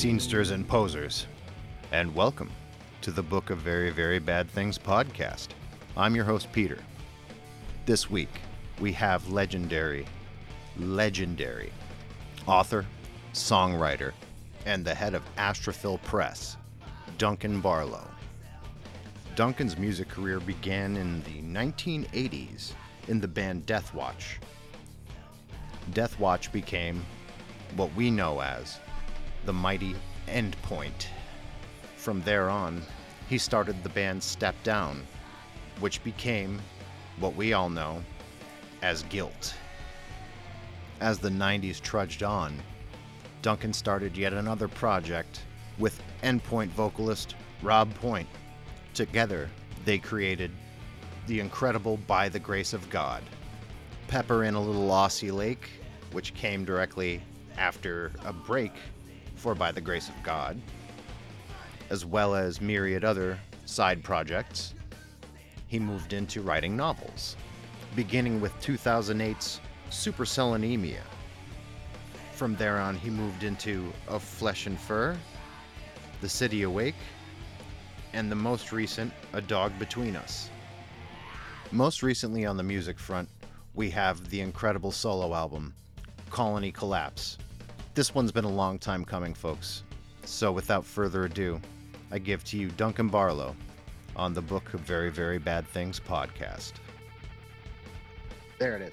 Scenesters and posers, and welcome to the Book of Very, Very Bad Things podcast. I'm your host, Peter. This week, we have legendary, legendary author, songwriter, and the head of Astrophil Press, Duncan Barlow. Duncan's music career began in the 1980s in the band Deathwatch. Deathwatch became what we know as the mighty Endpoint. From there on, he started the band Step Down, which became what we all know as Guilt. As the 90s trudged on, Duncan started yet another project with Endpoint vocalist Rob Point. Together, they created the incredible By the Grace of God. Pepper in a Little Aussie Lake, which came directly after a break for By the Grace of God, as well as myriad other side projects, he moved into writing novels, beginning with 2008's Supercell Anemia. From there on, he moved into Of Flesh and Fur, The City Awake, and the most recent, A Dog Between Us. Most recently on the music front, we have the incredible solo album, Colony Collapse, this one's been a long time coming, folks. So without further ado, I give to you Duncan Barlow on the Book of Very, Very Bad Things podcast. There it is.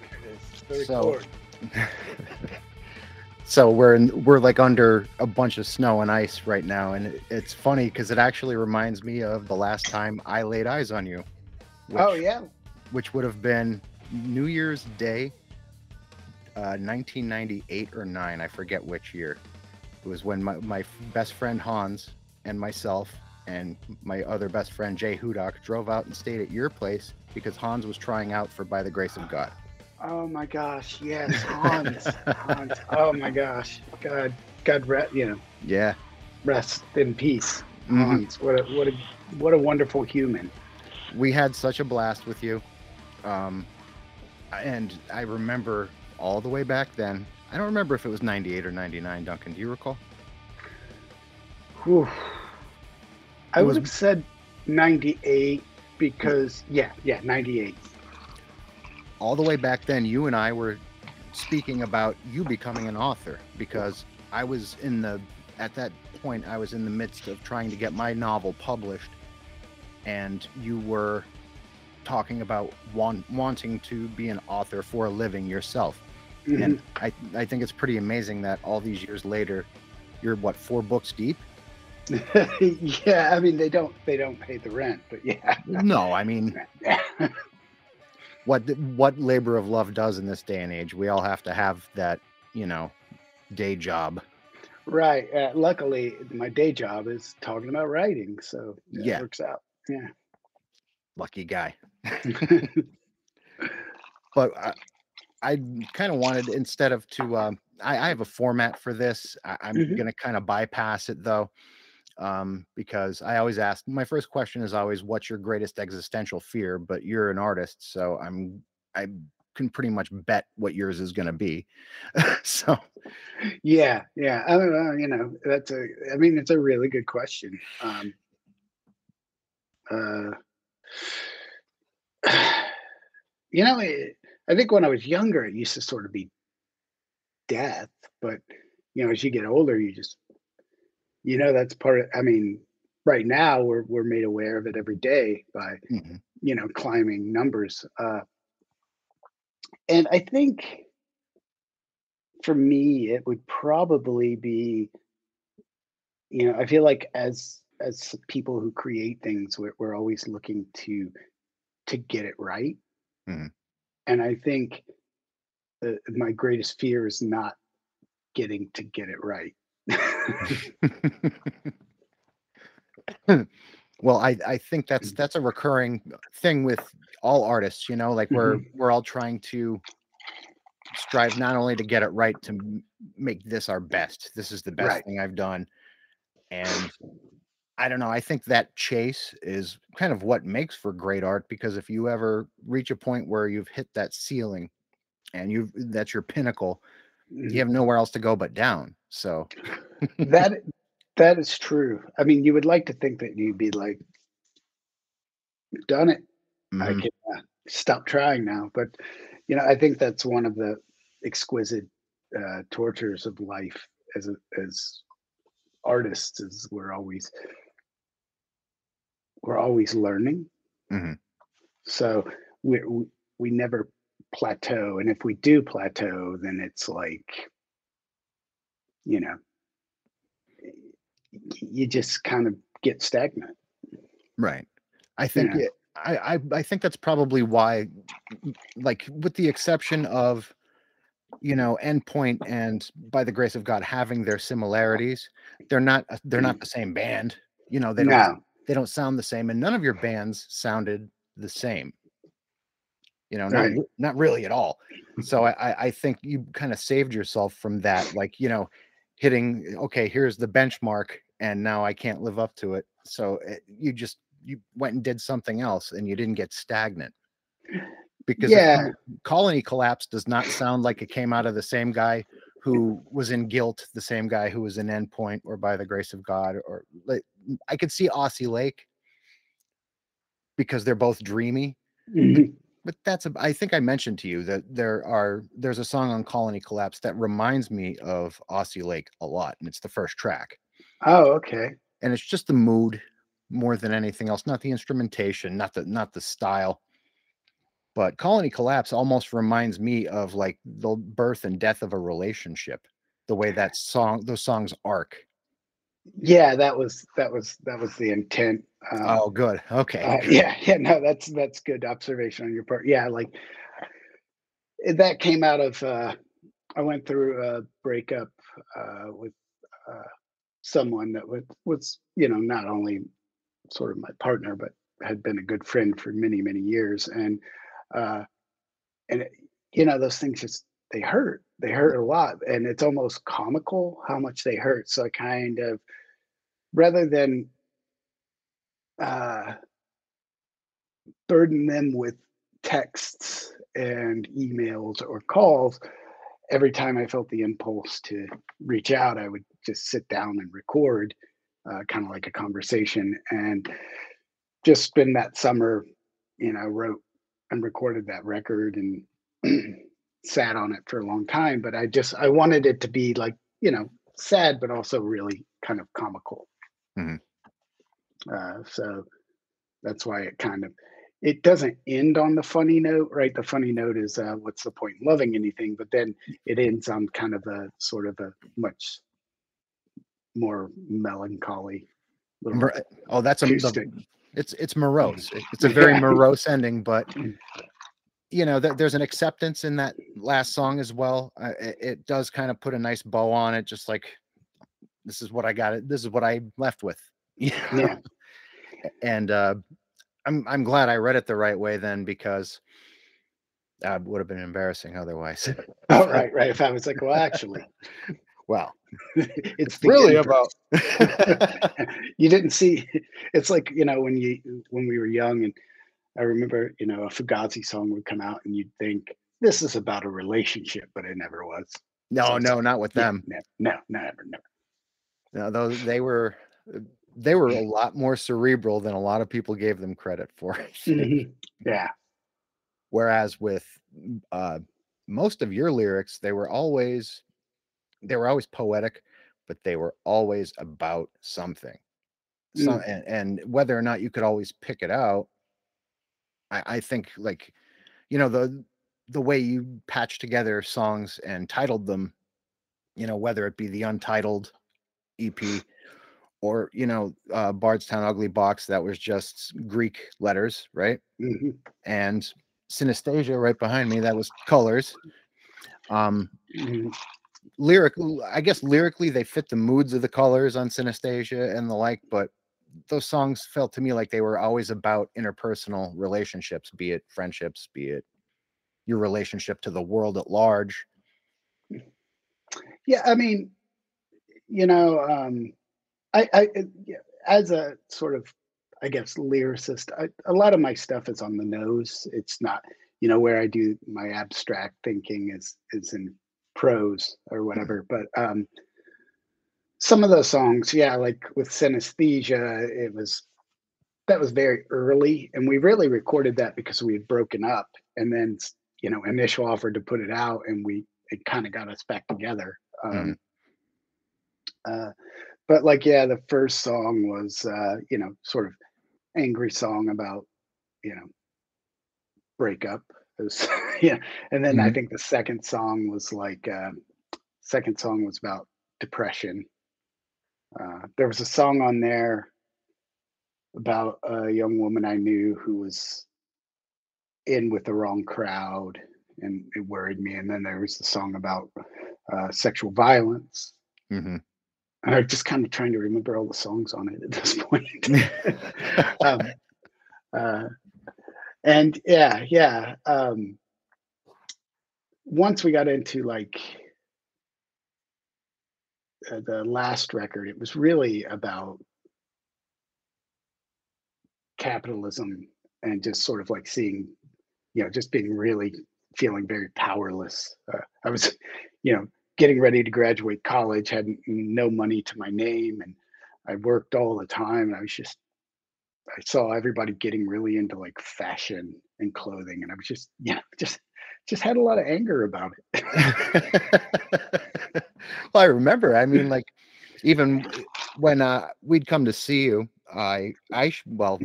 There it is. So, so we're in, we're like under a bunch of snow and ice right now, and it, it's funny because it actually reminds me of the last time I laid eyes on you. Oh, which, oh yeah. Which would have been New Year's Day 1998 uh, or 9, I forget which year. It was when my, my best friend Hans and myself and my other best friend Jay Hudak drove out and stayed at your place because Hans was trying out for By the Grace of God. Oh my gosh, yes, Hans. Hans. Oh my gosh. God God rest you know. Yeah. Rest in peace. Mm-hmm. Hans. What a what a what a wonderful human. We had such a blast with you. Um and I remember all the way back then. I don't remember if it was 98 or 99, Duncan. Do you recall? Whew. I would have said 98 because, yeah, yeah, 98. All the way back then, you and I were speaking about you becoming an author because I was in the, at that point, I was in the midst of trying to get my novel published. And you were talking about want, wanting to be an author for a living yourself. Mm-hmm. And I, I think it's pretty amazing that all these years later, you're what four books deep. yeah, I mean they don't they don't pay the rent, but yeah. no, I mean, what what labor of love does in this day and age, we all have to have that you know day job. Right. Uh, luckily, my day job is talking about writing, so yeah, it works out. Yeah. Lucky guy. but uh, I kind of wanted instead of to um, I, I, have a format for this. I, am mm-hmm. gonna kind of bypass it though, um, because I always ask. My first question is always, "What's your greatest existential fear?" But you're an artist, so I'm I can pretty much bet what yours is gonna be. so, yeah, yeah. I don't know. You know, that's a. I mean, it's a really good question. Um, uh, you know. It, I think when I was younger, it used to sort of be death, but you know, as you get older, you just, you know, that's part of. I mean, right now we're we're made aware of it every day by, mm-hmm. you know, climbing numbers. Uh, and I think for me, it would probably be, you know, I feel like as as people who create things, we're, we're always looking to to get it right. Mm-hmm and I think my greatest fear is not getting to get it right. well, I, I think that's that's a recurring thing with all artists, you know, like we're mm-hmm. we're all trying to strive not only to get it right to make this our best. This is the best right. thing I've done. And I don't know. I think that chase is kind of what makes for great art because if you ever reach a point where you've hit that ceiling and you've that's your pinnacle, you have nowhere else to go but down. So that that is true. I mean, you would like to think that you'd be like, done it. I mhm, can uh, stop trying now. But you know, I think that's one of the exquisite uh, tortures of life as a, as artists is we're always we're always learning. mhm, So we we, we never plateau, and if we do plateau, then it's like you know you just kind of get stagnant. right. I think Yeah. it, I, I I think that's probably why, like with the exception of you know endpoint and by the grace of god having their similarities they're not they're not the same band you know they don't No, they don't sound the same and none of your bands sounded the same you know not Right. re- not really at all so i i I think you kind of saved yourself from that like you know hitting okay here's the benchmark and now i can't live up to it so it, you just you went and did something else and you didn't get stagnant because Yeah. colony collapse does not sound like it came out of the same guy who was in guilt the same guy who was in endpoint or by the grace of god or like i could see aussie lake because they're both dreamy Mhm. but that's a, I think I mentioned to you that there are there's a song on Colony Collapse that reminds me of Aussie Lake a lot, and it's the first track, Oh, okay. and it's just the mood more than anything else, not the instrumentation, not the not the style. But Colony Collapse almost reminds me of like the birth and death of a relationship, the way that song those songs arc. Yeah, that was that was that was the intent. Um, Oh, good. Okay. uh, yeah, yeah, no, that's that's good observation on your part. Yeah, like eh, that came out of uh, I went through a breakup uh, with uh, someone that was was you know not only sort of my partner but had been a good friend for many many years and uh, and it, you know those things just they hurt they hurt a lot and it's almost comical how much they hurt so I kind of rather than uh, burden them with texts and emails or calls every time I felt the impulse to reach out, I would just sit down and record, uh, kind of like a conversation. And just spend that summer, you know, wrote and recorded that record and sat on it for a long time. But I just, I wanted it to be like, you know, sad, but also really kind of comical. Mhm. Uh, so that's why it kind of, it doesn't end on the funny note, right? The funny note is, uh, what's the point in loving anything? But then it ends on kind of a sort of a much more melancholy. little Mer- Oh, that's a the- acoustic. It's it's morose. It's a very morose ending, but you know, there, there's an acceptance in that last song as well. Uh, it, it does kind of put a nice bow on it, just like this is what I got. It. This is what I left with. Yeah. And uh, I'm I'm glad I read it the right way then because uh, would have been embarrassing otherwise. Oh, right, right. If I was like, well, actually, well, it's really about you didn't see. It's like you know when you when we were young, and I remember you know a Fugazi song would come out, and you'd think this is about a relationship, but it never was. no, So no, not with Yeah, them. no, no, never, never. No, those they were they were a lot more cerebral than a lot of people gave them credit for. Mhm. Yeah, Whereas with uh, most of your lyrics, they were always they were always poetic, but they were always about something. Some, and, and whether or not you could always pick it out, I, I think like you know the the way you patch together songs and titled them, you know whether it be the untitled EP or you know uh, Bardstown Ugly Box that was just Greek letters, right? mhm, and synesthesia right behind me that was colors um mhm. Lyric i guess lyrically they fit the moods of the colors on synesthesia and the like but those songs felt to me like they were always about interpersonal relationships be it friendships be it your relationship to the world at large Yeah, I mean, you know, um, I, I, as a sort of, I guess, lyricist, I, a lot of my stuff is on the nose. It's not, you know, where I do my abstract thinking is is in prose or whatever. But um, some of those songs, yeah, like with synesthesia, it was that was very early, and we really recorded that because we had broken up, and then you know, initial offered to put it out, and we it kind of got us back together. Um, mm. uh, but like, yeah, the first song was, uh, you know, sort of angry song about, you know, breakup. Was, yeah, and then mm-hmm. I think the second song was like, uh, second song was about depression. Uh, there was a song on there about a young woman I knew who was in with the wrong crowd and it worried me. And then there was the song about uh, sexual violence. Mm-hmm. And I'm just kind of trying to remember all the songs on it at this point. um, uh, and yeah, yeah. Um, once we got into like uh, the last record, it was really about capitalism and just sort of like seeing, you know, just being really feeling very powerless. Uh, I was, you know, getting ready to graduate college, had no money to my name, and I worked all the time. And I was just, I saw everybody getting really into like fashion and clothing, and I was just, yeah, just, just had a lot of anger about it. well, I remember. I mean, like, even when uh, we'd come to see you, I, I, well,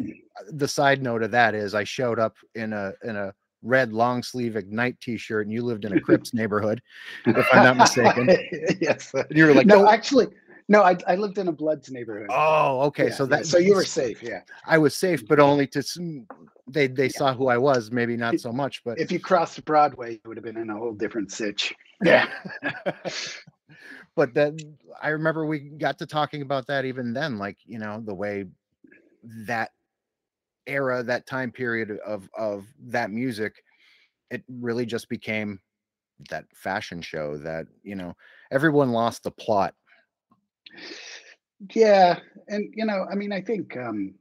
the side note of that is I showed up in a in a red long sleeve ignite t-shirt and you lived in a crips neighborhood if i'm not mistaken yes you were like no, actually no I, I lived in a bloods neighborhood oh okay yeah, so that so you were safe yeah i was safe but only to they they yeah. saw who i was maybe not so much but if you crossed broadway you would have been in a whole different sitch yeah but then i remember we got to talking about that even then like you know the way that era, that time period of of that music, it really just became that fashion show that you know everyone lost the plot. Yeah, and you know, I mean, I think um,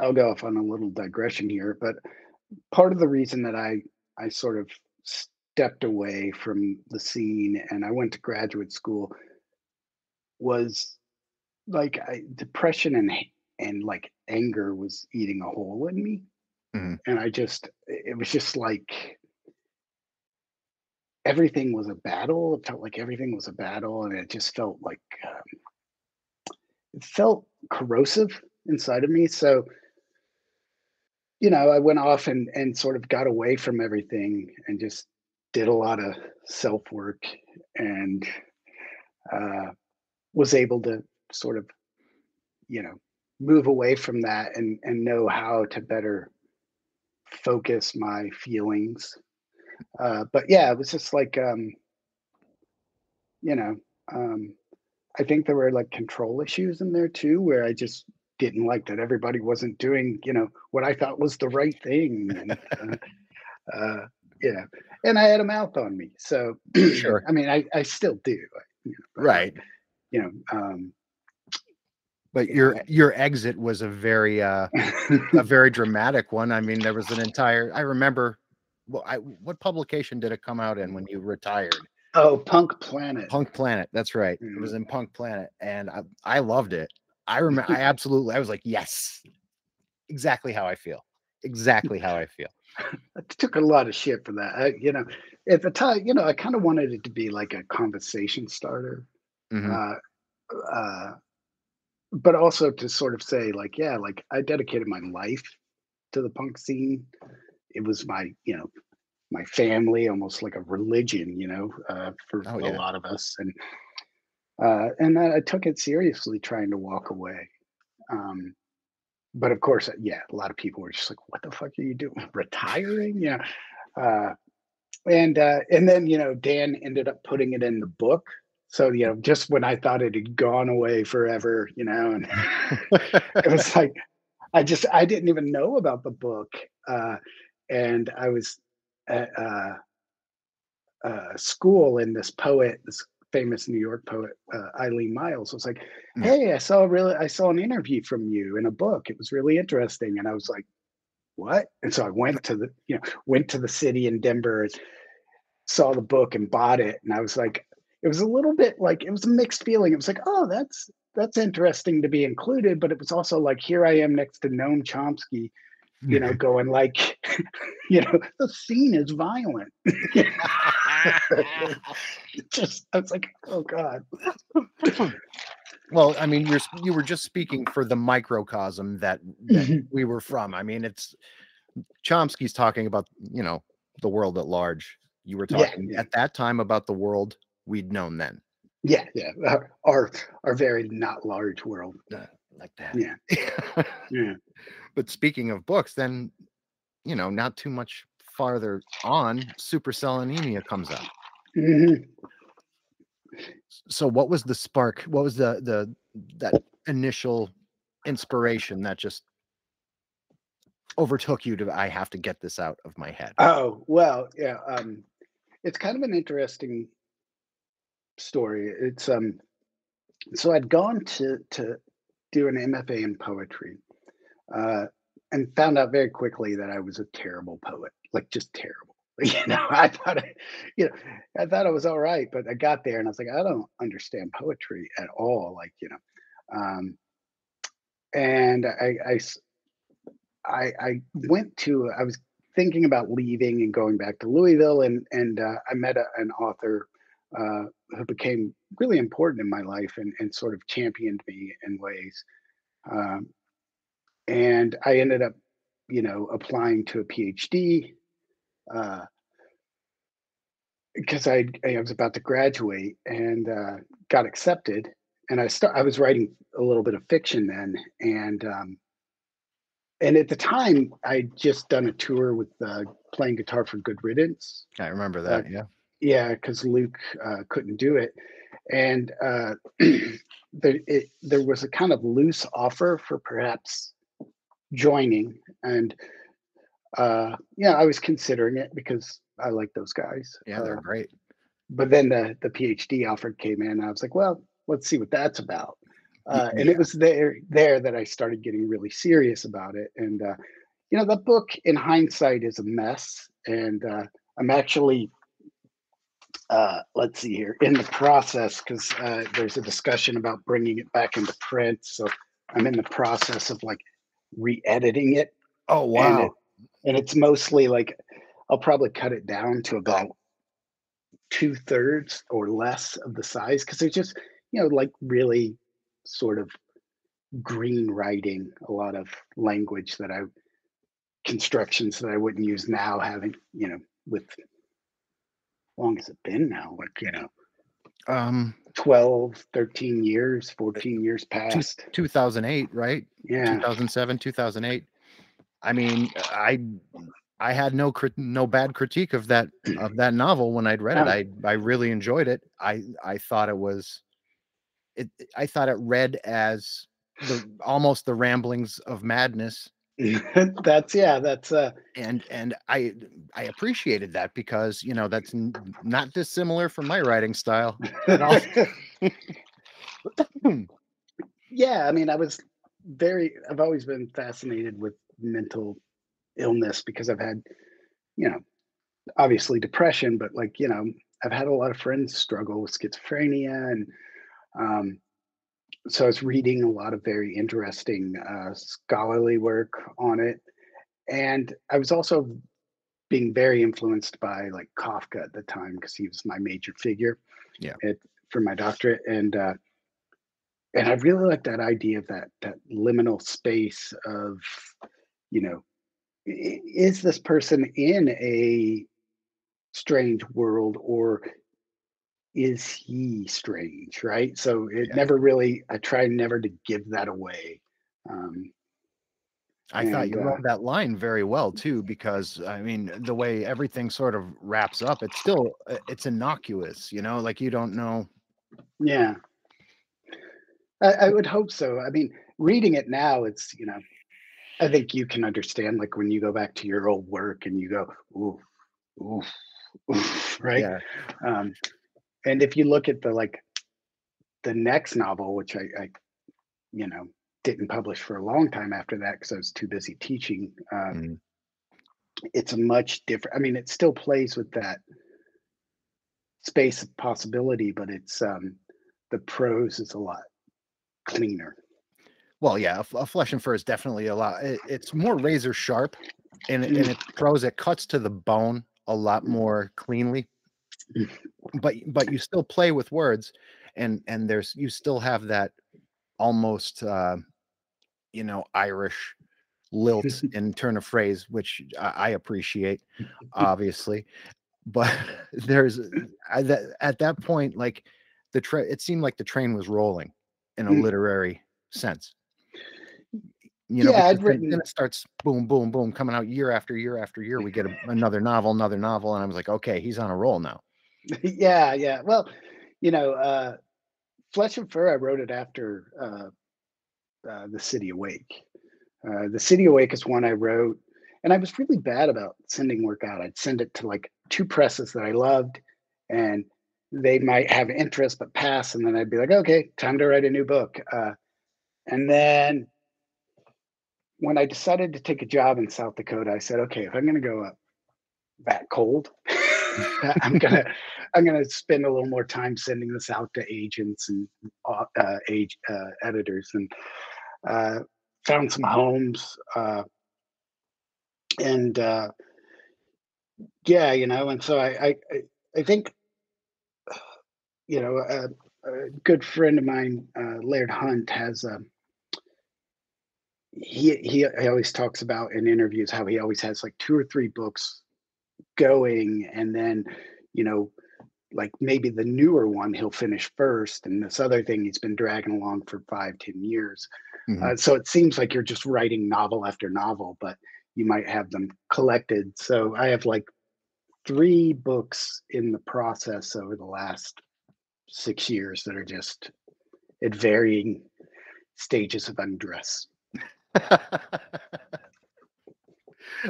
I'll go off on a little digression here, but part of the reason that I I sort of stepped away from the scene and I went to graduate school was like I, depression and and like anger was eating a hole in me. Mm-hmm. And I just, it was just like everything was a battle. It felt like everything was a battle. And it just felt like, um, it felt corrosive inside of me. So, you know, I went off and, and sort of got away from everything and just did a lot of self work and uh, was able to sort of, you know, move away from that and and know how to better focus my feelings uh, but yeah it was just like um you know um i think there were like control issues in there too where i just didn't like that everybody wasn't doing you know what i thought was the right thing and, uh, uh, yeah. And i had a mouth on me so sure. I mean i i still do you know, right. you know um but your your exit was a very uh a very dramatic one. I mean there was an entire i remember well i what publication did it come out in when you retired oh punk planet punk planet that's right mm-hmm. it was mm. in punk planet and i i loved it i remember i absolutely i was like yes exactly how i feel exactly how i feel I took a lot of shit for that. I, you know, at the time, you know, I kind of wanted it to be like a conversation starter. Mm-hmm. Uh, uh, but also to sort of say like yeah like i dedicated my life to the punk scene it was my you know my family almost like a religion you know uh, for oh, yeah. a lot of us. And uh, and I, I, took it seriously trying to walk away. Um, but of course uh, yeah a lot of people were just like what the fuck are you doing? Retiring? Yeah. Uh, and uh, and then you know dan ended up putting it in the book. So you know just when i thought it had gone away forever you know and it was like i just i didn't even know about the book uh, and i was at uh, uh, school and this poet this famous new york poet uh, eileen Myles, was like hmm. hey i saw really i saw an interview from you in a book. It was really interesting. And i was like what? And so i went to the you know went to the city in denver saw the book and bought it, and I was like, it was a little bit like it was a mixed feeling. It was like, oh, that's that's interesting to be included, but it was also like, here I am next to Noam Chomsky, you know, going like, you know, the scene is violent. just I was like, oh god. well, I mean, you're you were just speaking for the microcosm that, that we were from. I mean, it's Chomsky's talking about you know the world at large. You were talking yeah. at that time about the world we'd known then. Yeah, yeah. Our our, our very not large world. Uh, like that. Yeah. yeah. But speaking of books, then you know, not too much farther on, supercell anemia comes up. Mhm. So what was the spark? What was the the that initial inspiration that just overtook you to I have to get this out of my head? Oh, well, yeah, um, it's kind of an interesting story. It's um so I'd gone to to do an MFA in poetry, uh, and found out very quickly that I was a terrible poet, like just terrible. You know, I thought, I, you know, I thought I was all right, but I got there and I was like, I don't understand poetry at all. Like, you know, um, and I went to, I was thinking about leaving and going back to Louisville, and and uh, I met a, an author uh, who became really important in my life and, and sort of championed me in ways. Um, and I ended up, you know, applying to a PhD uh, because I I was about to graduate and uh, got accepted. And I start I was writing a little bit of fiction then, and um, and at the time I'd just done a tour with uh, playing guitar for Good Riddance. I remember Uh, that. Yeah. Yeah, because Luke uh, couldn't do it, and uh, there it, there was a kind of loose offer for perhaps joining, and uh, yeah, I was considering it because I like those guys. Yeah, they're great. but then the the PhD offer came in. And I was like, well, let's see what that's about. Uh, and it was there there that I started getting really serious about it. And uh, you know, the book in hindsight is a mess. And uh, I'm actually uh, let's see here in the process because uh, there's a discussion about bringing it back into print. So I'm in the process of like re-editing it, Oh and wow. it, and it's mostly like I'll probably cut it down to about two thirds or less of the size because it's just you know like really sort of green writing a lot of language that I constructions that I wouldn't use now having you know with long has it been now like you know Um 12 13 years 14 years past 2008, right? yeah 2007, 2008. I mean, I I had no crit- no bad critique of that of that novel when I'd read it. I I really enjoyed it. I I thought it was it I thought it read as the almost the ramblings of madness that's yeah that's uh and and I I appreciated that because you know that's n- not dissimilar from my writing style yeah i mean i was very i've always been fascinated with mental illness because i've had you know obviously depression but like you know i've had a lot of friends struggle with schizophrenia and um so i was reading a lot of very interesting uh scholarly work on it and i was also being very influenced by like kafka at the time because he was my major figure Yeah. at, for my doctorate and uh and I really like that idea of that that liminal space of, you know, is this person in a strange world or is he strange, right? So it Yeah. never really. I try never to give that away. Um, I thought and you uh, wrote that line very well too, because I mean, the way everything sort of wraps up, it's still uh, it's innocuous, you know, like you don't know. yeah, I, I would hope so. I mean, reading it now, it's you know, I think you can understand like when you go back to your old work and you go, ooh, ooh, ooh right? Yeah, Um, and if you look at the like the next novel, which I, I you know, didn't publish for a long time after that because I was too busy teaching. Uh, mm, it's a much different. I mean, it still plays with that space of possibility, but it's um, the prose is a lot cleaner. Well, yeah, a, a flesh and fur is definitely a lot. It, it's more razor sharp, and in its prose, it cuts to the bone a lot more cleanly. But but you still play with words, and and there's you still have that almost uh, you know Irish lilt and turn of phrase, which I, I appreciate, obviously. But there's I, that, at that point, like the train, it seemed like the train was rolling in a Mm. literary sense. You know, Yeah, I'd written- then it starts boom, boom, boom, coming out year after year after year. We get a, another novel, another novel, and I was like, okay, he's on a roll now. yeah, yeah. Well, you know, uh, Flesh and Fur, I wrote it after uh, uh, The City Awake. Uh, the City Awake is one I wrote, and I was really bad about sending work out. I'd send it to like two presses that I loved, and they might have interest but pass, and then I'd be like, okay, time to write a new book. Uh, and then when I decided to take a job in South Dakota, I said, okay, if I'm going to go up that cold, I'm gonna I'm gonna spend a little more time sending this out to agents and uh, uh, age uh, editors, and uh, found some homes, uh, and uh, yeah, you know, and so I I I- think you know a, a good friend of mine, Laird Hunt, has a he, he he always talks about in interviews how he always has like two or three books going and then you know like maybe the newer one he'll finish first and this other thing he's been dragging along for five ten years. Mhm. uh, so it seems like you're just writing novel after novel but you might have them collected. So i have like three books in the process over the last six years that are just at varying stages of undress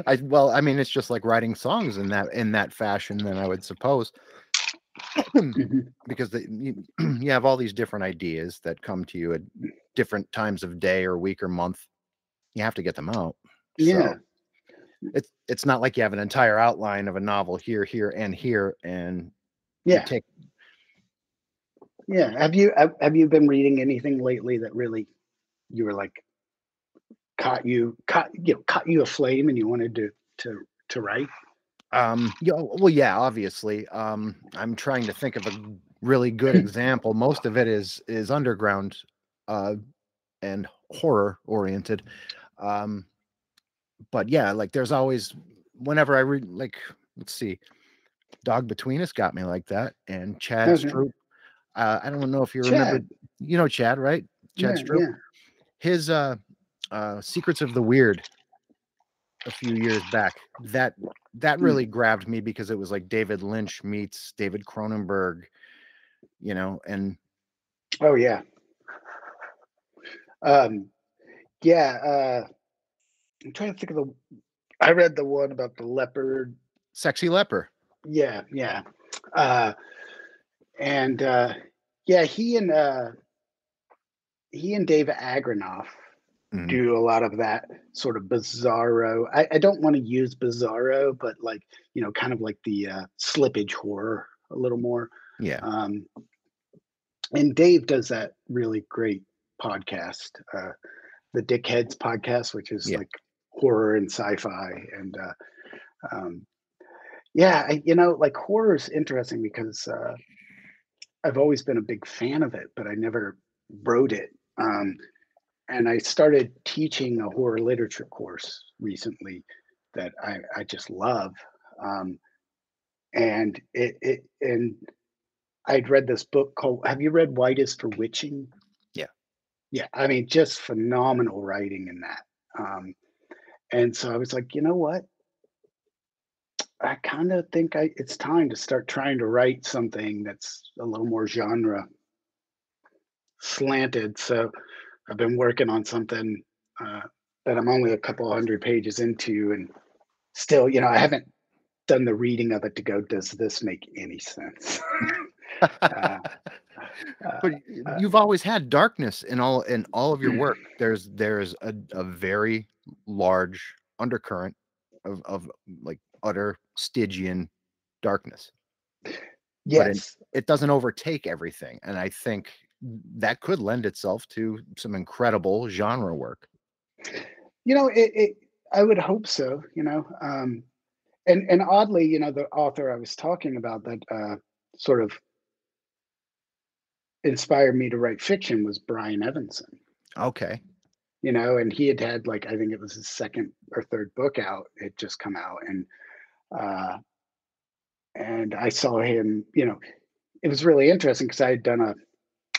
I well, I mean, it's just like writing songs in that in that fashion. Then I would suppose, Mhm. because the, you, you have all these different ideas that come to you at different times of day or week or month. You have to get them out. yeah So it's it's not like you have an entire outline of a novel here, here, and here, and yeah take Yeah. Have you have you been reading anything lately that really you were like caught you caught you know, caught you aflame and you wanted to to to write? Um, yeah, well, yeah, obviously. Um, I'm trying to think of a really good example. Most of it is is underground uh and horror oriented. Um, but yeah, like there's always whenever I read like let's see, Dog Between Us got me like that, and Chad Okay. Stroup. Uh, I don't know if you remember, Chad. you know Chad, right? Chad yeah, Stroup. yeah. His uh uh Secrets of the Weird a few years back. That that Hmm. really grabbed me because it was like David Lynch meets David Cronenberg, you know, and Oh yeah. Um yeah, uh I'm trying to think of the I read the one about the leopard. Sexy Leper. Yeah, yeah. Uh and uh yeah, he and uh he and David Agranoff Mhm. do a lot of that sort of bizarro. I, I don't want to use bizarro, but like you know, kind of like the uh, slippage horror a little more. Yeah. Um, and Dave does that really great podcast, uh, the Dickheads podcast, which is Yeah. like horror and sci-fi. And uh, um, yeah, I, you know, like horror is interesting because uh, I've always been a big fan of it, but I never wrote it. Um, and I started teaching a horror literature course recently that I, I just love. Um, and it, it and I'd read this book called Have you read White is for Witching? Yeah. Yeah. I mean, just phenomenal writing in that. Um, and so I was like, you know what? I kind of think I it's time to start trying to write something that's a little more genre slanted. So I've been working on something uh, that I'm only a couple hundred pages into, and still, you know, I haven't done the reading of it to go. Does this make any sense? uh, uh, but uh, you've always had darkness in all in all of your work. There's there's a, a very large undercurrent of, of like utter Stygian darkness. Yes. It, it doesn't overtake everything. And I think that could lend itself to some incredible genre work. You know, it, it I would hope so, you know. Um and and oddly, you know, the author I was talking about that uh sort of inspired me to write fiction was Brian Evenson. Okay. You know, and he had had like I think it was his second or third book out. It just come out, and uh, and I saw him. You know, it was really interesting because I had done a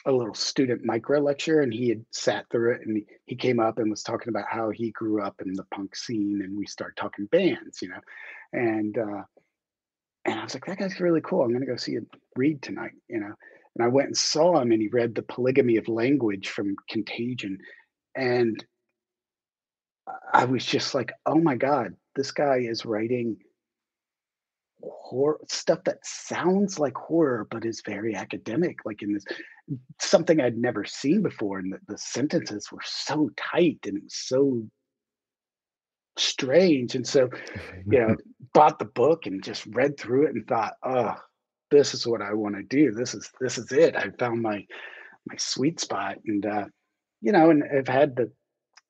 a little student micro lecture, and he had sat through it, and he, came up and was talking about how he grew up in the punk scene, and we started talking bands. You know, and uh, and I was like, that guy's really cool. I'm gonna go see him read tonight. You know, and I went and saw him, and he read the polygamy of language from Contagion, and I was just like, oh my god, this guy is writing horror stuff that sounds like horror but is very academic like in this something i'd never seen before and the, the sentences were so tight and it was so strange and so you know bought the book and just read through it and thought oh this is what i want to do. This is this is it. I found my my sweet spot and uh you know and i've had the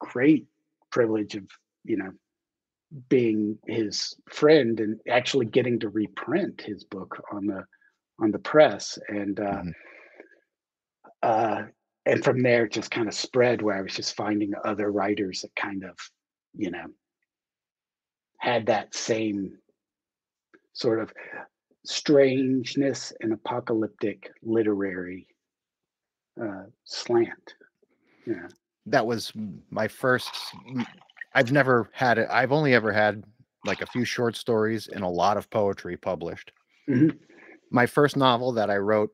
great privilege of you know being his friend and actually getting to reprint his book on the on the press and uh, mm-hmm. uh and from there it just kind of spread where i was just finding other writers that kind of you know had that same sort of strangeness and apocalyptic literary uh slant yeah that was my first I've never had it. I've only ever had like a few short stories and a lot of poetry published. Mm-hmm. My first novel that I wrote,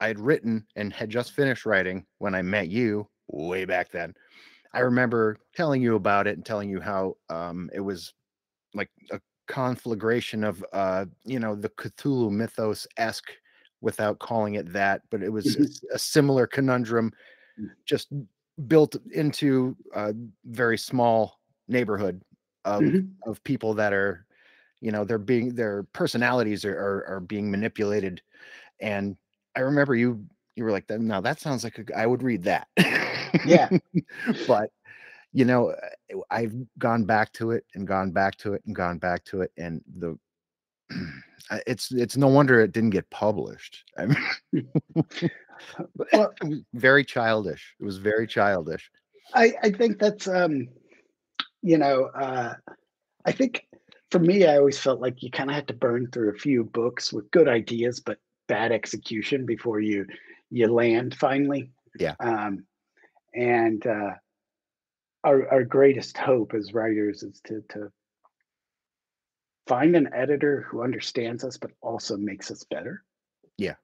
I had written and had just finished writing when I met you way back then. I remember telling you about it and telling you how um, it was like a conflagration of, uh, you know, the Cthulhu mythos esque without calling it that, but it was mm-hmm. a, similar conundrum mm. just built into a very small neighborhood of mm-hmm. of people that are you know they're being their personalities are, are, are being manipulated. And i remember you you were like no that sounds like a, I would read that. Yeah. But you know uh, i've gone back to it and gone back to it and gone back to it and the it's it's no wonder it didn't get published. I mean well, very childish. It was very childish. I i think that's um you know, uh, I think for me, I always felt like you kind of had to burn through a few books with good ideas but bad execution before you you land finally. Yeah. Um, and uh, our our greatest hope as writers is to to find an editor who understands us but also makes us better. Yeah.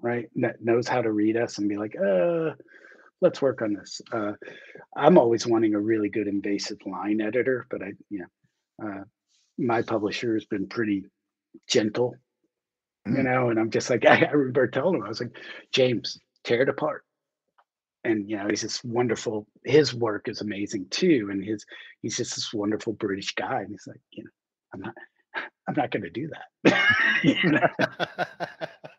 Right. That knows how to read us and be like, uh, let's work on this. Uh, I'm always wanting a really good invasive line editor, but I, you know, uh, my publisher has been pretty gentle, mm. you know, and I'm just like, I, I remember telling him, I was like, James, tear it apart. And you know, he's this wonderful. His work is amazing too, and his he's just this wonderful British guy. And he's like, you know, I'm not, I'm not going to do that.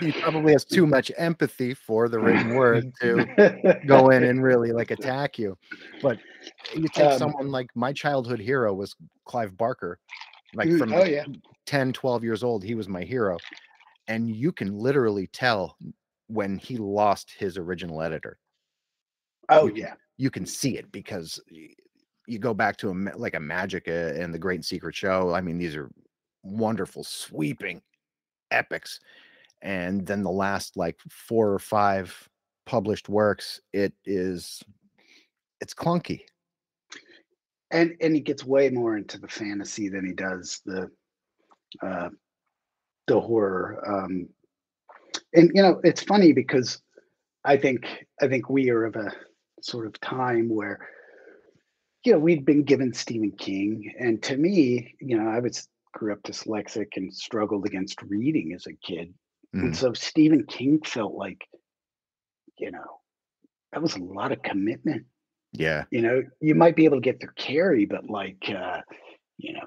he probably has too much empathy for the written word to go in and really like attack you. But you take um, someone like my childhood hero was Clive Barker. Like from oh, yeah. 10, 12 years old, he was my hero. And you can literally tell when he lost his original editor. Oh, you, yeah. You can see it because you go back to a, like Imajica and the Great Secret Show. I mean, these are wonderful, sweeping epics and then the last like four or five published works it is it's clunky. And and he gets way more into the fantasy than he does the uh the horror um and you know it's funny because i think i think we are of a sort of time where you know we'd been given stephen king and to me you know i was grew up dyslexic and struggled against reading as a kid Mm. And so Stephen King felt like, you know, that was a lot of commitment. Yeah. You know, you might be able to get through Carrie, but like, uh, you know,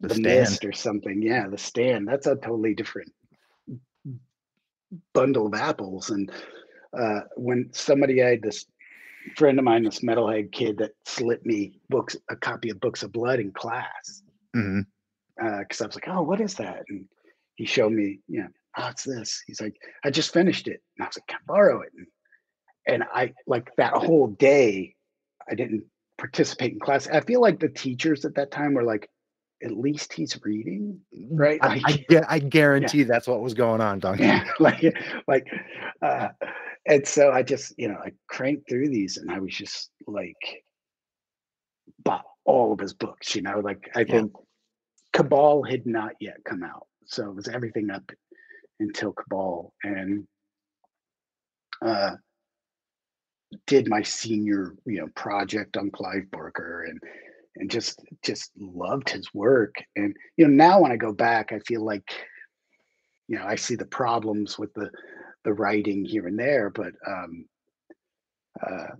The, the stand. mist or something. Yeah, the stand. That's a totally different bundle of apples. And uh, when somebody I had this friend of mine, this metalhead kid that slipped me books, a copy of Books of Blood in class, because I was like, "Oh, what is that?" And he showed me, you know, oh, it's this. He's like, "I just finished it," and I was like, "Can I borrow it?" And, and I like that whole day, I didn't participate in class. I feel like the teachers at that time were like, "At least he's reading, right?" I, I, Like, gu- I guarantee that's what was going on, Duncan. yeah, like, like, uh, and so I just, you know, I cranked through these, and I was just like, bought all of his books. You know, like I Yeah. think Cabal had not yet come out, so it was everything up until Cabal, and uh, did my senior, you know, project on Clive Barker, and and just just loved his work. And you know, now when I go back, I feel like, you know, I see the problems with the the writing here and there, but um, uh,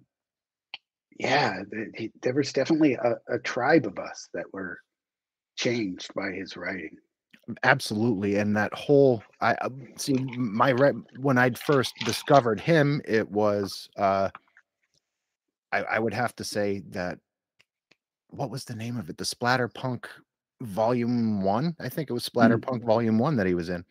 yeah, th- he, there was definitely a, a tribe of us that were changed by his writing. Absolutely, and that whole I uh, see my when I'd first discovered him, it was uh I, I would have to say that what was the name of it? The Splatterpunk Volume One, I think it was Mm. Splatterpunk Volume One that he was in,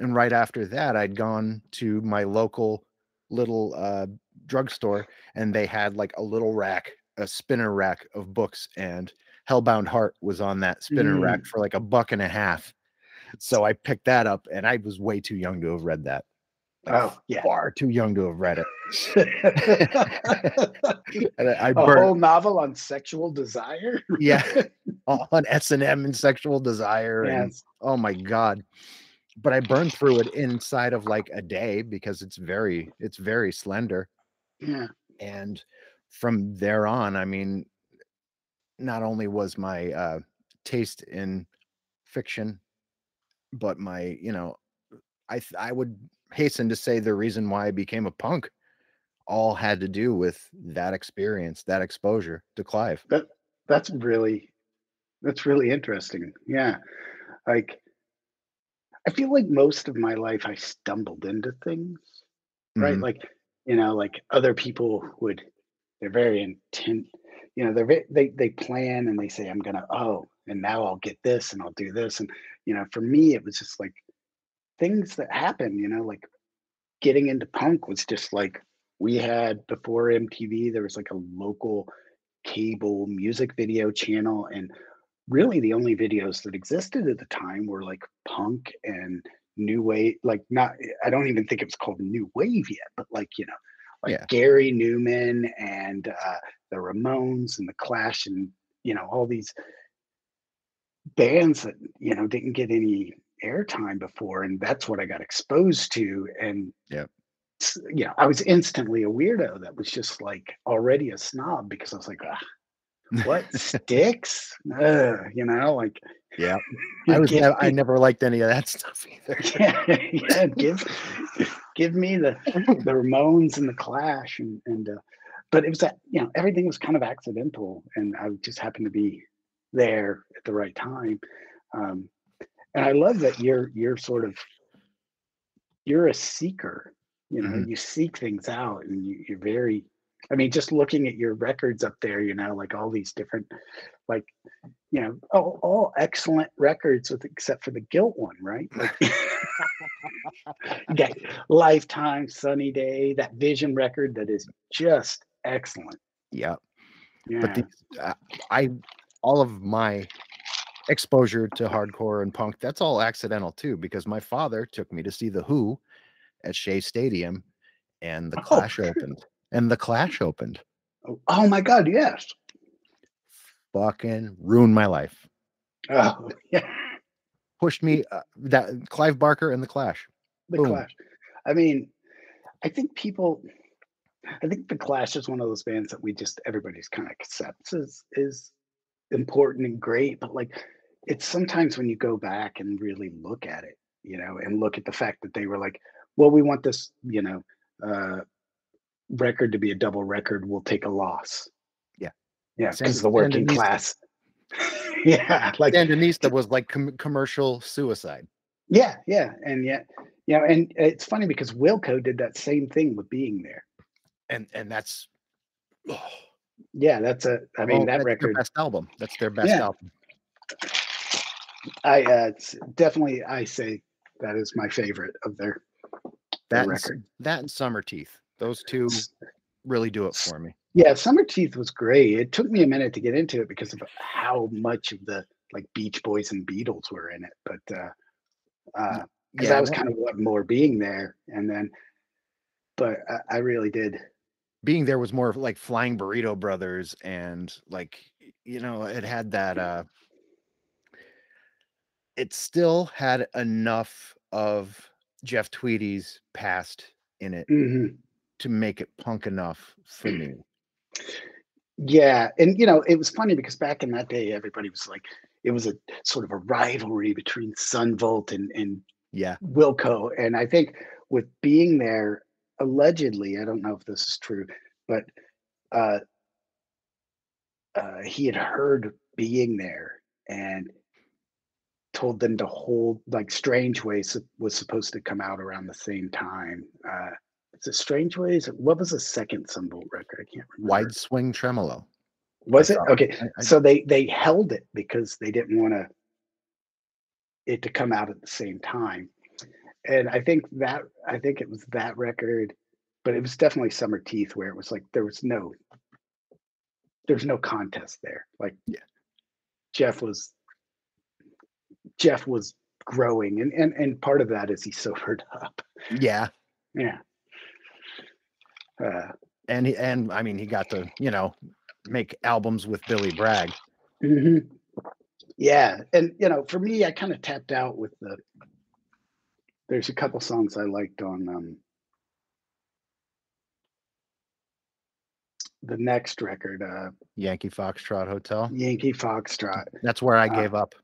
and right after that, I'd gone to my local little uh drugstore, and they had like a little rack, a spinner rack of books, and Hellbound Heart was on that spinner rack for like a buck and a half. So I picked that up, and I was way too young to have read that. Like, Oh yeah. far too young to have read it. And I, I a whole novel on sexual desire. yeah, on S and M and sexual desire, and Yes. oh my god! But I burned through it inside of like a day because it's very, it's very slender. Yeah. And from there on, I mean, not only was my uh, taste in fiction, but my, you know, I I would hasten to say the reason why I became a punk all had to do with that experience, that exposure to Clive. That that's really that's really interesting. Yeah. Like I feel like most of my life I stumbled into things, right? Mhm. Like, you know, like other people would they're very intent, you know, they're they they plan and they say I'm going to oh, and now I'll get this and I'll do this and you know, for me it was just like things that happen, you know, like getting into punk was just like we had before MTV, there was like a local cable music video channel. And really the only videos that existed at the time were like punk and new wave, like not, I don't even think it was called new wave yet, but like, you know, like Yeah. Gary Numan and uh, the Ramones and the Clash and, you know, all these bands that, you know, didn't get any airtime before. And that's what I got exposed to. And yeah, you know, I was instantly a weirdo that was just like already a snob because I was like, ah, what sticks? Ugh, you know, like Yeah. I was give I never liked any of that stuff either. yeah, yeah, give give me the the Ramones and the Clash and and uh, but it was that you know everything was kind of accidental and I just happened to be there at the right time. Um, and I love that you're you're sort of you're a seeker. You know, Mhm. you seek things out and you, you're very. I mean, just looking at your records up there, you know, like all these different, like, you know, all, all excellent records with except for the guilt one, right? Like, that Lifetime, Sunny Day, that Vision record that is just excellent. Yeah. Yeah. But these, uh, I, all of my exposure to hardcore and punk, that's all accidental too, because my father took me to see the Who at Shea Stadium, and the Oh. Clash opened, and the Clash opened. oh, oh my God, yes. Fucking ruined my life. Oh, yeah. Pushed me uh, that Clive Barker and the Clash. The Boom. Clash. I mean, I think people. I think the Clash is one of those bands that we just everybody's kind of accepts is is important and great, but like it's sometimes when you go back and really look at it, you know, and look at the fact that they were like, well, we want this, you know, uh, record to be a double record. We'll take a loss. Yeah. Yeah, because the working these- class. yeah, like Sandinista was like com- commercial suicide. yeah, yeah, and yet, you know, and it's funny because Wilco did that same thing with being there. And and that's oh, Yeah, that's a. I mean, that that's their record. best album. That's their best Yeah. album. I uh, it's definitely. I say that is my favorite of their, their That and, record. that and Summer Teeth. Those two really do it for me. Yeah, Summer Teeth was great. It took me a minute to get into it because of how much of the like Beach Boys and Beatles were in it, but uh, uh, because Yeah, that was kind of what more being there, and then, but I, I really did. Being there was more of like flying burrito brothers and like you know it had that uh it still had enough of jeff tweedy's past in it Mhm. to make it punk enough for me. Yeah, and you know, it was funny because back in that day, everybody was like, it was a sort of a rivalry between Son Volt and and yeah. Wilco, and I think with being there, allegedly, I don't know if this is true, but uh, uh, he had heard being there and told them to hold like Strange Ways was supposed to come out around the same time. Uh, is it Strange Ways? What was the second Son Volt record? I can't remember. wide swing tremolo Was I it okay? I- I- so they they held it because they didn't want to it to come out at the same time, and I think that I think it was that record, but it was definitely Summer Teeth where it was like there was no there's no contest there. Like Yeah. Jeff was Jeff was growing, and and and part of that is he sobered up. yeah Yeah. Uh, and he, and i mean he got to you know make albums with billy bragg Mhm. Yeah, and you know, for me, I kind of tapped out with the. There's a couple songs I liked on um, the next record, uh, yankee foxtrot hotel Yankee Foxtrot. that's where i Uh, gave up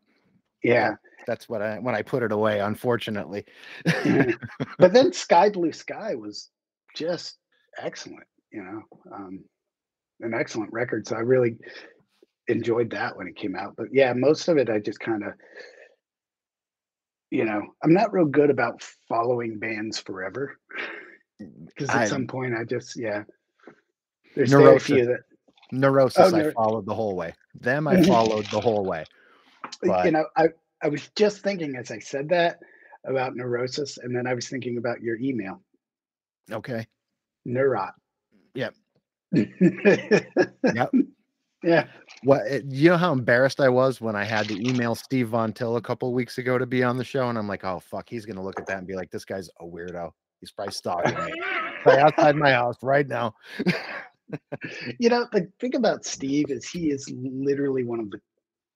Yeah, that's what i when i put it away unfortunately but then Sky Blue Sky was just excellent. You know, um, an excellent record. So I really enjoyed that when it came out. But yeah, most of it I just kind of, you know, I'm not real good about following bands forever because at I- some point I just yeah. There's very Neurosis. few that Neurosis, oh, I neur- followed the whole way. Them, I followed the whole way. But- you know I I was just thinking as I said that about neurosis, and then I was thinking about your email, Okay. neurot. Yep. yep. Yeah. What it- you know how embarrassed I was when I had to email Steve Von Till a couple weeks ago to be on the show, and I'm like, oh fuck, he's gonna look at that and be like, this guy's a weirdo. He's probably stalking me right outside my house right now. you know, the thing about Steve is he is literally one of the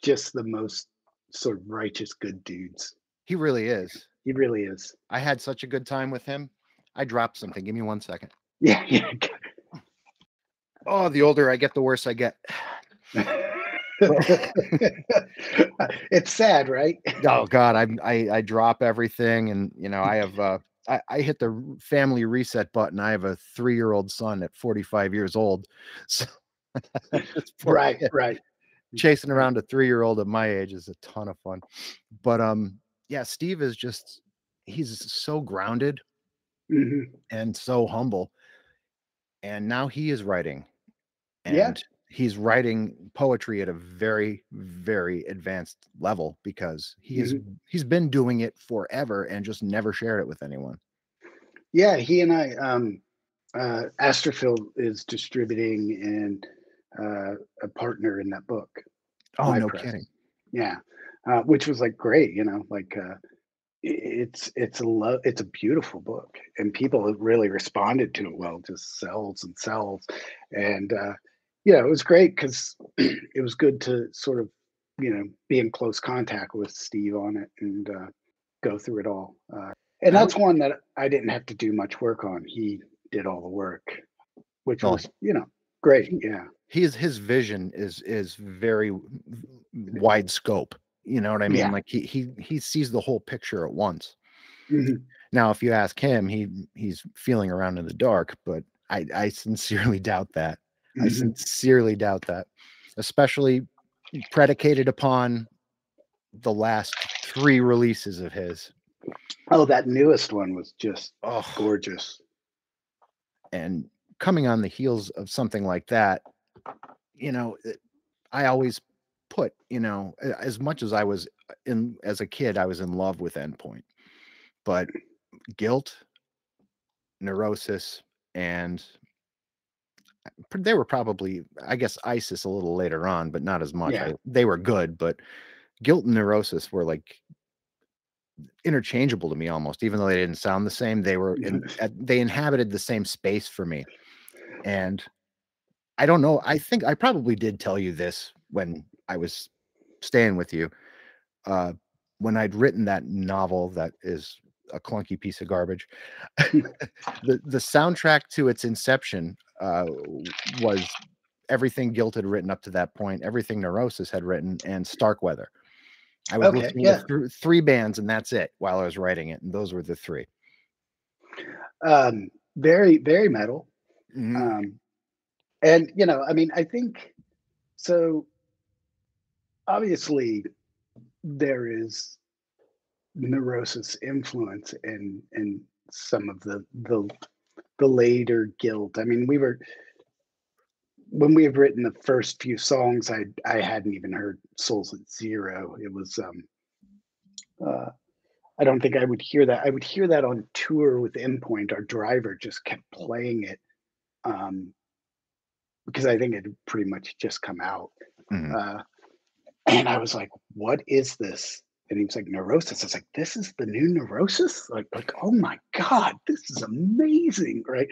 just the most sort of righteous good dudes. He really is. He really is. I had such a good time with him. I dropped something. Give me one second. Yeah, yeah. Oh, the older I get, the worse I get. it's sad, right? oh god I'm, I i drop everything and you know i have uh I, I hit the family reset button. I have a three-year-old son at 45 years old. So right, right. chasing around a three-year-old at my age is a ton of fun. But um yeah steve is just he's so grounded hmm and so humble. And now he is writing and Yeah. he's writing poetry at a very very advanced level because he is he's been doing it forever and just never shared it with anyone Yeah, he and I, um, uh, Astrophil is distributing and uh, a partner in that book. oh no press. kidding Yeah, uh, which was like great, you know, like uh, it's it's a love it's a beautiful book, and people have really responded to it well. Just sells and sells, and uh, yeah, it was great because it was good to sort of you know be in close contact with Steve on it and uh, go through it all. Uh, and that's one that I didn't have to do much work on. He did all the work, which Oh. was you know great. Yeah, his his vision is is very wide scope you know what i mean Yeah. like he he he sees the whole picture at once Mhm. now if you ask him he he's feeling around in the dark but i i sincerely doubt that I Mhm. sincerely doubt that, especially predicated upon the last three releases of his. Oh, that newest one was just Oh, gorgeous. and coming on the heels of something like that, you know, I always put, you know, as much as I was in as a kid, I was in love with Endpoint, but guilt, neurosis, and they were probably, I guess, ISIS a little later on, but not as much. Yeah. I, they were good, but guilt and neurosis were like interchangeable to me almost, even though they didn't sound the same. They were in, they inhabited the same space for me, and I don't know. I think I probably did tell you this when I was staying with you. Uh, when I'd written that novel that is a clunky piece of garbage, the the soundtrack to its inception uh, was everything Guilt had written up to that point, everything Neurosis had written, and Starkweather. I was Okay, listening yeah. to th- three bands, and that's it while I was writing it, and those were the 3 Um, very, very metal. Mhm. Um, and you know, I mean, I think so. Obviously, there is neurosis influence in in some of the the the later guilt. I mean, we were when we had written the first few songs, I I hadn't even heard Souls at Zero. It was um uh I don't think I would hear that. I would hear that on tour with Endpoint. Our driver just kept playing it um, because I think it pretty much just come out. Mhm. Uh, and I was like, "What is this?" And he was like, "Neurosis." I was like, "This is the new Neurosis!" Like, like, oh my god, this is amazing, right?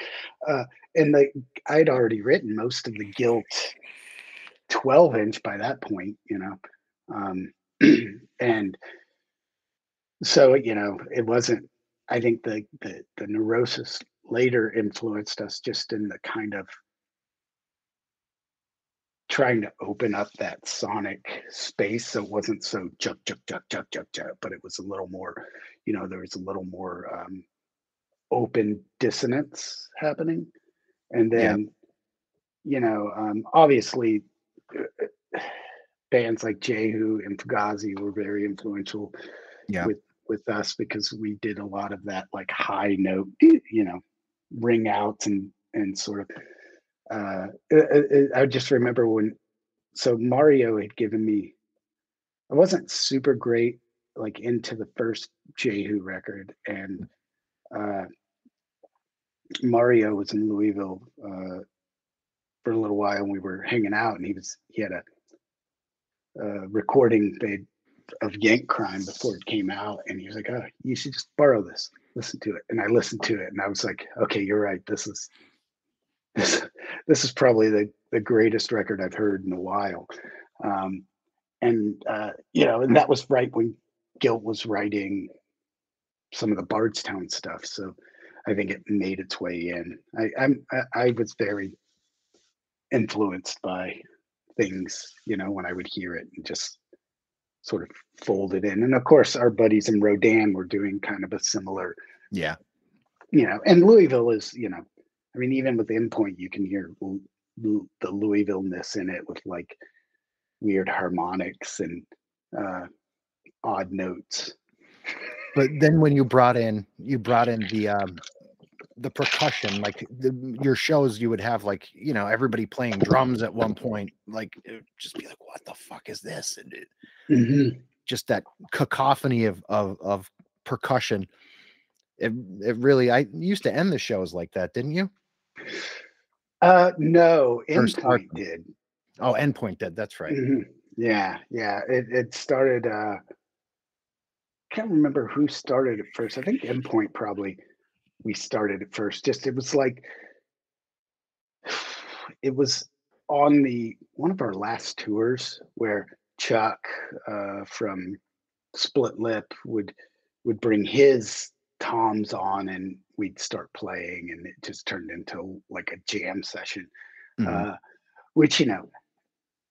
Uh, and like, I'd already written most of the Guilt twelve inch by that point, you know, um, and so you know, it wasn't. I think the the the Neurosis later influenced us just in the kind of trying to open up that sonic space so it wasn't so juk juk juk juk juk juk but it was a little more you know there was a little more um open dissonance happening and Yeah. then you know um obviously uh, bands like jehu and fugazi were very influential Yeah. with with us because we did a lot of that like high note you know ring outs and and sort of uh uh, uh, i just remember when so mario had given me i wasn't super great like into the first jehu record and uh mario was in louisville uh for a little while and we were hanging out and he was he had a uh, recording they of Yank Crime before it came out, and he was like, "Oh, you should just borrow this, listen to it." And I listened to it, and I was like, "Okay, you're right. This is this this is probably the the greatest record I've heard in a while." Um, and uh, you know, and that was right when Guilt was writing some of the Bardstown stuff, so I think it made its way in. I, I'm I, I was very influenced by things, you know, when I would hear it and just sort of fold it in. And of course, our buddies in Rodan were doing kind of a similar, Yeah. you know, and Louisville is, you know, I mean, even with Endpoint, you can hear the Louisville-ness in it with like weird harmonics and uh, odd notes. But then when you brought in you brought in the um the percussion, like the, your shows, you would have like you know everybody playing drums at one point, like it would just be like, what the fuck is this? And it, Mhm. just that cacophony of of of percussion. It it really I used to end the shows like that, didn't you? Uh, no, Endpoint did. Oh, Endpoint did. That's right. Mhm. Yeah, yeah. It it started. uh Can't remember who started it first. I think Endpoint probably we started it first. Just it was like it was on the one of our last tours where Chuck uh, from Split Lip would would bring his toms on and we'd start playing and it just turned into like a jam session Mhm. uh, which you know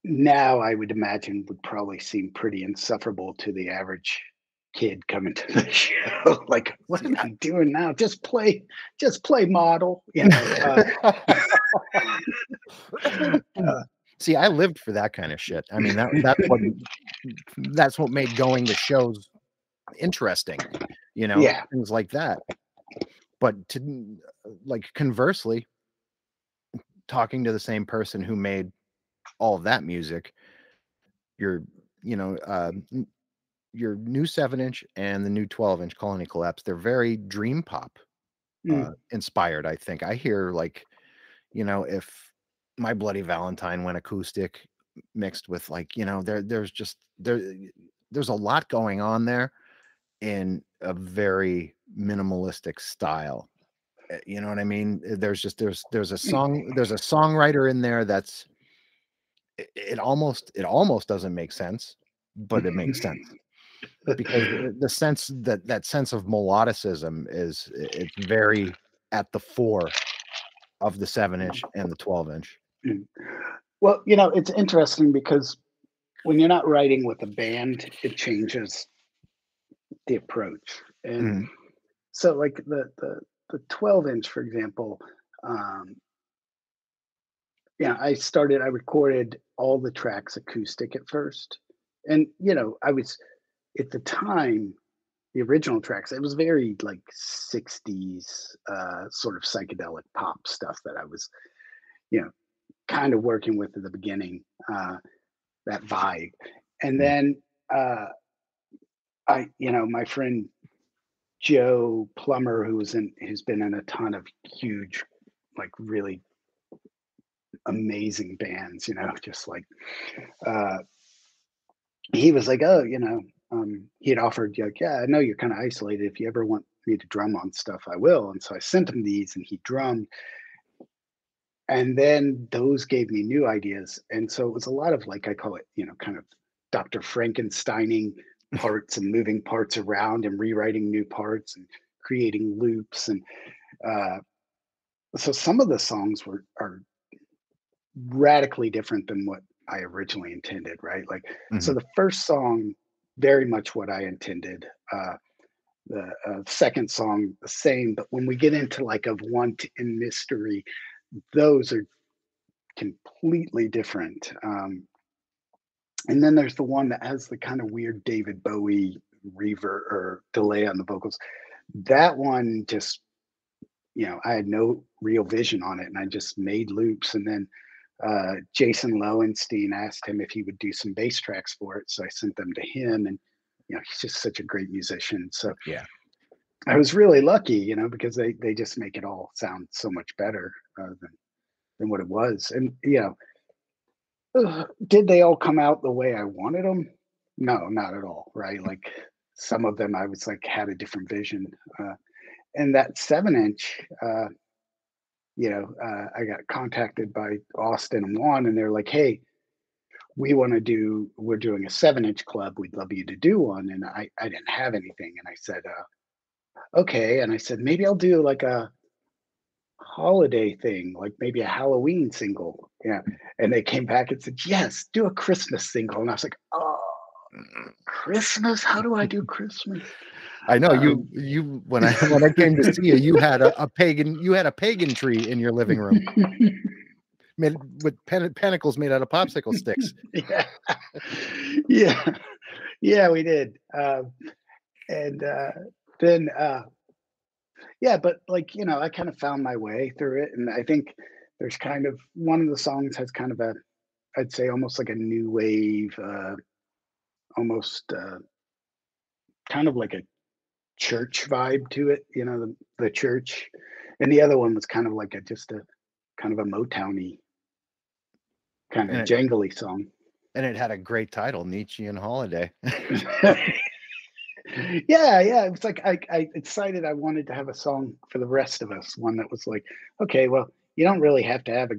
now I would imagine would probably seem pretty insufferable to the average kid coming to the show. like, what am I doing now? Just play, just play model. You know, uh, uh, See, I lived for that kind of shit. I mean, that, that's what that's what made going to shows interesting, you know, Yeah. things like that. But to like conversely, talking to the same person who made all of that music, your you know, uh, your new seven inch and the new 12 inch Colony Collapse, they're very dream pop Mm. uh, inspired. I think I hear like, you know, if my Bloody Valentine went acoustic mixed with like, you know, there there's just there there's a lot going on there in a very minimalistic style. Uh, You know what I mean? Uh, There's just there's there's a song there's a songwriter in there that's it, it almost it almost doesn't make sense, but it makes sense because the- sense that that sense of melodicism is it's very at the fore of the seven inch and the 12 inch. Well, you know, it's interesting because when you're not writing with a band, it changes the approach. And Mhm. so like the the the 12 inch, for example, um yeah, I started, I recorded all the tracks acoustic at first. And you know, I was at the time, the original tracks, it was very like 60s uh sort of psychedelic pop stuff that I was, you know, kind of working with at the beginning, uh, that vibe. And Mm. then uh, I, you know, my friend Joe Plummer, who was in, who's been in a ton of huge, like really amazing bands, you know, just like, uh, he was like, oh, you know, um, he had offered, like, yeah, I know you're kind of isolated. If you ever want me to drum on stuff, I will. And so I sent him these, and he drummed and then those gave me new ideas and so it was a lot of like i call it you know kind of dr frankensteining parts and moving parts around and rewriting new parts and creating loops and uh, so some of the songs were are radically different than what i originally intended right like so Mhm. the first song very much what i intended uh, the uh, second song the same but when we get into like of want and mystery those are completely different. Um, and then there's the one that has the kind of weird David Bowie reverb or delay on the vocals. That one just, you know, I had no real vision on it and I just made loops. And then uh, Jason Lowenstein asked him if he would do some bass tracks for it. So I sent them to him and, you know, he's just such a great musician. So Yeah. I was really lucky, you know, because they, they just make it all sound so much better uh, than than what it was. And you know, ugh, did they all come out the way I wanted them? No, not at all. Right? Like some of them, I was like had a different vision. Uh, and that seven inch, uh, you know, uh, I got contacted by Austin and Juan, and they're like, "Hey, we want to do. We're doing a seven inch club. We'd love you to do one." And I I didn't have anything, and I said, uh, "Okay." And I said, "Maybe I'll do like a." holiday thing, like maybe a Halloween single. Yeah. And they came back and said, yes, do a Christmas single. And I was like, oh, Christmas? How do I do Christmas? I know you Um, you when I when I came to see you, you had a, a pagan you had a pagan tree in your living room made with pen, pentacles made out of popsicle sticks. yeah. yeah. Yeah, we did. Um, and uh, then, uh, yeah, but like, you know, I kind of found my way through it. And I think there's kind of one of the songs has kind of a, I'd say almost like a new wave, uh, almost uh, kind of like a church vibe to it, you know, the, the church. And the other one was kind of like a just a kind of a Motowny kind of And it- jangly song. And it had a great title, Nietzschean Holiday. yeah, yeah. It was like I, I decided I wanted to have a song for the rest of us, one that was like, okay, well, you don't really have to have a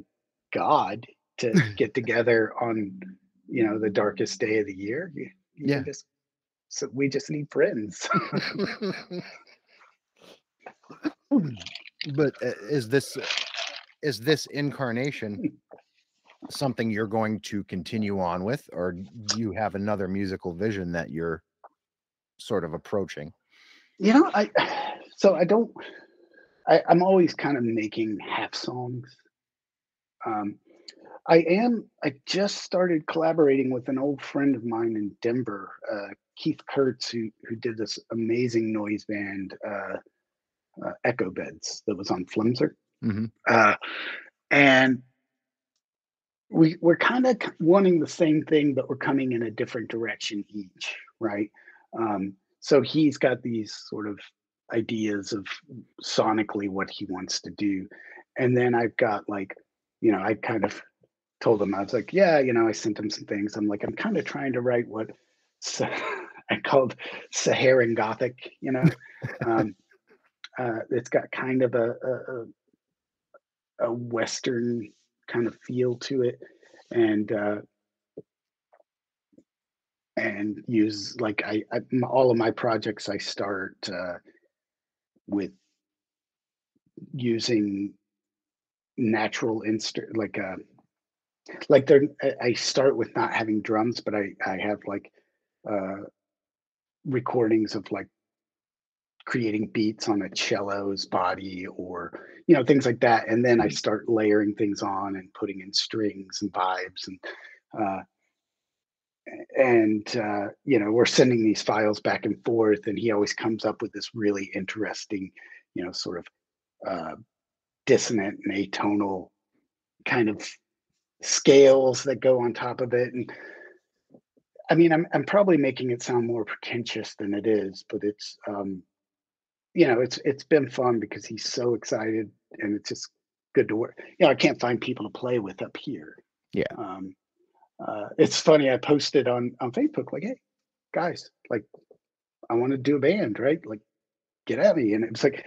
god to get together on, you know, the darkest day of the year. You, you Yeah. just so we just need friends. but uh, is this is this incarnation something you're going to continue on with or do you have another musical vision that you're sort of approaching you know, I so I don't I, I'm always kind of making half songs. Um, I am. I just started collaborating with an old friend of mine in Denver, uh, Keith Kurtz, who who did this amazing noise band, uh, uh, Echo Beds, that was on Flenser, Mhm. uh, and we we're kind of wanting the same thing, but we're coming in a different direction each, right? Um, so he's got these sort of ideas of sonically what he wants to do, and then I've got like, you know, I kind of told him I was like, yeah, you know, I sent him some things. I'm like, I'm kind of trying to write what I called Saharan Gothic, you know. um, uh, it's got kind of a a a Western kind of feel to it, and uh, and use like I all of my projects I start uh, with using natural instant like uh like they're I I start with not having drums, but I I have like uh recordings of like creating beats on a cello's body or you know things like that and then i start layering things on and putting in strings and vibes and uh and uh you know we're sending these files back and forth and he always comes up with this really interesting you know sort of uh dissonant and atonal kind of scales that go on top of it and i mean i'm i'm probably making it sound more pretentious than it is but it's um you know, it's it's been fun because he's so excited and it's just good to work. You know, I can't find people to play with up here. Yeah. Um, uh, it's funny. I posted on on Facebook like, "Hey, guys, like, I want to do a band, right? Like, get at me." And it was like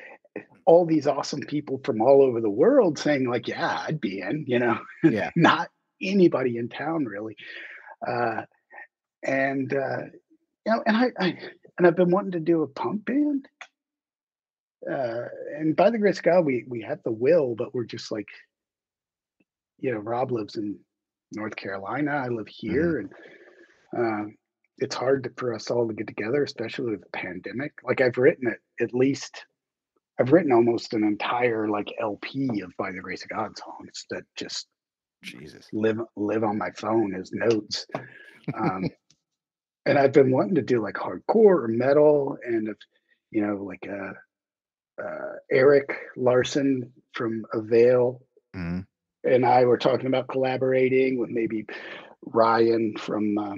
all these awesome people from all over the world saying like, "Yeah, I'd be in," you know, Yeah. not anybody in town really. Uh, and uh, you know, and I, I and I've been wanting to do a punk band uh, and by the grace of God, we we have the will, but we're just like, you know, Rob lives in North Carolina. I live here, and um, it's hard to, for us all to get together, especially with the pandemic. Like I've written it at least, I've written almost an entire like LP of By the Grace of God songs that just Jesus. live live on my phone as notes. Um, and I've been wanting to do like hardcore or metal, and if you know, like uh, uh, Eric Larson from Avail Mhm. And I were talking about collaborating with maybe Ryan from uh,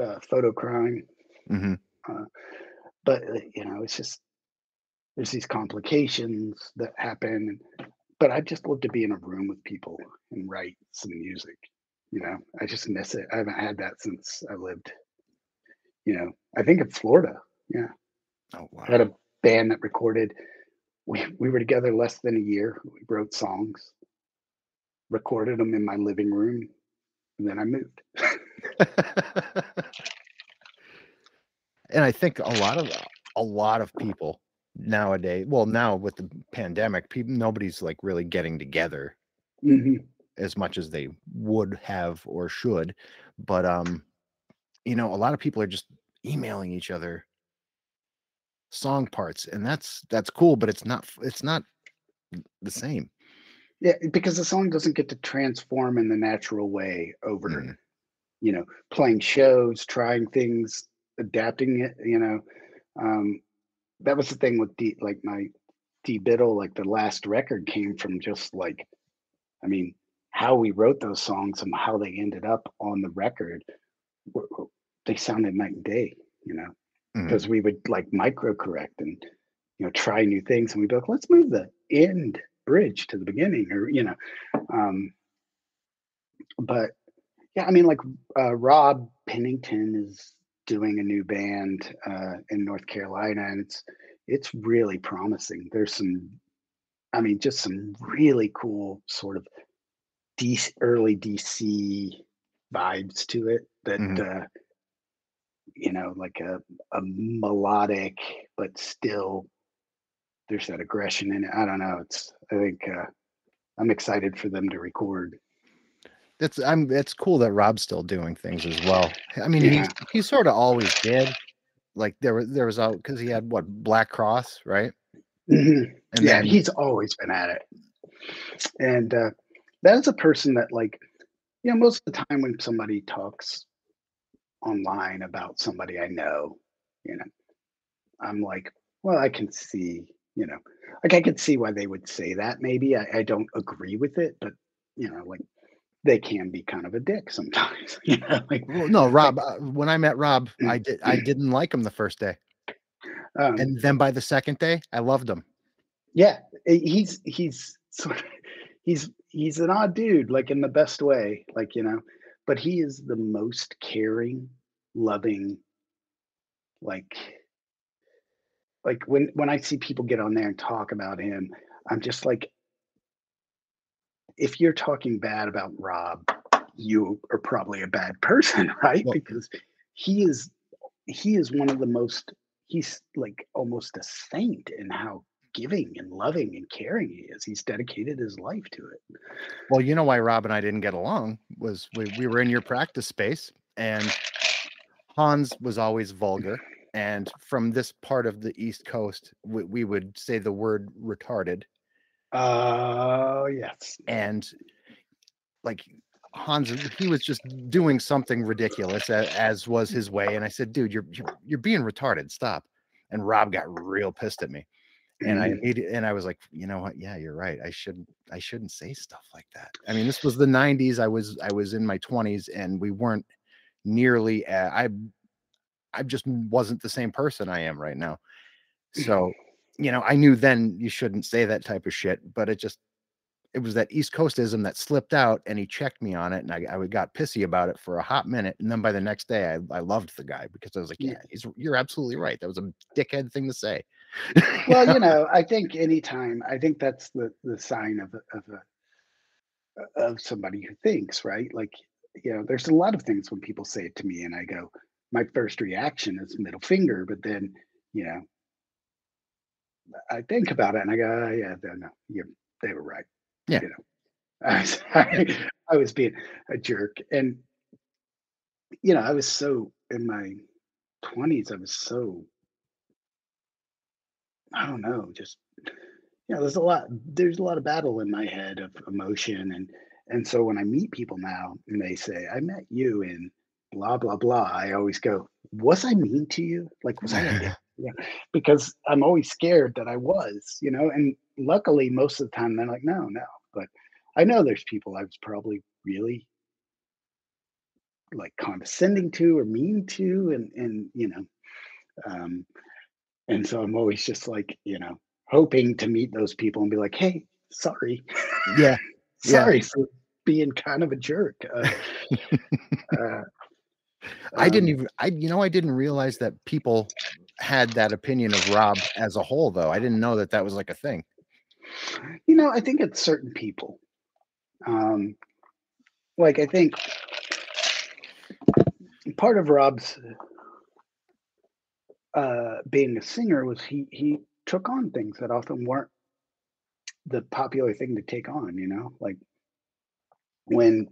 uh, Photocrime. Mhm. But uh, you know, it's just there's these complications that happen. But I just love to be in a room with people and write some music. You know, I just miss it. I haven't had that since I lived. You know, I think in Florida. Yeah, Oh wow. I had a band that recorded. We we were together less than a year. We wrote songs, recorded them in my living room, and then I moved. and I think a lot of a lot of people nowadays, well, now with the pandemic, people nobody's like really getting together hmm as much as they would have or should. But um, you know, a lot of people are just emailing each other song parts, and that's that's cool, but it's not it's not the same. Yeah, because the song doesn't get to transform in the natural way over, Mm. you know, playing shows, trying things, adapting it. You know, um, that was the thing with D, like my D Biddle, like the last record came from just like, I mean, how we wrote those songs and how they ended up on the record, they sounded night and day. You know, because we would like micro correct and you know try new things and we'd be like let's move the end bridge to the beginning or you know um but yeah i mean like uh rob pennington is doing a new band uh in north carolina and it's it's really promising. There's some i mean just some really cool sort of DC, early dc vibes to it that Mhm. uh you know like a, a melodic but still there's that aggression in it. I don't know. It's i think uh i'm excited for them to record That's I'm it's cool that Rob's still doing things as well. I mean, he Yeah. he sort of always did. Like there was there was a because he had what Black Cross, right? Mhm. And yeah then he's always been at it and uh that's a person that like, you know, most of the time when somebody talks online about somebody I know, you know, I'm like, well, I can see, you know, like I can see why they would say that. Maybe I, I don't agree with it, but you know, like they can be kind of a dick sometimes. You know, like well, no, Rob. Uh, when I met Rob, I did I didn't like him the first day, um, and then by the second day, I loved him. Yeah, he's he's sort of he's he's an odd dude, like in the best way, like you know, but he is the most caring, loving, like like when when I see people get on there and talk about him, I'm just like, if you're talking bad about Rob, you are probably a bad person, right? Well, because he is he is one of the most he's like almost a saint in how giving and loving and caring he is. He's dedicated his life to it. Well, you know why Rob and I didn't get along was we, we were in your practice space and Hans was always vulgar. And from this part of the East Coast, we, we would say the word retarded. Oh, uh, yes. And like Hans, he was just doing something ridiculous as, as, was his way. And I said, dude, you're, you're, you're being retarded. Stop. And Rob got real pissed at me. And I mm-hmm. and I was like, you know what? Yeah, you're right. I shouldn't I shouldn't say stuff like that. I mean, this was the 90s. I was I was in my 20s and we weren't nearly uh, I I just wasn't the same person I am right now. Mm-hmm. So, you know, I knew then you shouldn't say that type of shit, but it just it was that East Coastism that slipped out and he checked me on it and I, I got pissy about it for a hot minute. And then by the next day I, I loved the guy because I was like, yeah, he's you're absolutely right. That was a dickhead thing to say. well, you know, I think anytime I think that's the the sign of of a of somebody who thinks, right? Like, you know, there's a lot of things when people say it to me and I go, my first reaction is middle finger, but then, you know, I think about it and I go, oh, yeah, no, you they were right. Yeah. You know, I was, I was being a jerk. And, you know, I was so in my 20s, I was so, I don't know, just, you know, there's a lot, there's a lot of battle in my head of emotion. And, and so when I meet people now and they say, I met you in blah, blah, blah, I always go, was I mean to you? Like, was I, yeah, because I'm always scared that I was, you know, and luckily most of the time they're like, no, no, but I know there's people I was probably really like condescending to or mean to, and and you know, um, and so I'm always just like you know hoping to meet those people and be like, hey, sorry, yeah, sorry yeah. for being kind of a jerk. Uh, uh, I didn't um even I you know I didn't realize that people had that opinion of Rob as a whole though. I didn't know that that was like a thing. You know, I think it's certain people. Um, like I think part of Rob's uh, being a singer was he he took on things that often weren't the popular thing to take on. You know, like when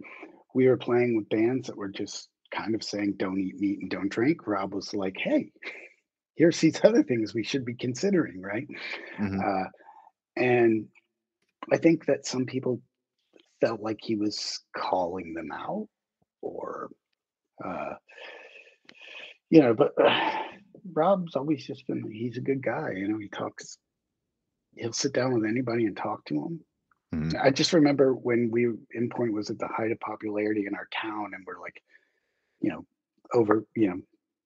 we were playing with bands that were just kind of saying don't eat meat and don't drink, Rob was like, "Hey, here's these other things we should be considering," right? Mm-hmm. Uh, and I think that some people felt like he was calling them out or, uh, you know, but uh, Rob's always just been, he's a good guy. You know, he talks, he'll sit down with anybody and talk to them. Mm-hmm. I just remember when we, Endpoint was at the height of popularity in our town and we're like, you know, over, you know,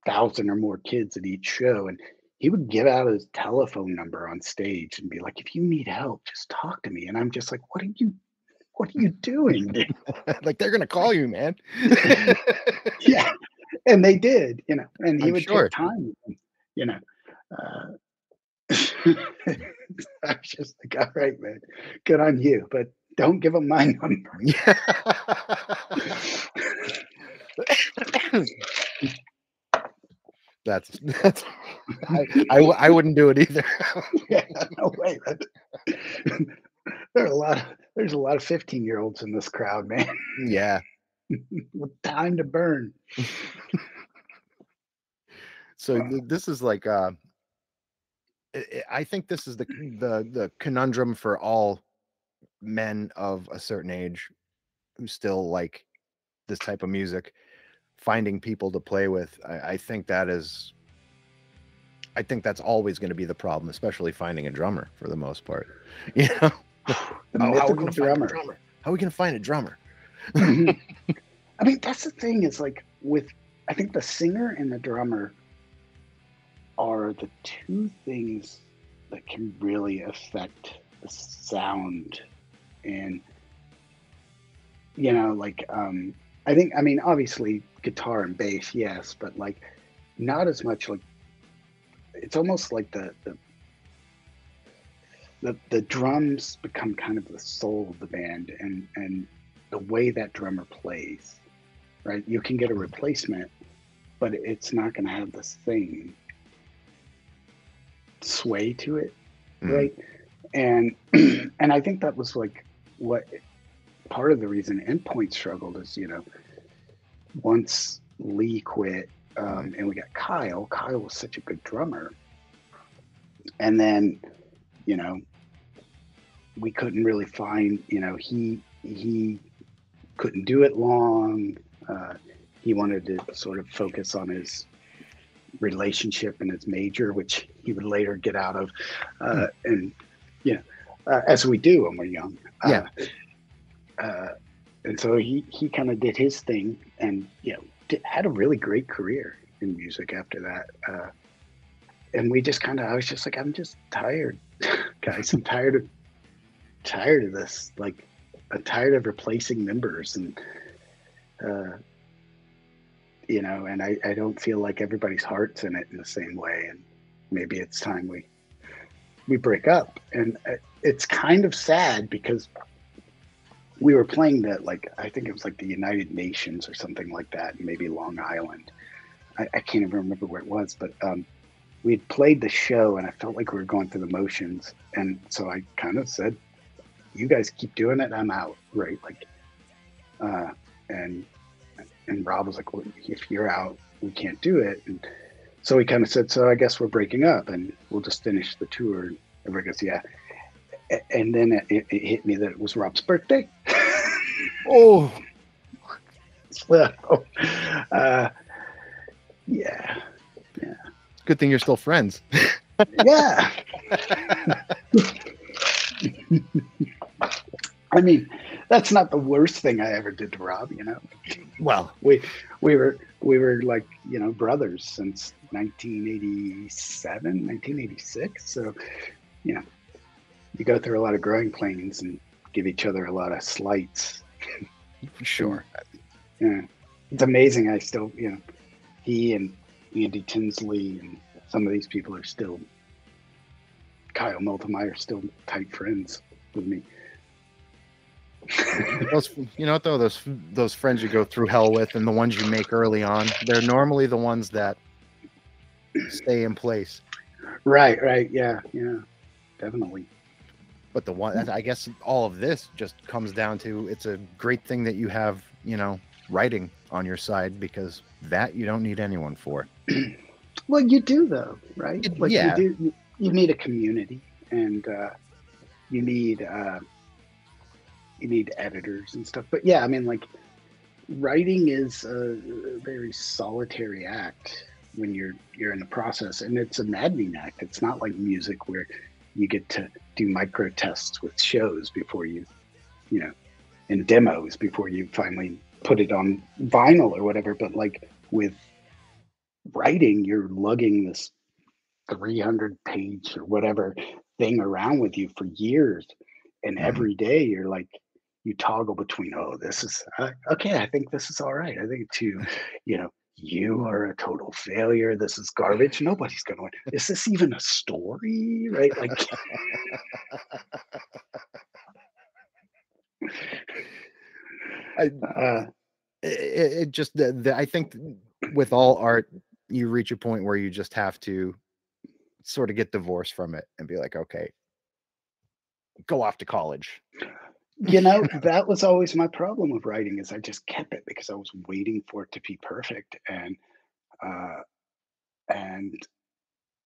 thousand or more kids at each show. And he would give out his telephone number on stage and be like, if you need help, just talk to me. And I'm just like, what are you what are you doing? like they're gonna call you, man. yeah. And they did, you know, and he I'm would sure. take time, you know. Uh, I was just like, all right, man, good on you, but don't give him my number. That's that's I, I, I wouldn't do it either. yeah, no way. There are a lot of there's a lot of 15 year olds in this crowd, man. Yeah. Time to burn. so this is like uh I think this is the the the conundrum for all men of a certain age who still like this type of music finding people to play with i, I think that is i think that's always going to be the problem especially finding a drummer for the most part you know the Oh, how are we mythical gonna find a drummer. drummer how are we going to find a drummer Mhm. I mean, that's the thing is like with, I think the singer and the drummer are the two things that can really affect the sound. And, you know, like, um, I think, I mean, obviously guitar and bass, yes, but like not as much like, it's almost like the, the, the, the drums become kind of the soul of the band and, and the way that drummer plays, right? You can get a replacement, but it's not going to have the same sway to it, Mhm. right? And and I think that was like what part of the reason Endpoint struggled is, you know, once Lee quit um, and we got Kyle, Kyle was such a good drummer, and then, you know, we couldn't really find, you know, he he couldn't do it long. Uh, he wanted to sort of focus on his relationship and his major, which he would later get out of. Uh, and, you know, uh, as we do when we're young. Yeah. Uh, and so he, he kind of did his thing and, you know, did, had a really great career in music after that. Uh, and we just kind of, I was just like, I'm just tired, guys. I'm tired of, tired of this. Like, I'm tired of replacing members and, uh, you know, and I, I don't feel like everybody's heart's in it in the same way. And maybe it's time we, we break up. And uh, it's kind of sad because we were playing that, like, I think it was like the United Nations or something like that, maybe Long Island. I, I can't even remember where it was, but, um, we had played the show and I felt like we were going through the motions. And so I kind of said, you guys keep doing it. I'm out. Right. Like, uh, and, and Rob was like, well, if you're out, we can't do it. And so we kind of said, so I guess we're breaking up and we'll just finish the tour. And everybody goes, yeah. And then it, it, it hit me that it was Rob's birthday. oh so, uh, yeah, good thing you're still friends yeah. I mean, that's not the worst thing I ever did to Rob, you know. well We we were we were like, you know, brothers since 1987, 1986. So, you know, you go through a lot of growing pains and give each other a lot of slights. sure Yeah. It's amazing I still, you know, he and Andy Tinsley and some of these people are still Kyle Miltemeyer still tight friends with me. those you know what though those those friends you go through hell with and the ones you make early on they're normally the ones that stay in place Right, right, yeah, yeah, definitely. But the one i guess all of this just comes down to it's a great thing that you have you know writing on your side because that you don't need anyone for Well, you do though, right? It- Like yeah. you do. You, you need a community, and uh, you need uh, you need editors and stuff. But yeah, I mean, like writing is a very solitary act when you're you're in the process, and it's a maddening act. It's not like music where you get to do micro tests with shows before you, you know, and demos before you finally put it on vinyl or whatever. But like with writing, you're lugging this 300 page or whatever thing around with you for years. And Mhm. every day you're like, you toggle between, oh, this is uh, okay. I think this is all right. I think to, you know, you are a total failure. This is garbage. Nobody's going to win. Is this even a story? Right? Like, I, uh, it, it just the, the, i think with all art you reach a point where you just have to sort of get divorced from it and be like okay go off to college you know that was always my problem with writing is i just kept it because i was waiting for it to be perfect and uh and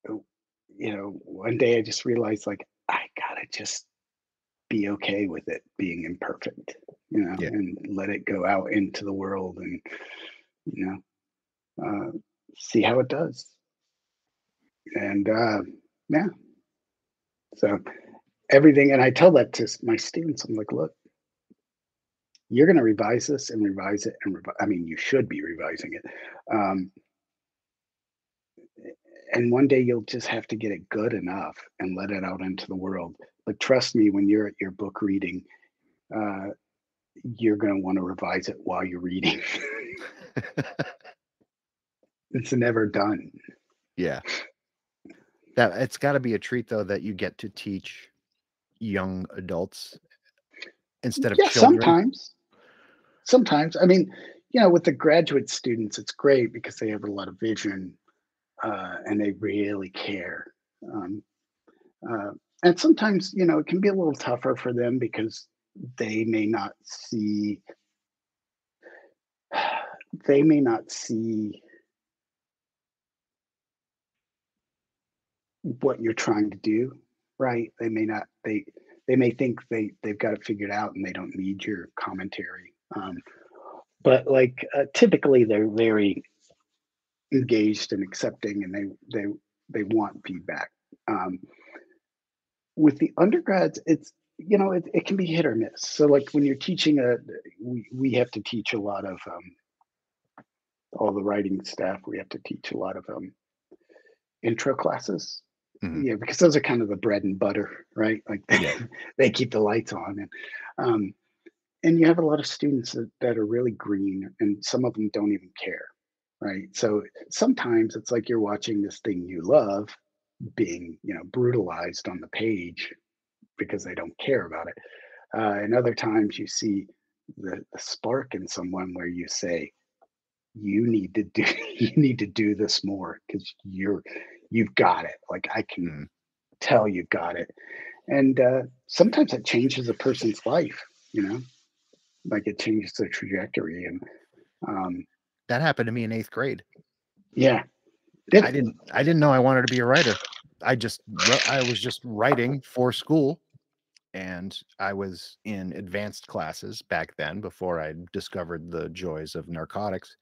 uh, you know one day i just realized like i gotta just be okay with it being imperfect, you know, Yeah. and let it go out into the world and, you know, uh, see how it does. And uh, yeah, so everything, and I tell that to my students. I'm like, look, you're going to revise this and revise it and revi- I mean, you should be revising it. Um, and one day you'll just have to get it good enough and let it out into the world. But trust me, when you're at your book reading, uh, you're going to want to revise it while you're reading. it's never done. yeah. That it's got to be a treat though that you get to teach young adults instead of Yeah, children. sometimes. Sometimes. I mean, you know, with the graduate students, it's great because they have a lot of vision uh, and they really care. Um, uh, and sometimes, you know, it can be a little tougher for them because they may not see they may not see what you're trying to do right they may not they they may think they they've got it figured out and they don't need your commentary um but like uh, typically they're very engaged and accepting and they they they want feedback um with the undergrads it's you know it, it can be hit or miss. So like when you're teaching a we, we have to teach a lot of um all the writing staff we have to teach a lot of um intro classes Mhm. yeah because those are kind of the bread and butter right like Yeah. they keep the lights on and um and you have a lot of students that, that are really green and some of them don't even care right so sometimes it's like you're watching this thing you love being you know brutalized on the page because they don't care about it uh, and other times you see the, the spark in someone where you say you need to do you need to do this more because you're you've got it like i can Mm. tell you've got it and uh, sometimes it changes a person's life you know like it changes their trajectory and um That happened to me in eighth grade. yeah Did I didn't I didn't know I wanted to be a writer. I just I was just writing for school and I was in advanced classes back then before I discovered the joys of narcotics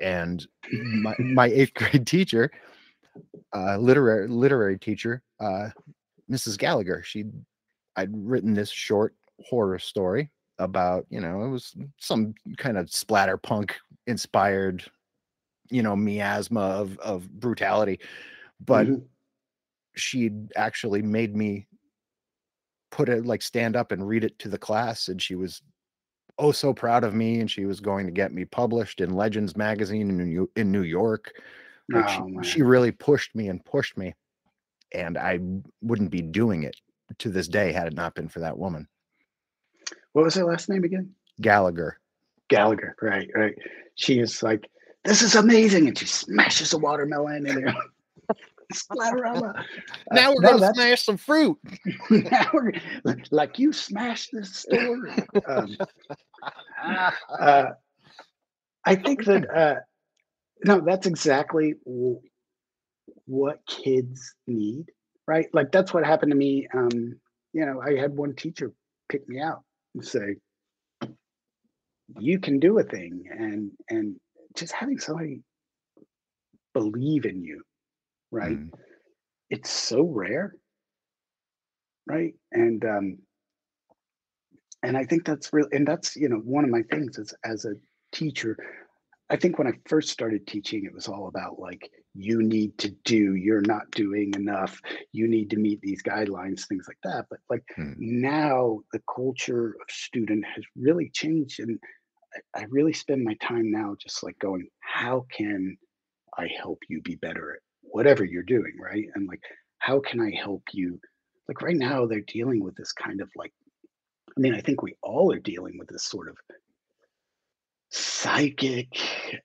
and my, my 8th grade teacher uh literary literary teacher uh Mrs. Gallagher she I'd written this short horror story about you know it was some kind of splatter punk inspired you know miasma of of brutality but Mhm. she'd actually made me put it like stand up and read it to the class and she was oh so proud of me and she was going to get me published in legends magazine in new, in new york oh, she, she really pushed me and pushed me and i wouldn't be doing it to this day had it not been for that woman. What was her last name again? Gallagher. Gallagher right right. She is like this is amazing and she smashes a watermelon and they're splatterella Uh, now we're no, gonna that's- smash some fruit. Now we're, like you smashed this store. Um, uh, I think that uh, no, that's exactly what kids need, right? Like that's what happened to me. Um, you know, I had one teacher pick me out and say, "You can do a thing," and and just having somebody believe in you, right? Mm, It's so rare, right? And um, and I think that's real, and that's you know one of my things is as a teacher. I think when I first started teaching, it was all about like you need to do, you're not doing enough, you need to meet these guidelines, things like that. But like mm, now, the culture of student has really changed, and I, I really spend my time now just like going, how can I help you be better at whatever you're doing, right? And like, how can I help you? Like right now, they're dealing with this kind of like I mean, I think we all are dealing with this sort of psychic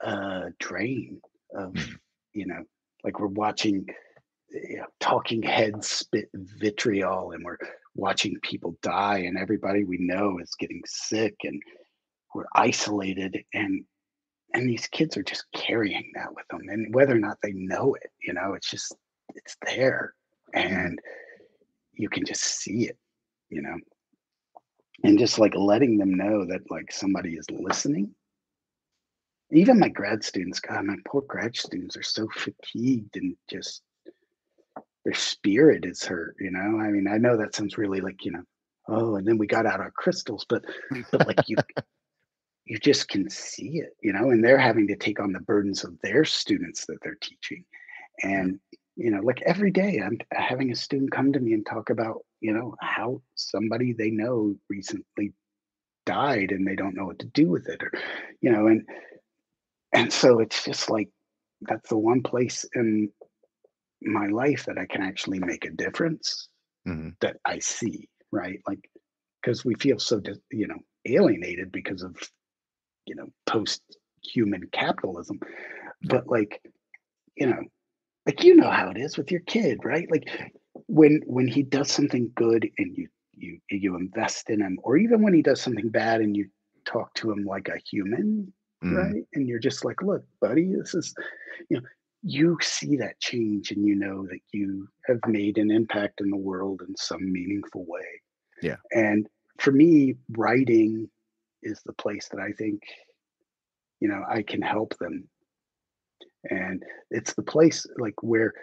uh, drain of, Mm. you know, like we're watching you know, talking heads spit vitriol and we're watching people die and everybody we know is getting sick and we're isolated and and these kids are just carrying that with them and whether or not they know it you know it's just it's there and you can just see it you know and just like letting them know that like somebody is listening. Even my grad students, God, my poor grad students are so fatigued and just their spirit is hurt, you know. I mean, I know that sounds really like, you know, oh, and then we got out our crystals, but but like you you just can see it, you know, and they're having to take on the burdens of their students that they're teaching. And, you know, like every day I'm having a student come to me and talk about, you know, how somebody they know recently died and they don't know what to do with it or, you know, and and so it's just like that's the one place in my life that I can actually make a difference hmm that I see, right? Like, because we feel so, you know, alienated because of you know, post-human capitalism. But like, you know, like you know how it is with your kid, right? Like when when he does something good and you you you invest in him, or even when he does something bad and you talk to him like a human, hmm right? And you're just like, look, buddy, this is, you know, you see that change and you know that you have made an impact in the world in some meaningful way. Yeah. And for me, writing is the place that I think, you know, I can help them. And it's the place like where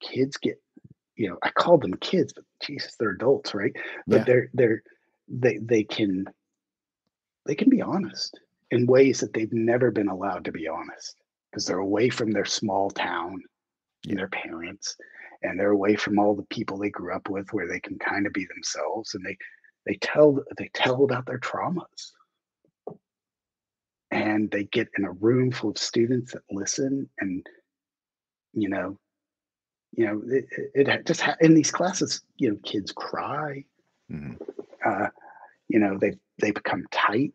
kids get, you know, I call them kids, but Jesus, they're adults, right? But Yeah. they're they're they they can they can be honest in ways that they've never been allowed to be honest because they're away from their small town and their parents and they're away from all the people they grew up with where they can kind of be themselves and they they tell they tell about their traumas. And they get in a room full of students that listen and you know you know it, it it just ha- in these classes you know kids cry. Hmm uh you know they they become tight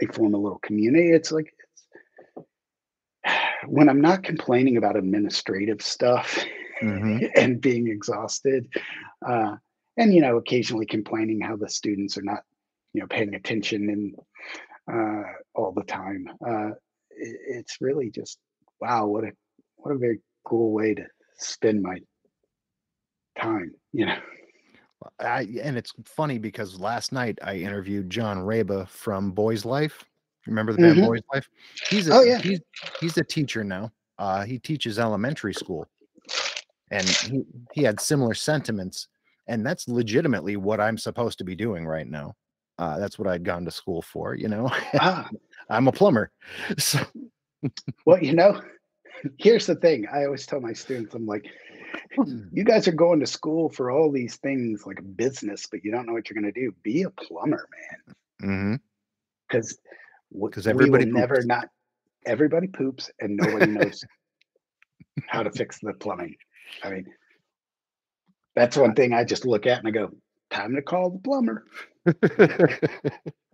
they form a little community. It's like it's, when i'm not complaining about administrative stuff hmm and being exhausted uh and you know occasionally complaining how the students are not you know paying attention and uh all the time uh it, it's really just wow what a what a very cool way to spend my time you know I, and it's funny because last night I interviewed John Raba from Boys Life. Remember the band hmm Boys Life? He's a oh yeah he's he's a teacher now. Uh, he teaches elementary school, and he he had similar sentiments, and that's legitimately what I'm supposed to be doing right now. Uh, that's what I'd gone to school for, you know. ah I'm a plumber, so well you know here's the thing i always tell my students i'm like Hmm. you guys are going to school for all these things like business but you don't know what you're going to do. Be a plumber man. Mm-hmm. Because because we will everybody never not everybody poops and nobody knows how to fix the plumbing. I mean that's one thing i just look at and i go time to call the plumber.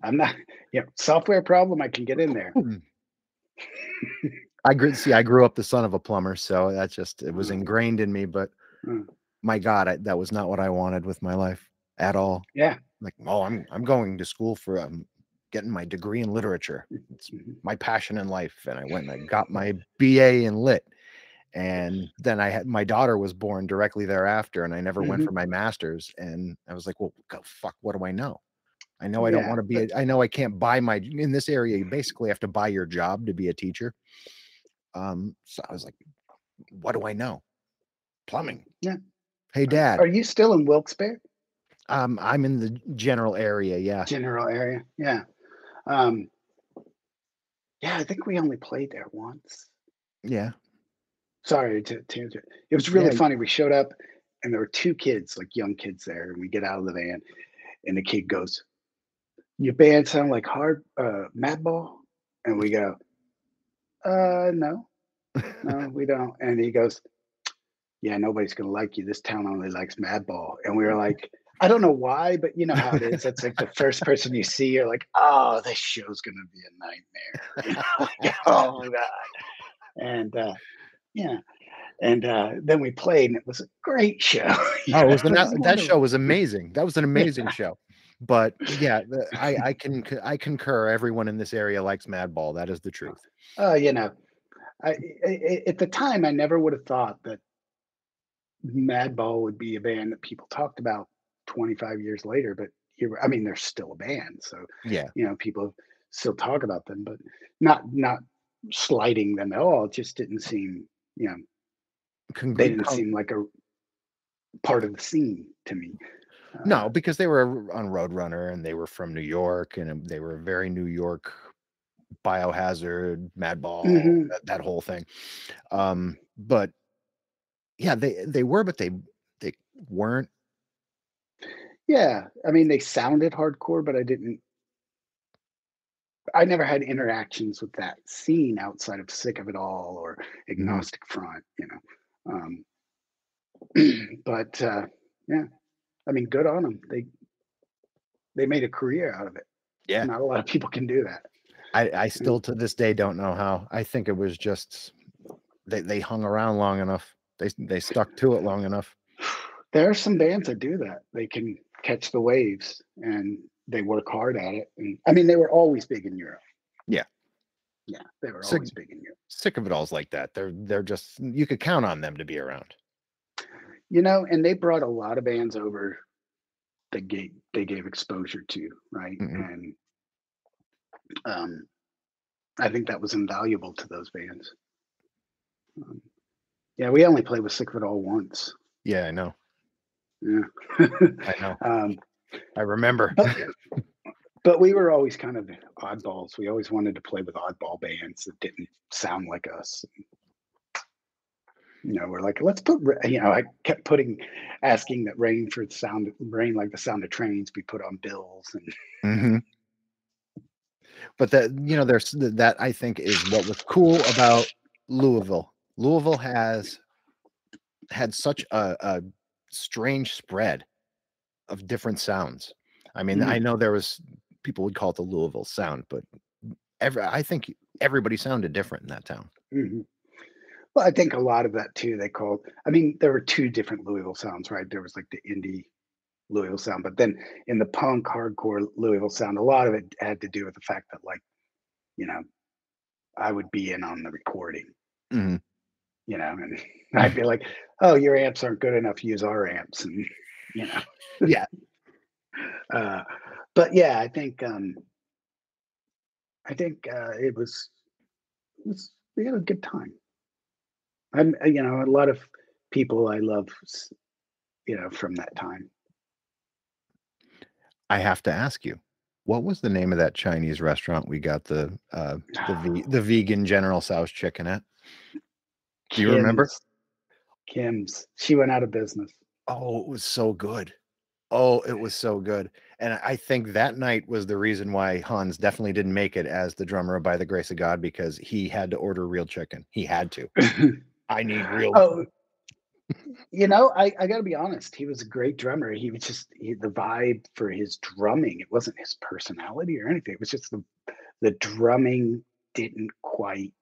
I'm not you know software problem i can get in there hmm. I grew see. I grew up the son of a plumber, so that just it was Mm, ingrained in me. But mm. my God, I, that was not what I wanted with my life at all. yeah Like, oh, I'm I'm going to school for um, getting my degree in literature. It's Mhm. my passion in life, and I went and I got my BA in lit. And then I had my daughter was born directly thereafter, and I never went Mhm. for my master's. And I was like, well, go fuck. What do I know? I know I don't want to be. A, I know I can't buy my in this area. You basically have to buy your job to be a teacher. Um, so I was like, what do I know? Plumbing. yeah Hey, Dad. are you still in wilkes-barre Um, I'm in the general area. Yeah, general area yeah um yeah i think we only played there once yeah, sorry to tangent it was yeah. really funny we showed up and there were two kids like young kids there and we get out of the van and the kid goes your band sound like hard uh madball and we go uh no. No we don't. And he goes yeah nobody's gonna like you. This town only likes madball. And we were like i don't know why but you know how it is. That's like the first person you see you're like oh this show's gonna be a nightmare. You know like, oh god. And uh yeah. And uh then we played and it was a great show. Oh, it was an, that that show was amazing. That was an yeah amazing show. But yeah, I I can I concur. Everyone in this area likes Madball. That is the truth. uh you know I, I at the time i never would have thought that Madball would be a band that people talked about 25 years later, but you're, I mean, they're still a band, so Yeah. you know, people still talk about them, but not not slighting them at all. It just didn't seem, you know, they didn't seem like a part of the scene to me. Uh, no, because they were on Roadrunner and they were from New York and they were very New York biohazard, madball, Mhm. that, that whole thing. Um, but yeah, they they were, but they they weren't. Yeah, I mean, they sounded hardcore, but I didn't. I never had interactions with that scene outside of Sick of It All or Agnostic Front, you know. Um, but uh, yeah, I mean, good on them. They they made a career out of it. Yeah. Not a lot of people can do that. I, I still to this day don't know how. I think it was just they, they hung around long enough. They they stuck to it long enough. There are some bands that do that. They can catch the waves and they work hard at it. And I mean, they were always big in Europe. Yeah. Yeah, they were So- always big in Europe. Sick of it all's like that. They're they're just you could count on them to be around. You know, and they brought a lot of bands over that gave they gave exposure to, right? Mhm. And um I think that was invaluable to those bands. Um, yeah, we only played with Sick of It All once. Yeah, I know. Yeah. I know. um, I remember. but, but we were always kind of oddballs. We always wanted to play with oddball bands that didn't sound like us. You know, we're like, let's put, you know, I kept putting, asking that rain for the sound, rain like the sound of trains be put on bills. And hmm But that you know, there's that I think is what was cool about Louisville. Louisville has had such a, a strange spread of different sounds. I mean, Mhm. I know there was people would call it the Louisville sound, but every I think everybody sounded different in that town. Mhm. Well, I think a lot of that too, they called, I mean, there were two different Louisville sounds, right? There was like the indie Louisville sound, but then in the punk hardcore Louisville sound, a lot of it had to do with the fact that like, you know, I would be in on the recording, Mhm. you know, and I'd be like, "Oh, your amps aren't good enough. Use our amps," and you know, Yeah. Uh, but yeah, I think um, I think uh, it was it was we had a good time. I'm uh, you know a lot of people I love, you know, from that time. I have to ask you, what was the name of that Chinese restaurant we got the uh the the vegan General Tso's chicken at? Do you remember? Kim's. Kim's. She went out of business. Oh, it was so good. Oh, it was so good. And I I think that night was the reason why Hans definitely didn't make it as the drummer of by the grace of God because he had to order real chicken. He had to. I need real. Oh, you know, I, I got to be honest. He was a great drummer. He was just he, the vibe for his drumming. It wasn't his personality or anything. It was just the the drumming didn't quite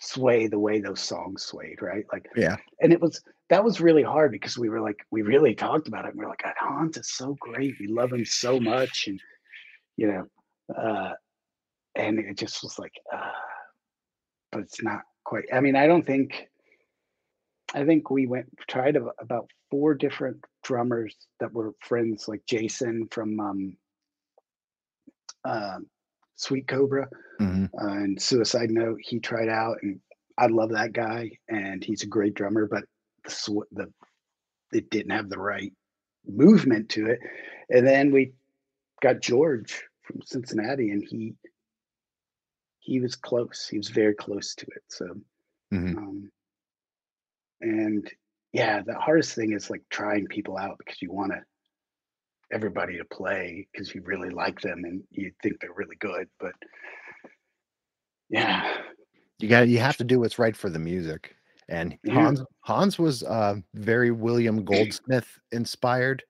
sway the way those songs swayed, right? Like, Yeah. and it was that was really hard because we were like we really talked about it. And we are like, God, Hans is so great. We love him so much, and you know, uh, and it just was like, uh, but it's not quite. I mean, I don't think. I think we went tried about four different drummers that were friends, like Jason from um, uh, Sweet Cobra Mhm. uh, and Suicide Note. He tried out, and I love that guy, and he's a great drummer. But the sw- the it didn't have the right movement to it. And then we got George from Cincinnati, and he he was close. He was very close to it. So, Mhm. um, and yeah, the hardest thing is like trying people out because you want to everybody to play because you really like them and you think they're really good. But yeah, You got you have to do what's right for the music. And Yeah. Hans Hans was uh, very William Goldsmith inspired.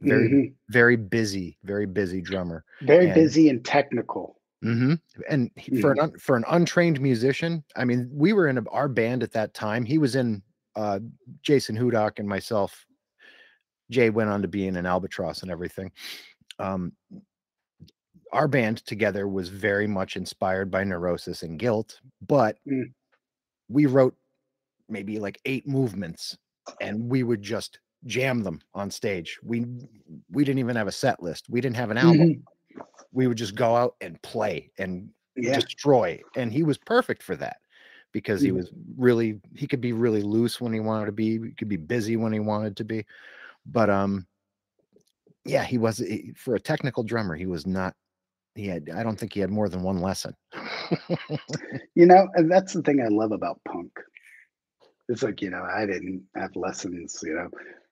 Very mhm. very busy, very busy drummer. very and- busy and technical. Hmm And he, for an un, for an untrained musician, I mean, we were in a, our band at that time. He was in uh, Jason Hudock and myself. Jay went on to be in an Albatross and everything. Um, our band together was very much inspired by Neurosis and Guilt, but Mm. we wrote maybe like eight movements, and we would just jam them on stage. We we didn't even have a set list. We didn't have an album. Mhm. We would just go out and play and Yeah. destroy. And he was perfect for that because he Mhm. was really he could be really loose when he wanted to be. He could be busy when he wanted to be. But um yeah, he was he- for a technical drummer, he was not he had I don't think he had more than one lesson. You know, and that's the thing I love about punk. It's like, you know, I didn't have lessons, you know.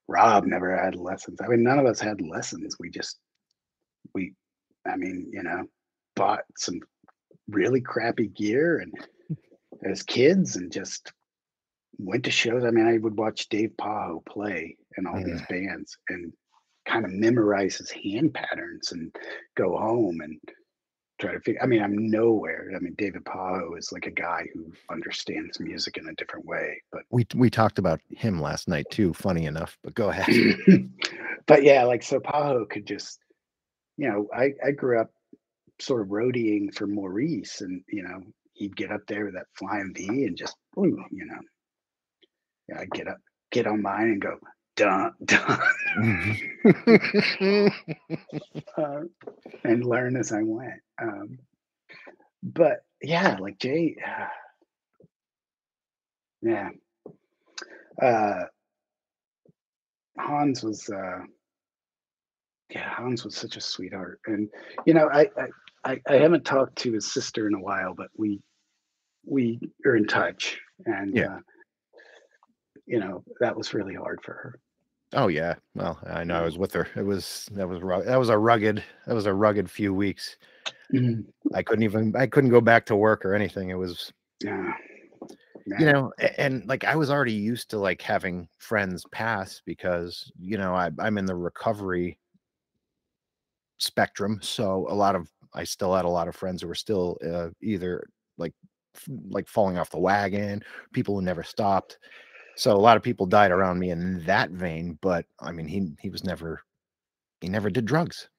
Rob never had lessons. I mean, none of us had lessons. We just we I mean, you know, bought some really crappy gear and as kids and just went to shows. I mean, I would watch Dave Pajo play and all these bands and kind of memorize his hand patterns and go home and try to figure. I mean, I'm nowhere. I mean, David Pajo is like a guy who understands music in a different way. But we we talked about him last night too, funny enough. But go ahead. but yeah, like so Pajo could just, you know, I I grew up sort of roadieing for Maurice, and you know, he'd get up there with that flying V and just, you know, yeah, I'd get up, get on mine and go dun dun, uh, and learn as I went. Um, but yeah, like Jay, yeah, uh, Hans was, uh, yeah, Hans was such a sweetheart, and you know, I, I, I, haven't talked to his sister in a while, but we, we are in touch, and Yeah. uh, you know, that was really hard for her. Oh yeah. Well, I know I was with her. It was that was that was a rugged that was a rugged few weeks. I couldn't even I couldn't go back to work or anything. It was Yeah. you know and like I was already used to like having friends pass because you know I I'm in the recovery spectrum, so a lot of I still had a lot of friends who were still uh, either like like falling off the wagon, people who never stopped. So a lot of people died around me in that vein, but I mean he he was never he never did drugs,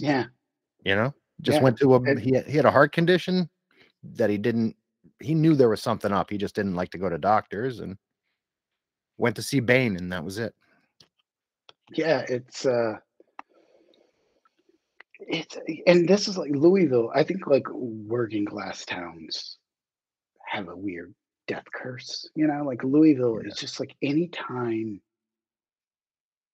yeah. you know? Just Yeah, went to a he had, he had a heart condition that he didn't he knew there was something up. He just didn't like to go to doctors and went to see Bane and that was it. Yeah, it's uh it's and this is like Louisville. I think like working class towns have a weird death curse. You know, like Louisville Yeah. is just like anytime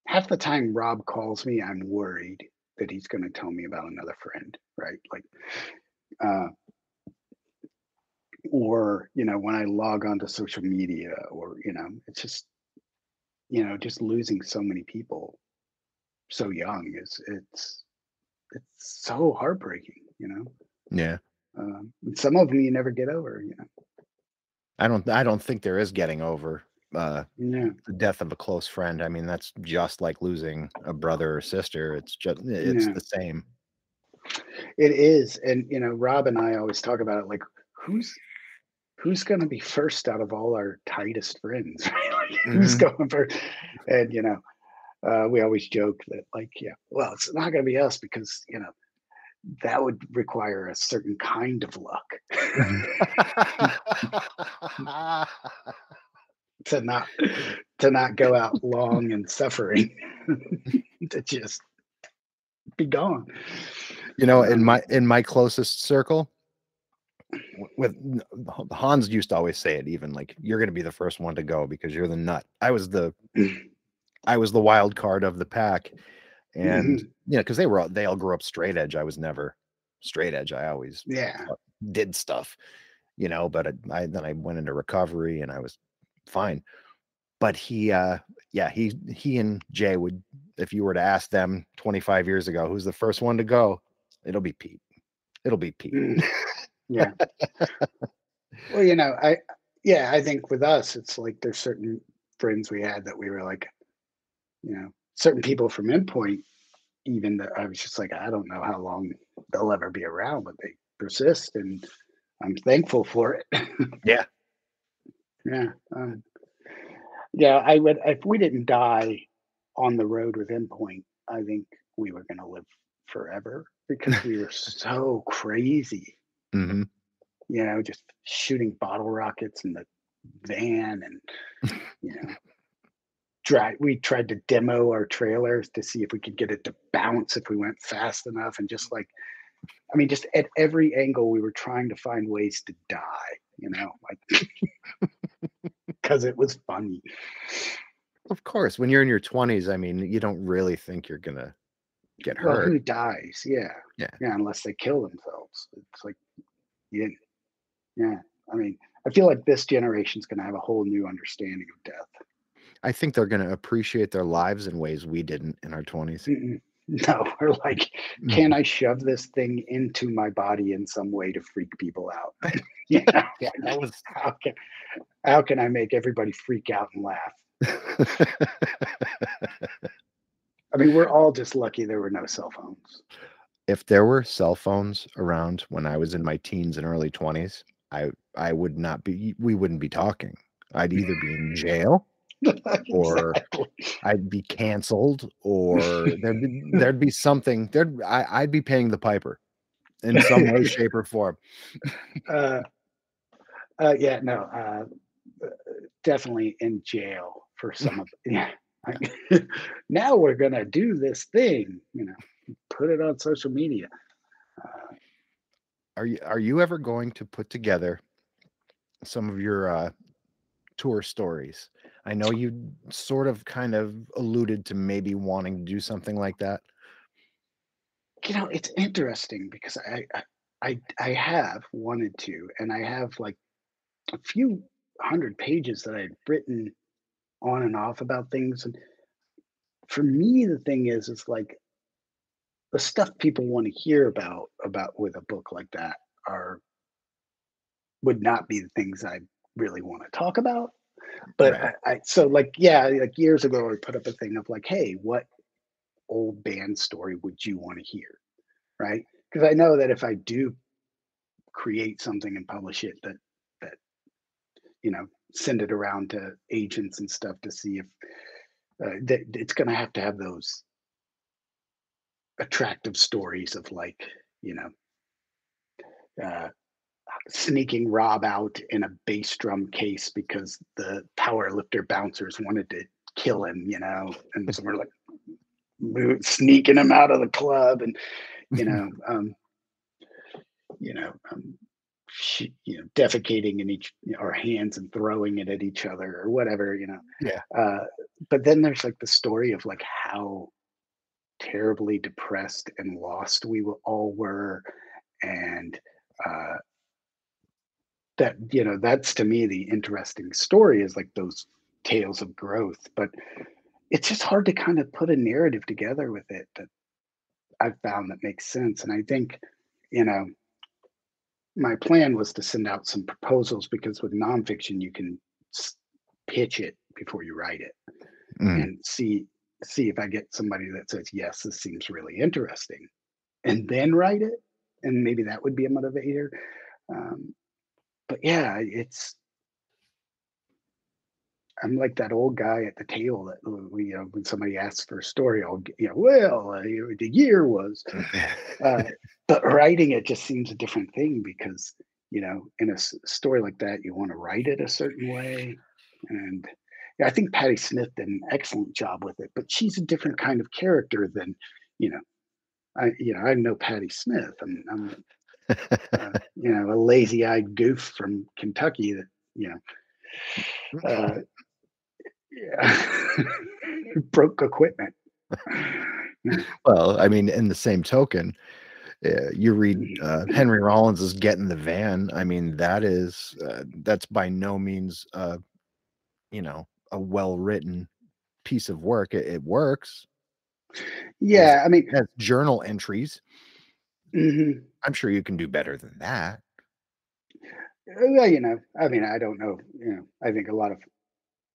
half the time Rob calls me, I'm worried that he's gonna tell me about another friend, right? Like uh or you know, when I log onto social media or you know, it's just you know, just losing so many people so young is it's it's so heartbreaking, you know. Yeah. Um, some of them you never get over, you know. I don't I don't think there is getting over uh Yeah, the death of a close friend. I mean, that's just like losing a brother or sister. It's just it's Yeah. the same. it is, and you know, Rob and I always talk about it. Like, who's who's going to be first out of all our tightest friends? Right? Like, Who's going first? And you know, uh, we always joke that, like, yeah, well, it's not going to be us because you know that would require a certain kind of luck to not to not go out long and suffering to just be gone. you know, in Um, my in my closest circle, with Hans used to always say it. Even like you're going to be the first one to go because you're the nut. I was the I was the wild card of the pack, and Mhm. you know, because they were all, they all grew up straight edge. I was never straight edge. I always Yeah. did stuff, you know. But I, I then I went into recovery and I was fine. But he, uh yeah, he he and Jay would, if you were to ask them 25 years ago, who's the first one to go, it'll be Pete. It'll be Pete. Mm. Yeah. well, you know, I yeah, I think with us, it's like there's certain friends we had that we were like, you know, certain people from Endpoint, even that I was just like, I don't know how long they'll ever be around, but they persist, and I'm thankful for it. Yeah. yeah. Um, yeah, I would if we didn't die on the road with Endpoint, I think we were gonna live forever because we were so crazy hmm you know, just shooting bottle rockets in the van and, you know, try we tried to demo our trailers to see if we could get it to bounce if we went fast enough and just like I mean, just at every angle, we were trying to find ways to die, you know, like because it was funny. Of course, when you're in your 20s, I mean, you don't really think you're gonna get hurt Well, who dies? Yeah, Yeah. yeah, unless they kill themselves. It's like, yeah, yeah. I mean, I feel like this generation's gonna have a whole new understanding of death. I think they're gonna appreciate their lives in ways we didn't in our 20s. Mm-mm. No, we're like, can mm-hmm. I shove this thing into my body in some way to freak people out? yeah, Yeah, that was how can how can I make everybody freak out and laugh? I mean, we're all just lucky there were no cell phones. if there were cell phones around when I was in my teens and early 20s, I I would not be we wouldn't be talking. I'd either be in jail, Or- Exactly. I'd be canceled, or there'd be there'd be something there'd I, I'd be paying the piper in some way, shape, or form. uh, uh, yeah, no, uh, uh, definitely in jail for some of yeah. now we're gonna do this thing, you know, put it on social media. Uh, Are you are you ever going to put together some of your uh tour stories? I know you sort of kind of alluded to maybe wanting to do something like that. you know, it's interesting because I, I I have wanted to, and I have like a few hundred pages that I've written on and off about things. And for me, the thing is, it's like the stuff people want to hear about about with a book like that are would not be the things I really want to talk about. But Right. I, I so like yeah, like years ago I put up a thing of like, hey, what old band story would you want to hear? Right? Because I know that if I do create something and publish it that that you know send it around to agents and stuff to see if uh, that it's going to have to have those attractive stories of like you know uh, sneaking Rob out in a bass drum case because the power lifter bouncers wanted to kill him, you know, and so we're like sneaking him out of the club and you know um you know um sh- you know defecating in each our hands and throwing it at each other or whatever you know Yeah. uh but then there's like the story of like how terribly depressed and lost we all were and uh that you know that's to me the interesting story is like those tales of growth but it's just hard to kind of put a narrative together with it that I've found that makes sense. And I think, you know, my plan was to send out some proposals because with nonfiction you can pitch it before you write it Mm. and see see if I get somebody that says yes, this seems really interesting, and then write it, and maybe that would be a motivator. Um, but yeah, it's I'm like that old guy at the table that you know, when somebody asks for a story, I'll, you know, well, uh, the year was, uh, but writing it just seems a different thing because, you know, in a story like that, you want to write it a certain way. And yeah, I think Patti Smith did an excellent job with it, but she's a different kind of character than, you know, I, you know, I know Patti Smith. I'm, I'm uh, you know, a lazy-eyed goof from Kentucky that, you know, uh, yeah, broke equipment. well, I mean, in the same token, uh, you read Mm. uh, Henry Rollins is Get in the Van. I mean, that is uh, that's by no means, uh, you know, a well written piece of work. It, it works. Yeah, I mean, has journal entries. Mhm. I'm sure you can do better than that. well, you know, I mean, I don't know. You know, I think a lot of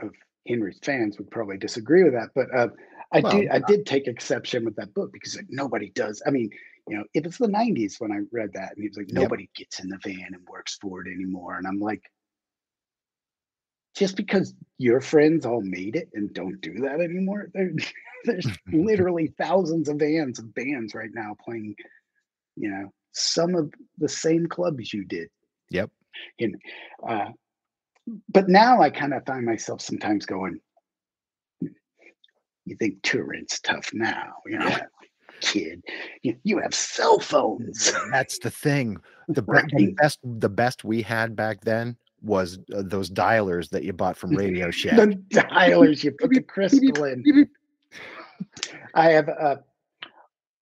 of Henry's fans would probably disagree with that, but uh, I Well, did. I did take exception with that book because like, nobody does. I mean, you know, it was the '90s when I read that, and he was like, Yep. nobody gets in the van and works for it anymore, and I'm like. Just because your friends all made it and don't do that anymore, there, there's literally thousands of vans of bands right now playing, you know, some of the same clubs you did. Yep. And uh, but now I kind of find myself sometimes going, you think touring's tough now, you know, kid. You, you have cell phones. That's the thing. The, be- the best the best we had back then was uh, those dialers that you bought from Radio Shack. the dialers, you put the crystal in. I have uh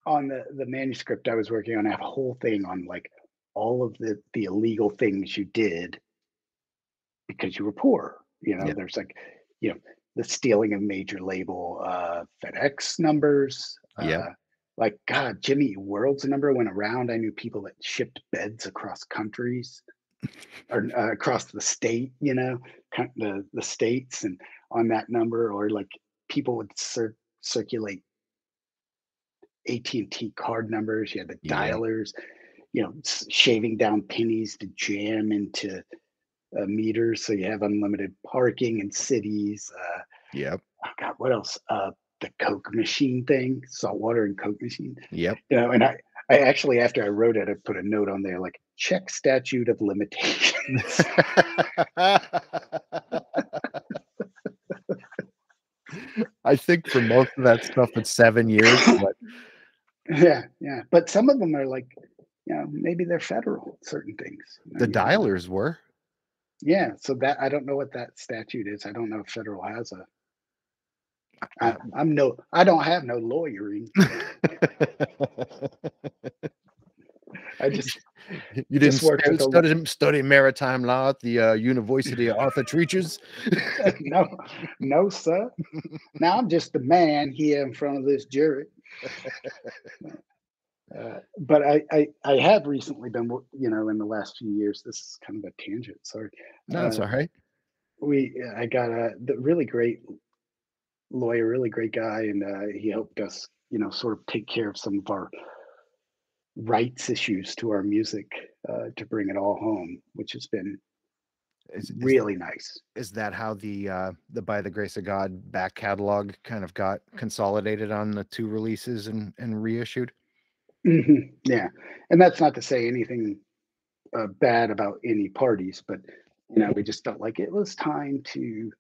on the the manuscript I was working on, I have a whole thing on like all of the the illegal things you did because you were poor. You know, Yeah. there's like, you know, the stealing of major label uh FedEx numbers. Yeah. Uh, like God, Jimmy World's number went around. I knew people that shipped beds across countries or uh, across the state, you know, the the states, and on that number, or like people would cir- circulate AT and T card numbers. You had the Yeah. dialers, you know, shaving down pennies to jam into uh, meters, so you have unlimited parking in cities. Uh, Yep. oh God, what else? Uh, the Coke machine thing, saltwater and Coke machine Yep. you know, and I, I actually after I wrote it, I put a note on there like check statute of limitations. I think for most of that stuff, it's seven years. But yeah, yeah. But some of them are like, you know, maybe they're federal, certain things. the you don't know. dialers were. Yeah. So that I don't know what that statute is. I don't know if federal has a I, I'm no I don't have no lawyering. I just you didn't study, study, study maritime law at the uh, University of Arthur Treacher's. no, no, sir. Now I'm just the man here in front of this jury. Uh, but I, I, I have recently been, you know, in the last few years. This is kind of a tangent. Sorry. No, it's Uh, all right. We, I got a the really great lawyer, really great guy, and uh, he helped us, you know, sort of take care of some of our rights issues to our music uh, to bring it all home, which has been Is, is- really nice. is that how the uh, the By the Grace of God back catalog kind of got consolidated on the two releases and, and reissued? Mhm, Yeah, and that's not to say anything uh, bad about any parties, but you know, we just felt like it was time to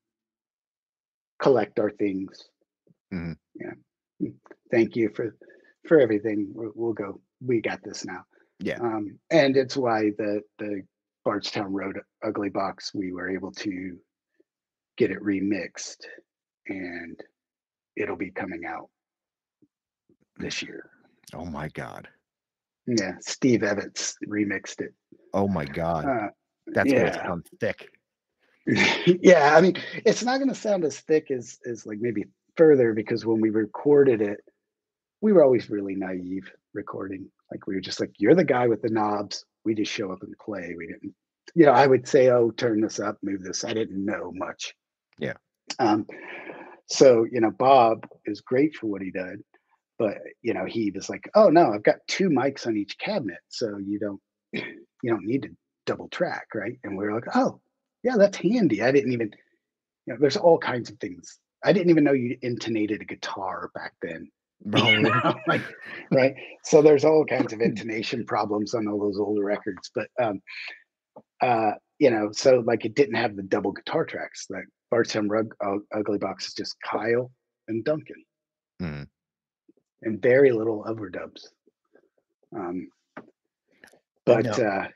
collect our things. Mhm. Yeah, Mm, thank you for for everything. We'll, we'll go. We got this now. Yeah. Um, and it's why the the Bardstown Road Ugly Box we were able to get it remixed, and it'll be coming out this year. Oh my God. Yeah, Steve Evans remixed it. Oh my God. Uh, That's gonna sound thick. yeah, I mean, it's not going to sound as thick as as like maybe further because when we recorded it, we were always really naive recording. Like we were just like, "You're the guy with the knobs." We just show up and play. We didn't, you know. I would say, "Oh, turn this up, move this." I didn't know much. Yeah. Um. So you know, Bob is great for what he did, but you know, he was like, "Oh no, I've got two mics on each cabinet, so you don't you don't need to double track, right?" And we were like, "Oh, yeah, that's handy. I didn't even, you know, there's all kinds of things. I didn't even know you intonated a guitar back then. Bro, you know, like, right. So there's all kinds of intonation problems on all those older records. But, um, uh, you know, so like it didn't have the double guitar tracks. Like Bardstown Rug Ug- Ugly Box is just Kyle and Duncan Mhm. and very little overdubs. Um, but, No. uh,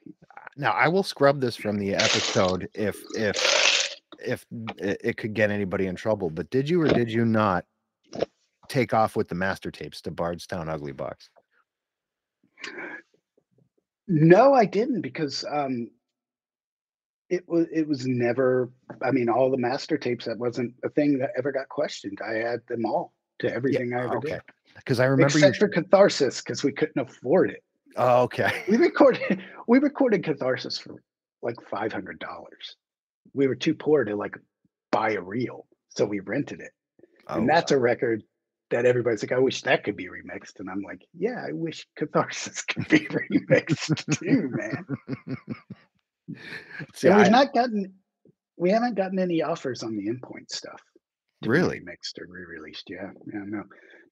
Now I will scrub this from the episode if if if it could get anybody in trouble. But did you or did you not take off with the master tapes to Bardstown Ugly Box? No, I didn't because um it was it was never I mean all the master tapes that wasn't a thing that ever got questioned. I had them all to everything I ever Okay, did. because I remember you. Except for Catharsis because we couldn't afford it. Oh, okay. We recorded we recorded Catharsis for like five hundred dollars. We were too poor to like buy a reel, so we rented it. Oh, and that's a record that everybody's like, I wish that could be remixed. And I'm like, yeah, I wish Catharsis could be remixed too, man. See, and we've I- not gotten we haven't gotten any offers on the endpoint stuff Really? remixed or re-released yeah yeah no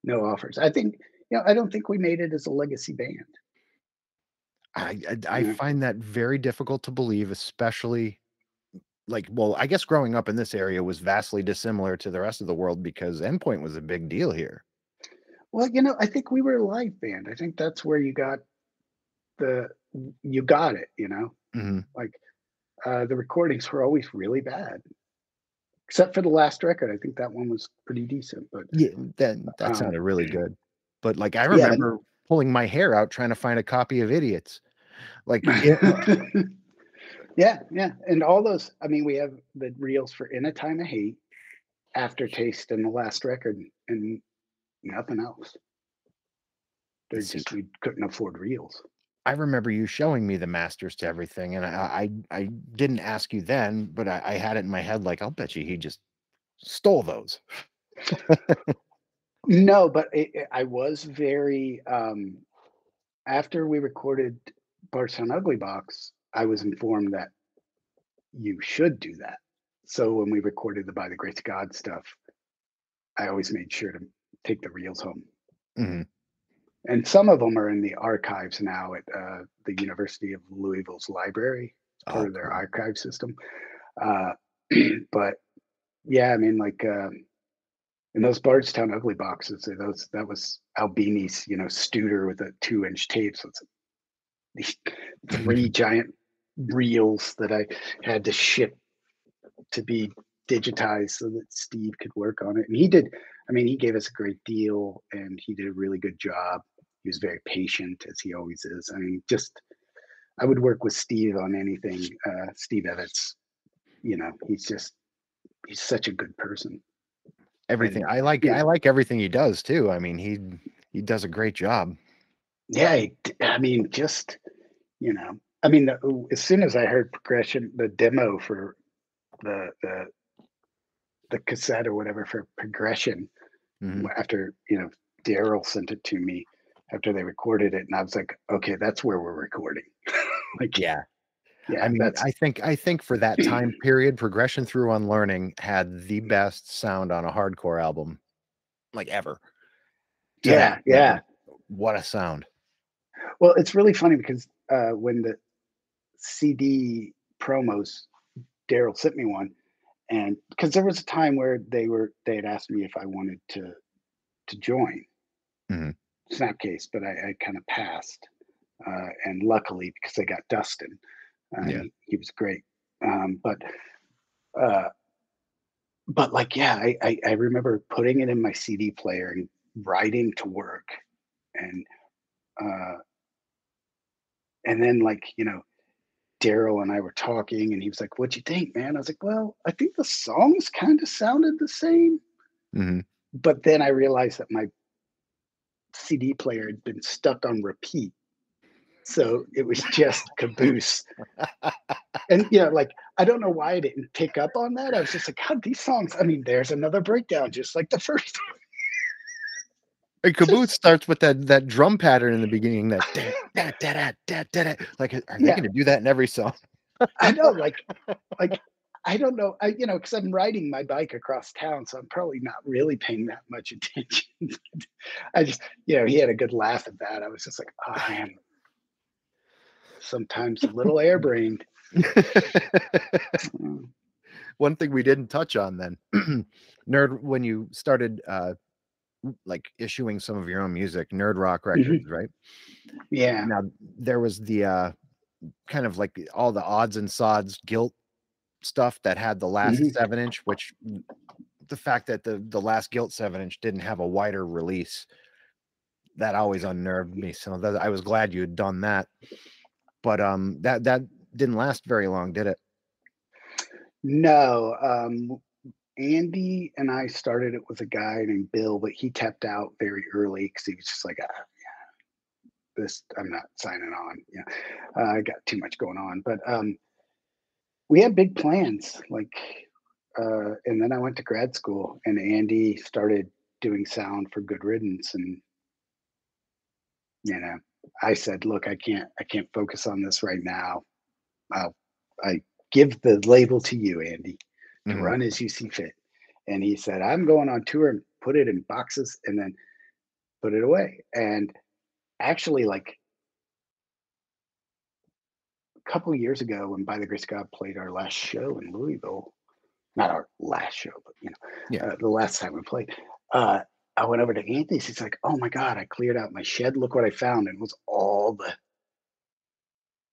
no offers i think you know i don't think we made it as a legacy band I I, I Yeah. find that very difficult to believe, especially like well, I guess growing up in this area was vastly dissimilar to the rest of the world because Endpoint was a big deal here. Well, you know, I think we were a live band. I think that's where you got the you got it, you know? Mhm. Like uh the recordings were always really bad. Except for the last record. I think that one was pretty decent, but Yeah, that that um sounded really good. But like I yeah. remember pulling my hair out trying to find a copy of Idiots. Like it, yeah, yeah. And all those, I mean, we have the reels for In a Time of Hate, Aftertaste, and the last record, and nothing else. They're just we couldn't afford reels. I remember you showing me the masters to everything, and I I, I didn't ask you then, but I, I had it in my head like I'll bet you he just stole those. No, but it, I was very um after we recorded Bardstown Ugly Box, I was informed that you should do that. So when we recorded the By the Grace of God stuff, I always made sure to take the reels home. Mhm. And some of them are in the archives now at uh, the University of Louisville's library, part Oh, of their cool. archive system. Uh, but yeah, I mean, like uh, in those Bardstown Ugly boxes, uh, those that was Albini's, you know, Studer with a two-inch tape. So it's these three giant reels that I had to ship to be digitized so that Steve could work on it. And he did, I mean, he gave us a great deal and he did a really good job. He was very patient as he always is. I mean, just I would work with Steve on anything. Uh, Steve Evans, you know, he's just he's such a good person. Everything And I like yeah. I like everything he does too. I mean, he he does a great job. Yeah, he I mean, just you know, I mean, as soon as I heard progression, the demo for the the the cassette or whatever for progression, Mhm. after you know Daryl sent it to me after they recorded it, and I was like, okay, that's where we're recording. like, Yeah. yeah, I mean, I think I think for that time period, Progression Through Unlearning had the best sound on a hardcore album, like ever. Yeah, yeah. What a sound. Well, it's really funny because uh, when the CD promos, Daryl sent me one, and because there was a time where they were they had asked me if I wanted to to join Mhm. Snapcase, but I, I kind of passed, uh, and luckily because I got Dustin, Yeah. he, he was great. Um, but uh, but like yeah, I, I I remember putting it in my CD player and riding to work, and uh, and then like you know daryl and i were talking and he was like what'd you think man? I was like well i think the songs kind of sounded the same. Mhm. but then i realized that my cd player had been stuck on repeat. So it was just caboose. And you know like i don't know why i didn't pick up on that. I was just like god these songs i mean there's another breakdown just like the first And Caboose starts with that that drum pattern in the beginning. That da, da, da, da, da, da, like, are they Yeah. going to do that in every song? I know, like, like I don't know, I you know, because I'm riding my bike across town, so I'm probably not really paying that much attention. I just, you know, he had a good laugh at that. I was just like, oh, I am sometimes a little airbrained. One thing we didn't touch on then, nerd, when you started uh like issuing some of your own music, Nerd Rock Records, right? Yeah, Now there was the uh kind of like all the odds and sods guilt stuff that had the last Mhm. seven inch, which the fact that the the last guilt seven inch didn't have a wider release that always unnerved me. So that I was glad you had done that. But um that that didn't last very long, did it? no, um, Andy and I started it with a guy named Bill, but he tapped out very early because he was just like, ah, yeah, this I'm not signing on. Yeah, uh, I got too much going on. But um, we had big plans, like, uh, and then I went to grad school, and Andy started doing sound for Good Riddance, and you know, I said, look, I can't, I can't focus on this right now. I'll, I give the label to you, Andy to Mhm. run as you see fit. And he said, I'm going on tour and put it in boxes and then put it away. And actually, like a couple years ago when By the Grace of God played our last show in Louisville, not our last show, but you know, Yeah. uh, the last time we played, uh, I went over to Anthony's. He's like, "Oh my god, I cleared out my shed. Look what I found!" And it was all the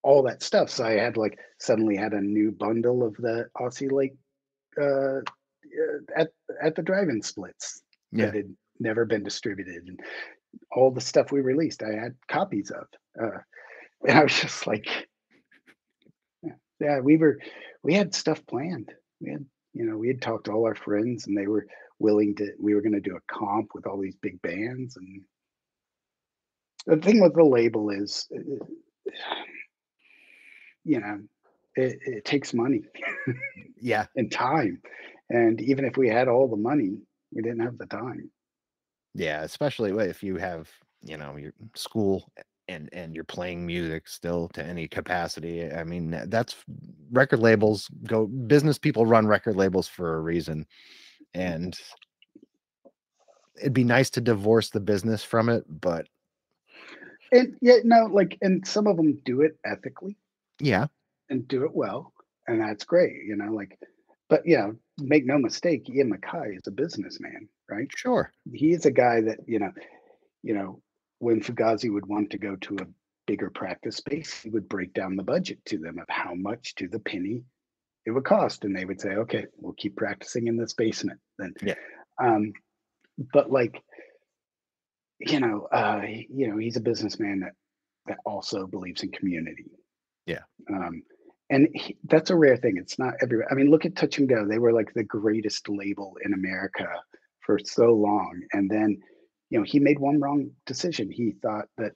all that stuff. So I had like suddenly had a new bundle of the Aussie Lake uh, at at the drive-in splits Yeah. that had never been distributed, and all the stuff we released, I had copies of. Uh, and I was just like, yeah, yeah, we were we had stuff planned. We had you know we had talked to all our friends, and they were willing to. We were going to do a comp with all these big bands, and the thing with the label is, uh, you know, it, it takes money Yeah. and time, and even if we had all the money, we didn't have the time. Yeah. Especially if you have, you know, your school and and you're playing music still to any capacity. I mean, that's record labels go business people run record labels for a reason. And it'd be nice to divorce the business from it, but And yeah, no, like, and some of them do it ethically yeah, and do it well, and that's great, you know, like, but yeah, make no mistake, Ian MacKaye is a businessman, right? sure. He is a guy that, you know, you know, when Fugazi would want to go to a bigger practice space, he would break down the budget to them of how much to the penny it would cost, and they would say, "Okay, we'll keep practicing in this basement." Then, Yeah. um, but like, you know, uh, you know, he's a businessman that that also believes in community. Yeah. Um, and he, that's a rare thing. It's not everywhere. I mean, look at Touch and Go. They were like the greatest label in America for so long, and then, you know, he made one wrong decision. He thought that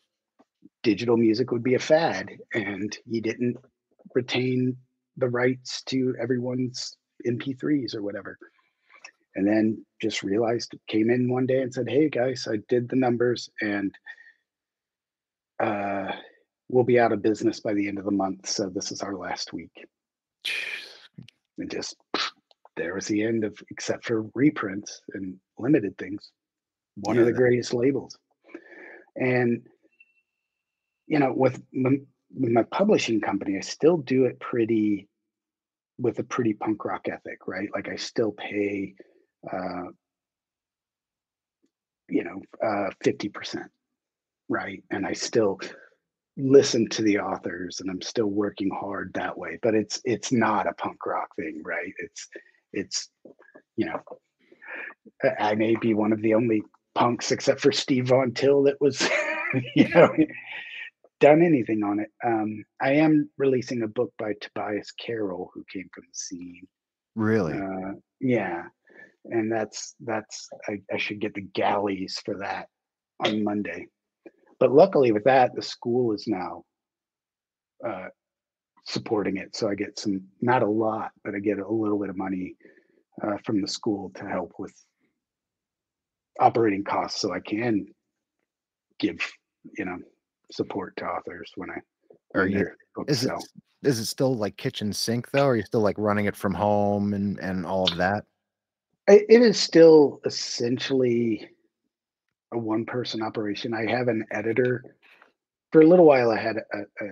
digital music would be a fad, and he didn't retain the rights to everyone's MP3s or whatever. And then just realized, came in one day and said, "Hey guys, I did the numbers, and uh, we'll be out of business by the end of the month. So this is our last week." And just there was the end of, except for reprints and limited things, one Yeah, of the greatest labels. And you know, with my, with my publishing company, I still do it pretty with a pretty punk rock ethic, right? Like I still pay, uh, you know, uh, 50%, right? And I still listen to the authors and I'm still working hard that way, but it's, it's not a punk rock thing, right? It's, it's, you know, I may be one of the only punks except for Steve Von Till that was, you know, done anything on it. Um, I am releasing a book by Tobias Carroll, who came from the scene. Really? Uh, yeah, and that's that's I, I should get the galleys for that on Monday. But luckily, with that, the school is now uh, supporting it, so I get some not a lot, but I get a little bit of money uh, from the school to help with operating costs, so I can give you know support to authors when I Are when you- Is it is it still like kitchen sink though? Are you still like running it from home and and all of that? It is still essentially a one person operation. I have an editor. For a little while, I had a, a,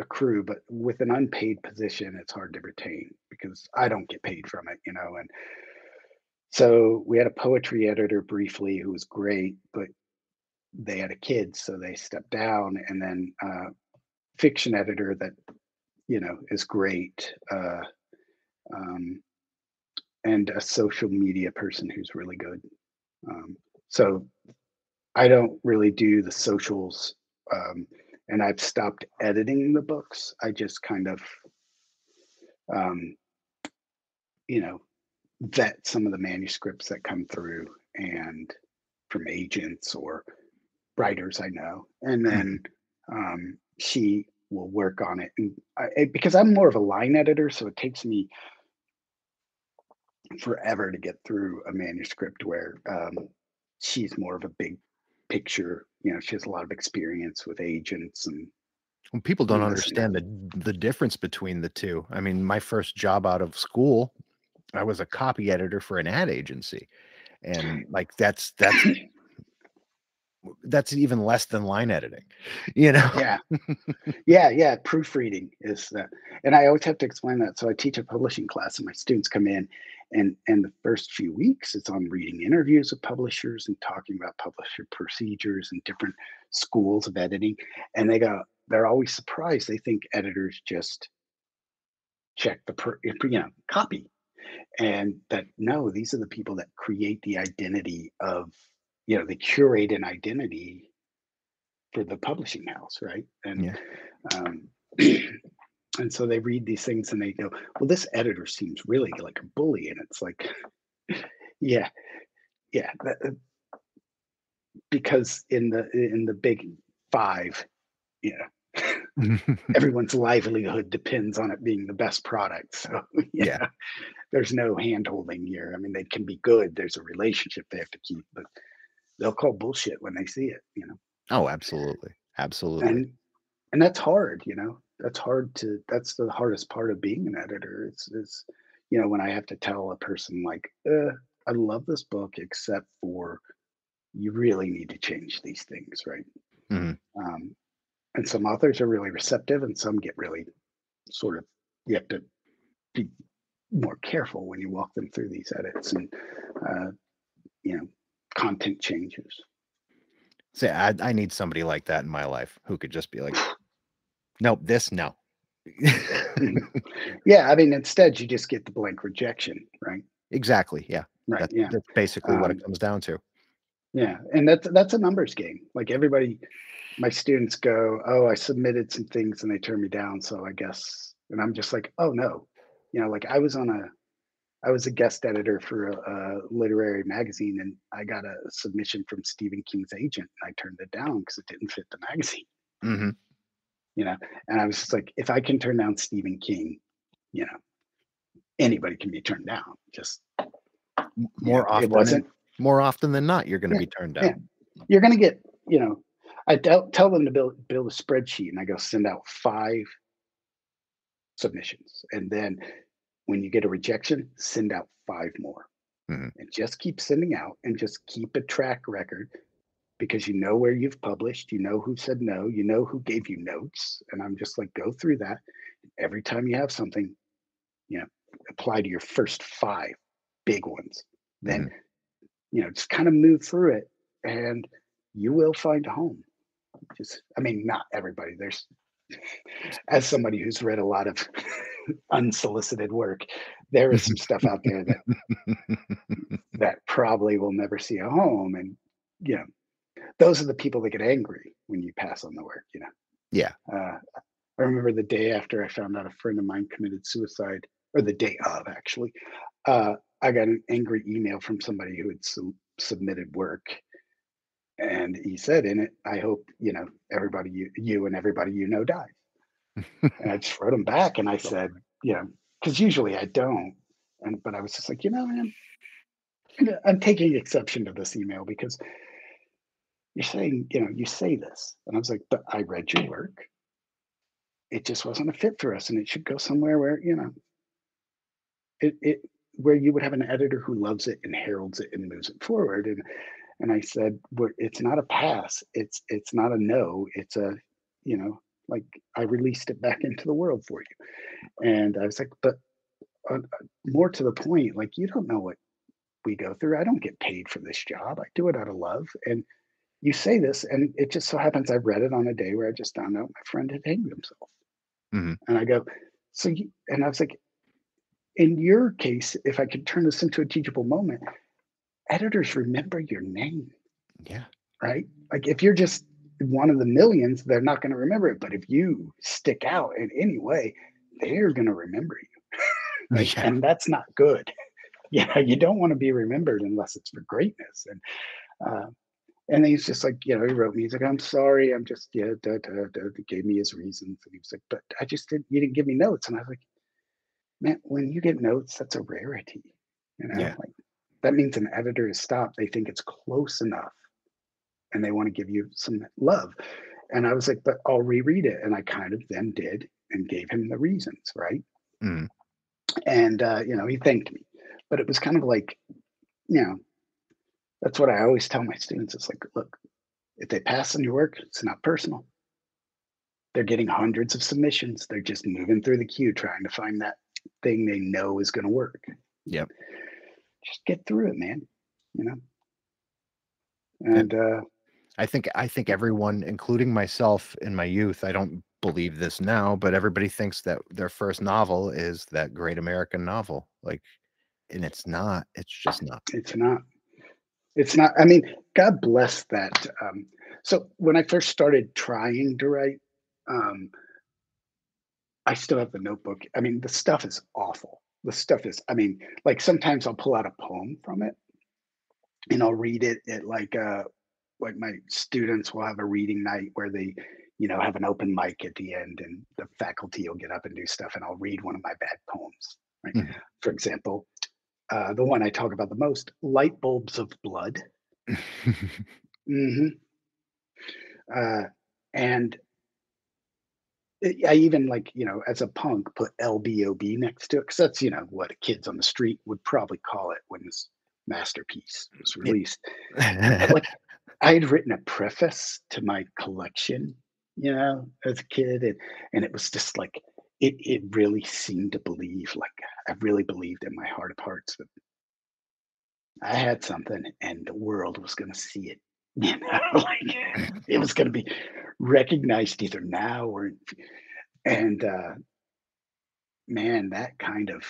a crew, but with an unpaid position, it's hard to retain because I don't get paid from it, you know. And so we had a poetry editor briefly who was great, but they had a kid, so they stepped down. And then uh, fiction editor that, you know, is great. Uh, um, and a social media person who's really good. Um, so I don't really do the socials, um, and I've stopped editing the books. I just kind of, um, you know, vet some of the manuscripts that come through and from agents or writers I know, and then um, she will work on it. And I, it- because I'm more of a line editor, so it takes me forever to get through a manuscript where um, she's more of a big picture. You know, she has a lot of experience with agents and Well, people don't understand the the difference between the two. I mean, my first job out of school, I was a copy editor for an ad agency, and like that's that's that's even less than line editing, you know? Yeah. Yeah, yeah, proofreading is that and I always have to explain that. So I teach a publishing class and my students come in and and the first few weeks it's on reading interviews with publishers and talking about publisher procedures and different schools of editing. And they go, they're always surprised. They think editors just check the per, you know copy and that no these are the people that create the identity of you know they curate an identity for the publishing house right and Yeah. um and so they read these things and they go well this editor seems really like a bully and it's like yeah yeah that, uh, because in the in the big five you know everyone's livelihood depends on it being the best product. So yeah, Yeah. there's no hand holding here. I mean, they can be good. There's a relationship they have to keep, but they'll call bullshit when they see it, you know. Oh, absolutely. Absolutely. And and that's hard, you know. That's hard to that's the hardest part of being an editor. It's is you know, when I have to tell a person like, uh, I love this book except for you really need to change these things, right? Mhm. Um, and some authors are really receptive and some get really sort of you have to be more careful when you walk them through these edits and uh, you know content changes Say, I, I need somebody like that in my life who could just be like, nope, this, no. yeah i mean instead you just get the blank rejection right exactly. Yeah. right That's, yeah that's basically what Um, it comes down to. yeah and that's that's a numbers game like everybody my students go oh i submitted some things and they turned me down so i guess and i'm just like oh no you know like i was on a I was a guest editor for a, a literary magazine, and I got a submission from Stephen King's agent, and I turned it down because it didn't fit the magazine. hmm You know, and I was just like, if I can turn down Stephen King, you know, anybody can be turned down. Just More know, often, than, more often than not, you're going to Yeah, be turned yeah. down. You're gonna get, you know, I tell tell them to build build a spreadsheet, and I go send out five submissions, and then when you get a rejection, send out five more. Mhm. and just keep sending out and just keep a track record because you know where you've published, you know who said no, you know who gave you notes. And I'm just like, go through that. Every time you have something, you know, apply to your first five big ones. Then, mm-hmm. you know, just kind of move through it and you will find a home. Just, I mean, not everybody. There's, as somebody who's read a lot of unsolicited work, there is some stuff out there that that probably will never see a home and you know those are the people that get angry when you pass on the work you know? Yeah. uh, i remember the day after i found out a friend of mine committed suicide or the day of actually uh, i got an angry email from somebody who had su- submitted work and he said in it i hope you know everybody you, you and everybody you know dies. And i just wrote him back and i said you know because usually i don't and but i was just like you know man I'm taking exception to this email because you're saying, you know, you say this. And I was like, but I read your work. It just wasn't a fit for us. And it should go somewhere where, you know, it, it where you would have an editor who loves it and heralds it and moves it forward. And and I said, it's not a pass. It's it's not a no. It's a, you know, like I released it back into the world for you. And I was like, but uh, more to the point, like you don't know what we go through. I don't get paid for this job. I do it out of love. And you say this, and it just so happens I read it on a day where I just found out my friend had hanged himself. Mhm. And I go, so you, and I was like, in your case, if I could turn this into a teachable moment, editors remember your name, Yeah. right? Like if you're just one of the millions, they're not going to remember it. But if you stick out in any way, they're going to remember you. Like, Yeah. And that's not good. Yeah, you don't want to be remembered unless it's for greatness. And uh, and he's just like, you know, he wrote me. He's like, I'm sorry, I'm just yeah. Da, da, da. He gave me his reasons, and he was like, but I just didn't. You didn't give me notes, and I was like, man, when you get notes, that's a rarity. You know, Yeah. like that means an editor is stopped. They think it's close enough, and they want to give you some love. And I was like, but I'll reread it, and I kind of then did, and gave him the reasons, right? Mhm. and uh, you know he thanked me but it was kind of like you know that's what i always tell my students it's like look if they pass on your work, it's not personal. They're getting hundreds of submissions. They're just moving through the queue trying to find that thing they know is going to work. Yep. Just get through it, man. You know. And uh I think I think everyone, including myself in my youth, I don't believe this now, but everybody thinks that their first novel is that great American novel. Like, and it's not. It's just not. it's not. It's not. I mean, God bless that. Um, so when I first started trying to write, um, I still have the notebook. I mean, the stuff is awful. The stuff is. I mean, like sometimes I'll pull out a poem from it, and I'll read it at like uh like my students will have a reading night where they you know have an open mic at the end and the faculty will get up and do stuff and i'll read one of my bad poems right Mhm. for example uh, the one i talk about the most light bulbs of blood. Hmm uh, and i even like you know as a punk put lbob next to it because that's you know what kids on the street would probably call it when this masterpiece was released. Like I had written a preface to my collection, you know, as a kid, and, and it was just like it it really seemed to believe, like I really believed in my heart of hearts that I had something and the world was gonna see it. You know, like it was gonna be recognized either now or in and uh man, that kind of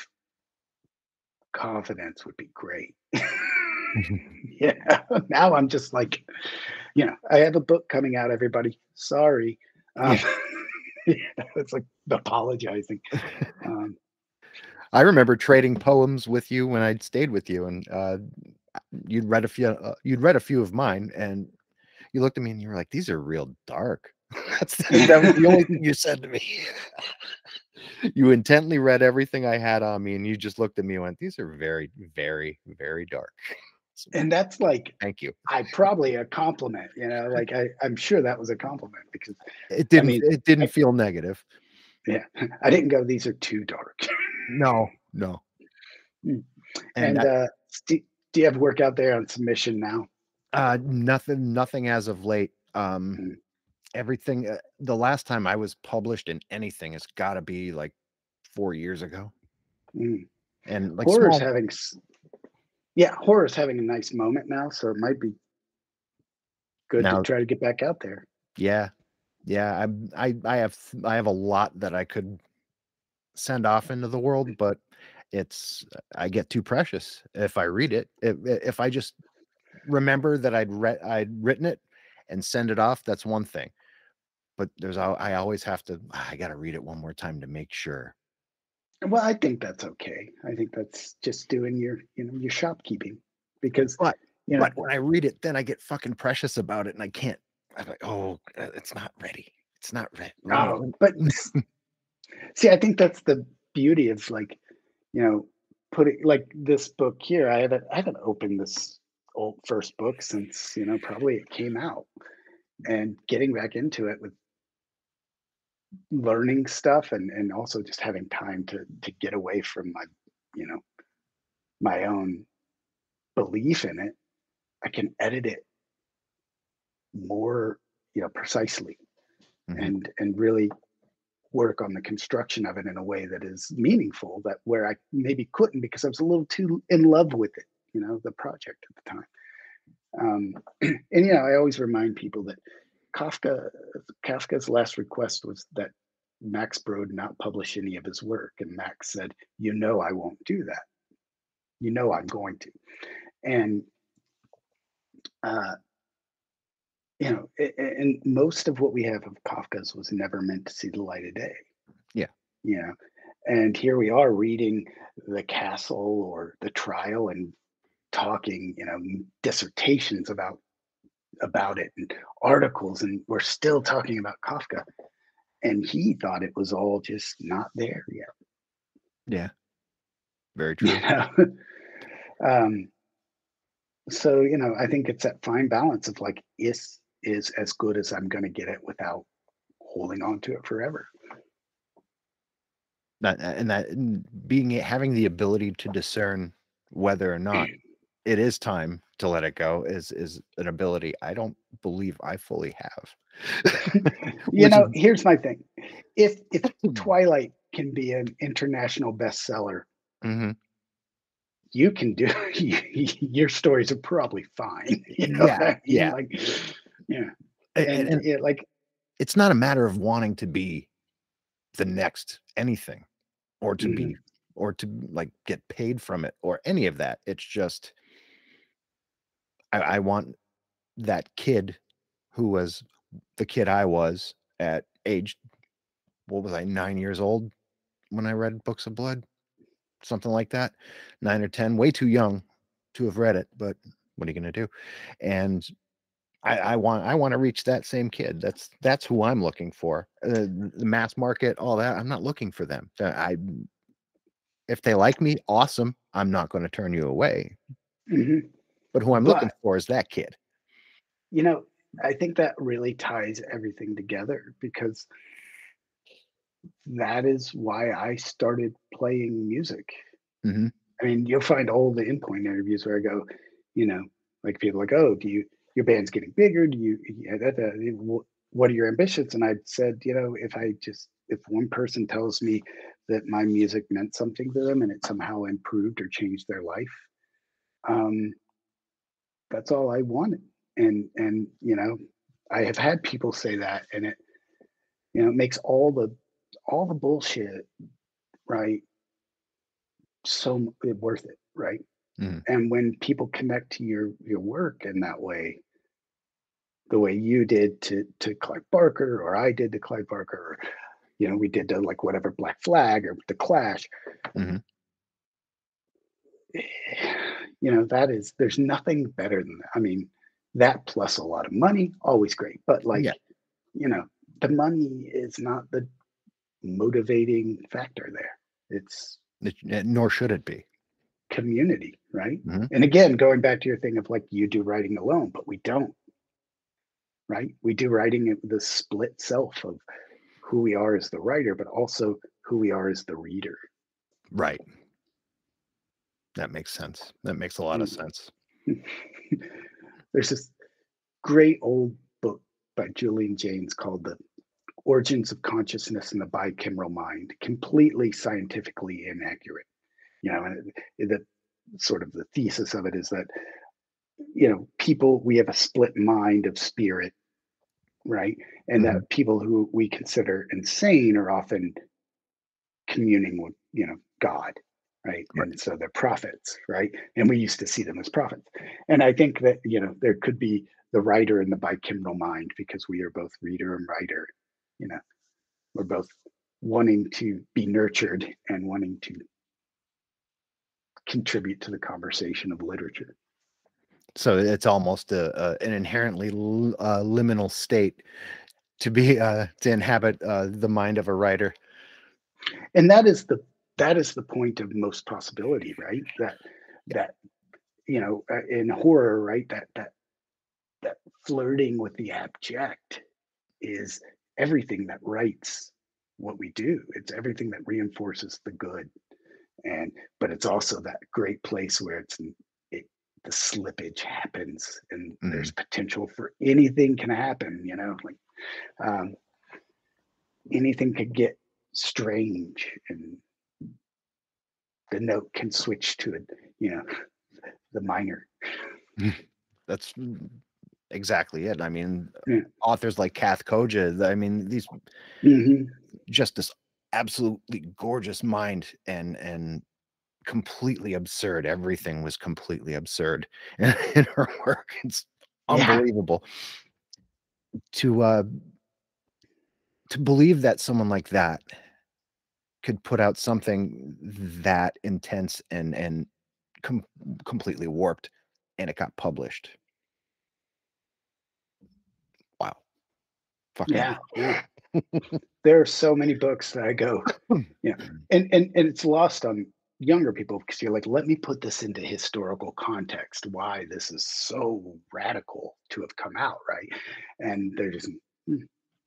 confidence would be great. yeah. Now I'm just like, you know, I have a book coming out, everybody. Sorry. Um, it's like apologizing. Um, I remember trading poems with you when I'd stayed with you, and uh, you'd read a few. Uh, you'd read a few of mine, and you looked at me and you were like, "These are real dark." That's that was the only thing you said to me. you intently read everything I had on me, and you just looked at me and went, "These are very, very, very dark." And that's like, thank you. I probably a compliment, you know, like I, I'm sure that was a compliment because It didn't. mean, it didn't feel negative. Yeah i didn't go, these are too dark. No, no. Mm. And, And, uh, do, do you have work out there on submission now? Uh, nothing, nothing as of late. Um, Mm. everything. Uh, the last time I was published in anything has got to be like four years ago, Mm. and like horror's small, having, yeah, horror's having a nice moment now, so it might be good Now- to try to get back out there. yeah, yeah. I, I, I have, I have a lot that I could send off into the world, but it's, I get too precious if I read it. If, if I just remember that I'd read, I'd written it and send it off, that's one thing. But there's, I always have to, "Ah, I got to read it one more time to make sure. Well, I think that's okay. I think that's just doing your, you know, your shopkeeping because, But- you know, But when I read it, then I get fucking precious about it, and I can't. I'm like, oh, uh, it's not ready. It's not ready. oh, but see, I think that's the beauty of like, you know, putting like this book here. I haven't, I haven't opened this old first book since, you know, probably it came out and getting back into it with learning stuff and, and also just having time to, to get away from my, you know, my own belief in it. I can edit it more, you know, precisely Mhm. and and really work on the construction of it in a way that is meaningful that where I maybe couldn't because I was a little too in love with it, you know, the project at the time. Um, and you know, I always remind people that Kafka Kafka's last request was that Max Brod not publish any of his work, and Max said, "You know, I won't do that. You know, I'm going to." And uh, you know, and most of what we have of Kafka's was never meant to see the light of day. Yeah. You know, and here we are reading The Castle or The Trial and talking, you know, dissertations about about it and articles, and we're still talking about Kafka. And he thought it was all just not there yet. Yeah. Very You true. know? um, so you know, I think it's that fine balance of like, is is as good as I'm going to get it without holding on to it forever. That and that and being having the ability to discern whether or not it is time to let it go is is an ability I don't believe I fully have. You know, here's my thing. If if Twilight can be an international bestseller, Mhm. you can do your stories are probably fine. You know Yeah, I mean? yeah. Like, yeah. And, and, and yeah, like, it's not a matter of wanting to be the next anything or to mhm, be or to like get paid from it or any of that. It's just I, I want that kid who was the kid I was at age what was I nine years old when I read Books of Blood, something like that, nine or ten, way too young to have read it, but what are you going to do? And I, I want I want to reach that same kid. That's that's who I'm looking for. Uh, the mass market, all that. I'm not looking for them. Uh, I if they like me, awesome. I'm not going to turn you away. mhm. But who I'm looking for is that kid. you know, I think that really ties everything together because that is why I started playing music. hmm I mean, you'll find all the endpoint interviews where I go, you know, like people like, oh, do you your band's getting bigger? Do you yeah, that, that, what are your ambitions? And I said, you know, if I just if one person tells me that my music meant something to them and it somehow improved or changed their life, um, that's all I wanted. And and you know, I have had people say that, and it you know it makes all the all the bullshit right so worth it, right? hmm and when people connect to your your work in that way the way you did to to Clive Barker or I did to Clive Barker or you know we did to like whatever Black Flag or the Clash hmm you know that is there's nothing better than that I mean that plus a lot of money always great but like Yeah. you know the money is not the motivating factor there it's It- eh, nor should it be. community right Mhm. and again going back to your thing of like you do writing alone but we don't right? We do writing it the split self of who we are as the writer, but also who we are as the reader. Right. That makes sense. That makes a lot of Mm. sense. There's this great old book by Julian Jaynes called The Origins of Consciousness and the Bicameral Mind, completely scientifically inaccurate. You know, and the sort of the thesis of it is that, you know, people, we have a split mind of spirit, right? And Mhm. that people who we consider insane are often communing with you know god right? Right. and so they're prophets right? And we used to see them as prophets. And i think that you know there could be the writer and the bicameral mind because we are both reader and writer you know. We're both wanting to be nurtured and wanting to contribute to the conversation of literature. So it's almost a, a an inherently uh, liminal state to be uh, to inhabit uh, the mind of a writer. and that is the that is the point of most possibility right? That that you know uh, in horror right that that that flirting with the abject is everything that writes what we do. It's everything that reinforces the good. And but it's also that great place where it's it, the slippage happens and Mhm. there's potential for anything can happen you know like um anything could get strange and the note can switch to it you know the minor That's exactly it. I mean, Yeah. authors like Kath Koja. I mean, these Mhm. just this absolutely gorgeous mind and and completely absurd. Everything was completely absurd in, in her work. It's Yeah. unbelievable to uh to believe that someone like that could put out something that intense and and com- completely warped and it got published wow fucking Yeah, yeah. there are so many books that I go, yeah, and and and it's lost on younger people because you're like, let me put this into historical context. Why this is so radical to have come out, right? And they're just, "Hmm,"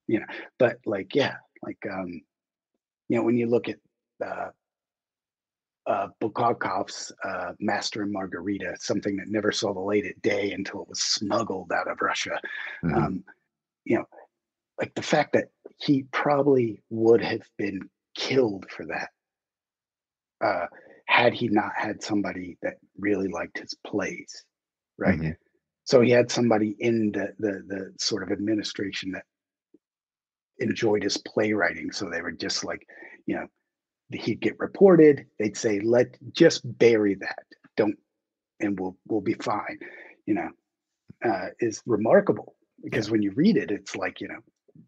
you know, but like, yeah, like, um, you know, when you look at uh, uh, Bulgakov's uh, Master and Margarita, something that never saw the light of day until it was smuggled out of Russia. Mhm. Um, you know, like the fact that he probably would have been killed for that uh, had he not had somebody that really liked his plays, right? Mhm. So he had somebody in the the the sort of administration that enjoyed his playwriting. So they were just like, you know, he'd get reported. They'd say, "Let just bury that. Don't, and we'll we'll be fine." You know, uh, is remarkable because when you read it, it's like you know,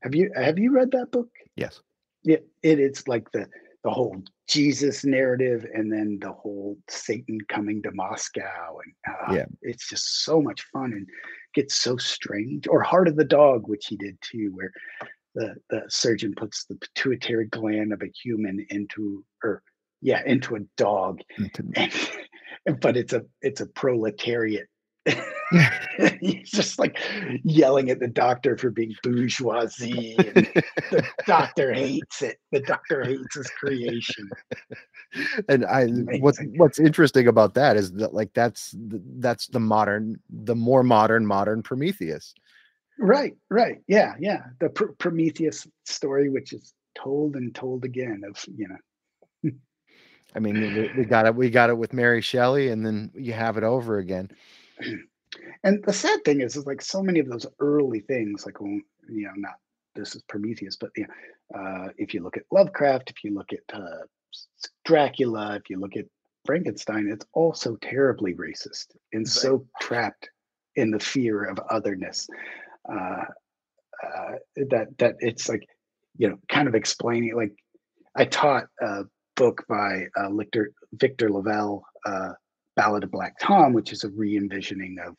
have you have you read that book? Yes. Yeah, it, it is like the the whole Jesus narrative, and then the whole Satan coming to Moscow, and uh, Yeah. it's just so much fun and gets so strange. Or Heart of the Dog, which he did too, where the the surgeon puts the pituitary gland of a human into, or yeah, into a dog, and but it's a it's a proletariat. He's just like yelling at the doctor for being bourgeoisie, and the doctor hates it. The doctor hates his creation. and I what's what's interesting about that is that like that's that's the modern the more modern modern Prometheus. Right, right, yeah, yeah. The Pr- Prometheus story, which is told and told again, of you know, I mean, we, got it we got it with Mary Shelley, and then you have it over again. and the sad thing is, is like so many of those early things, like you know, not this is Prometheus, but you know, uh, if you look at Lovecraft, if you look at uh, Dracula, if you look at Frankenstein, it's all so terribly racist and so trapped in the fear of otherness uh, uh, that that it's like you know, kind of explaining. Like I taught a book by uh, Victor Victor LaValle, uh, Ballad of Black Tom, which is a re-envisioning of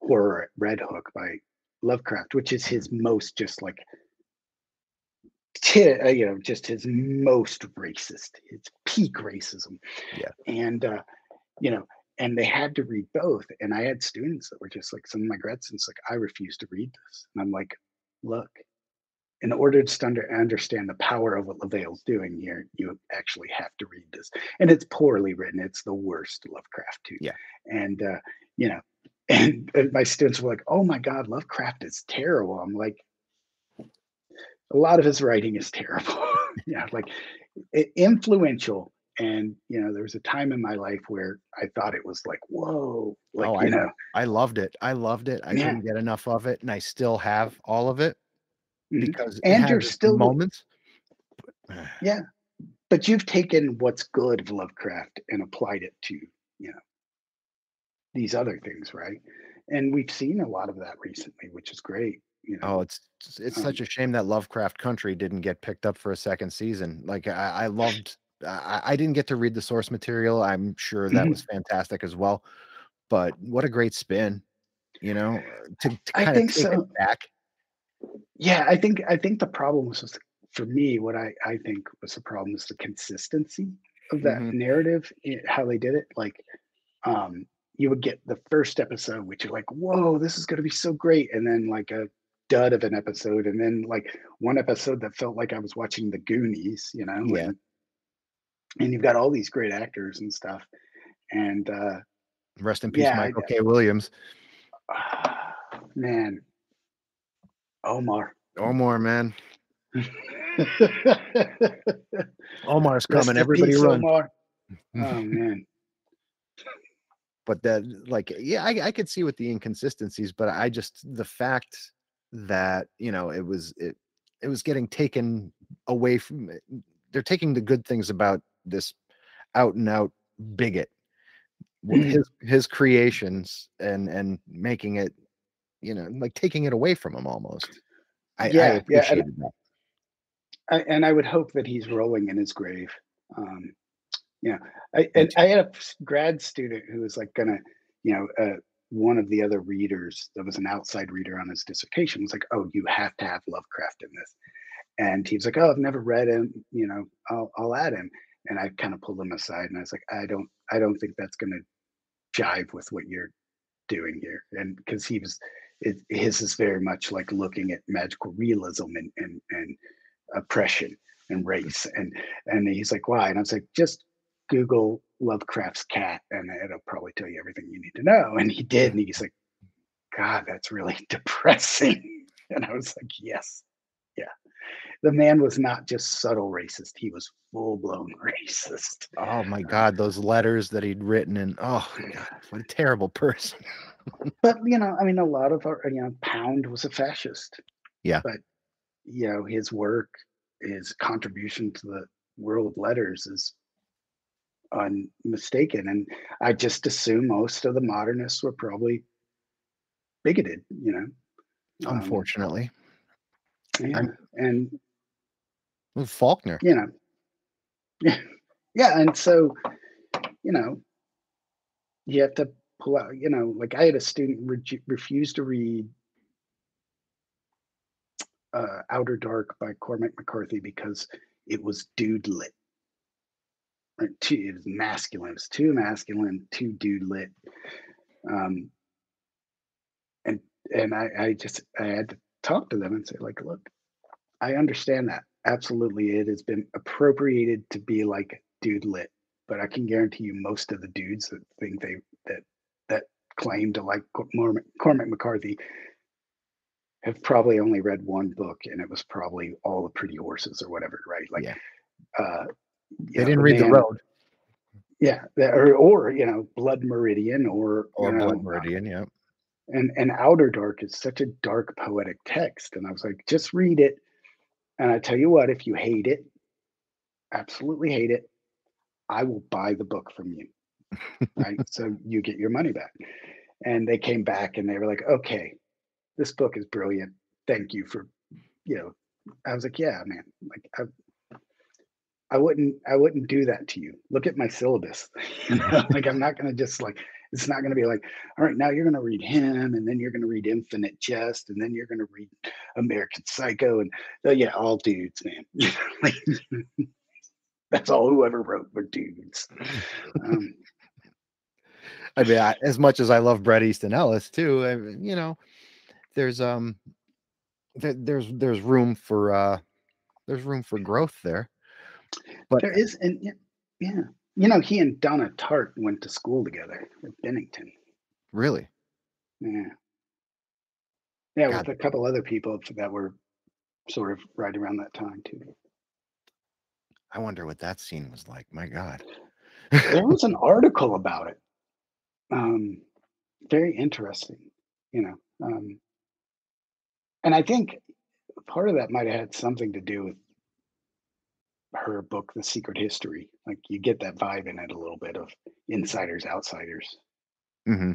horror at Red Hook by Lovecraft, which is his most just like ti- uh, you know just his most racist, his peak racism. Yeah. and uh, you know. And they had to read both. And I had students that were just like, some of my grad students, like, I refuse to read this. And I'm like, look, in order to under, understand the power of what LaValle's doing here, you actually have to read this. And it's poorly written. It's the worst Lovecraft too. Yeah. And uh, you know, and, and my students were like, "Oh my God, Lovecraft is terrible." I'm like, a lot of his writing is terrible. yeah, like influential. And you know, there was a time in my life where I thought it was like, "Whoa!" Like Oh, I you know, I loved it. I loved it. I Yeah. couldn't get enough of it, and I still have all of it mhm. because it And has you're still- moments. yeah. But you've taken what's good of Lovecraft and applied it to you know these other things, right? And we've seen a lot of that recently, which is great. You know, Oh, it's it's Um, such a shame that Lovecraft Country didn't get picked up for a second season. Like I, I loved. I, I didn't get to read the source material. I'm sure that Mhm. was fantastic as well. But what a great spin, you know, uh, to, to I kind of think take so. it back. Yeah, I think I think the problem was just for me. What I I think was the problem is the consistency of that Mhm. narrative, how they did it. Like, um, you would get the first episode, which you're like, "Whoa, this is going to be so great," and then like a dud of an episode, and then like one episode that felt like I was watching The Goonies, you know? Yeah. And, and you've got all these great actors and stuff, and uh, Rest in peace, Yeah, Michael K. Williams. man, Omar. Omar, man. Omar's coming. in Everybody peace, run. Omar. Oh man. but that like yeah I, I could see with the inconsistencies but i just the fact that you know it was it it was getting taken away from they're taking the good things about this out and out bigot with Mhm. his his creations and and making it you know like taking it away from him almost i, I Yeah, yeah, and- that I, and I would hope that he's rolling in his grave. Um, yeah, I, and. I had a grad student who was like gonna, you know, uh, one of the other readers that was an outside reader on his dissertation was like, "Oh, you have to have Lovecraft in this," and he was like, "Oh, I've never read him. You know, I'll I'll add him." And I kind of pulled him aside and I was like, "I don't I don't think that's gonna jive with what you're doing here," and because he was. It, his is very much like looking at magical realism and and and oppression and mm-hmm. race and and he's like why and i was like just Google Lovecraft's cat, and it'll probably tell you everything you need to know. And he did, and he's like, God, that's really depressing. And I was like, yes, yeah. The man was not just subtle racist; he was full blown racist. Oh my God, those letters that he'd written, and oh, God, what a terrible person. But you know, I mean, a lot of our, you know, Pound was a fascist. Yeah. But you know, his work, his contribution to the world of letters is unmistaken. And I just assume most of the modernists were probably bigoted, you know. Um, Unfortunately, yeah. And Well, Faulkner. you know, yeah, yeah. And so, you know, you have to pull out, you know, like I had a student re- refuse to read uh, Outer Dark by Cormac McCarthy because it was dude lit. Right? Too, it was masculine. It was too masculine, too dude lit. Um, and and I, I just I had to talk to them and say, like, look, I understand that. Absolutely, it has been appropriated to be like dude lit, but I can guarantee you, most of the dudes that think they that that claim to like Cor- Cormac McCarthy have probably only read one book, and it was probably all the pretty horses or whatever, right? Like, Yeah. uh, They know, didn't read the road yeah, or or you know, Blood Meridian, or or know, Blood Meridian. Yeah. And and Outer Dark is such a dark poetic text, and I was like, just read it. And I tell you what, if you hate it, absolutely hate it, I will buy the book from you. right, so you get your money back. And they came back and they were like, okay, this book is brilliant. Thank you for, you know. I was like, yeah, man. Like I, I wouldn't, I wouldn't do that to you. Look at my syllabus. like I'm not gonna just like it's not going to be like, all right, now you're going to read him, and then you're going to read Infinite Jest, and then you're going to read American Psycho, and oh, yeah, all dudes, man. Like, that's all whoever wrote were dudes. Um, I mean, I, as much as I love Bret Easton Ellis too, I, mean, you know, there's um, there, there's there's room for uh, there's room for growth there. But there is, and yeah, yeah, you know, he and Donna Tartt went to school together at Bennington. really, Yeah, yeah, God. with a couple other people that were sort of right around that time too. I wonder what that scene was like. My God. there was an article about it. Um, very interesting, you know. Um, and I think part of that might have had something to do with her book, The Secret History. Like you get that vibe in it a little bit of insiders, outsiders. hmm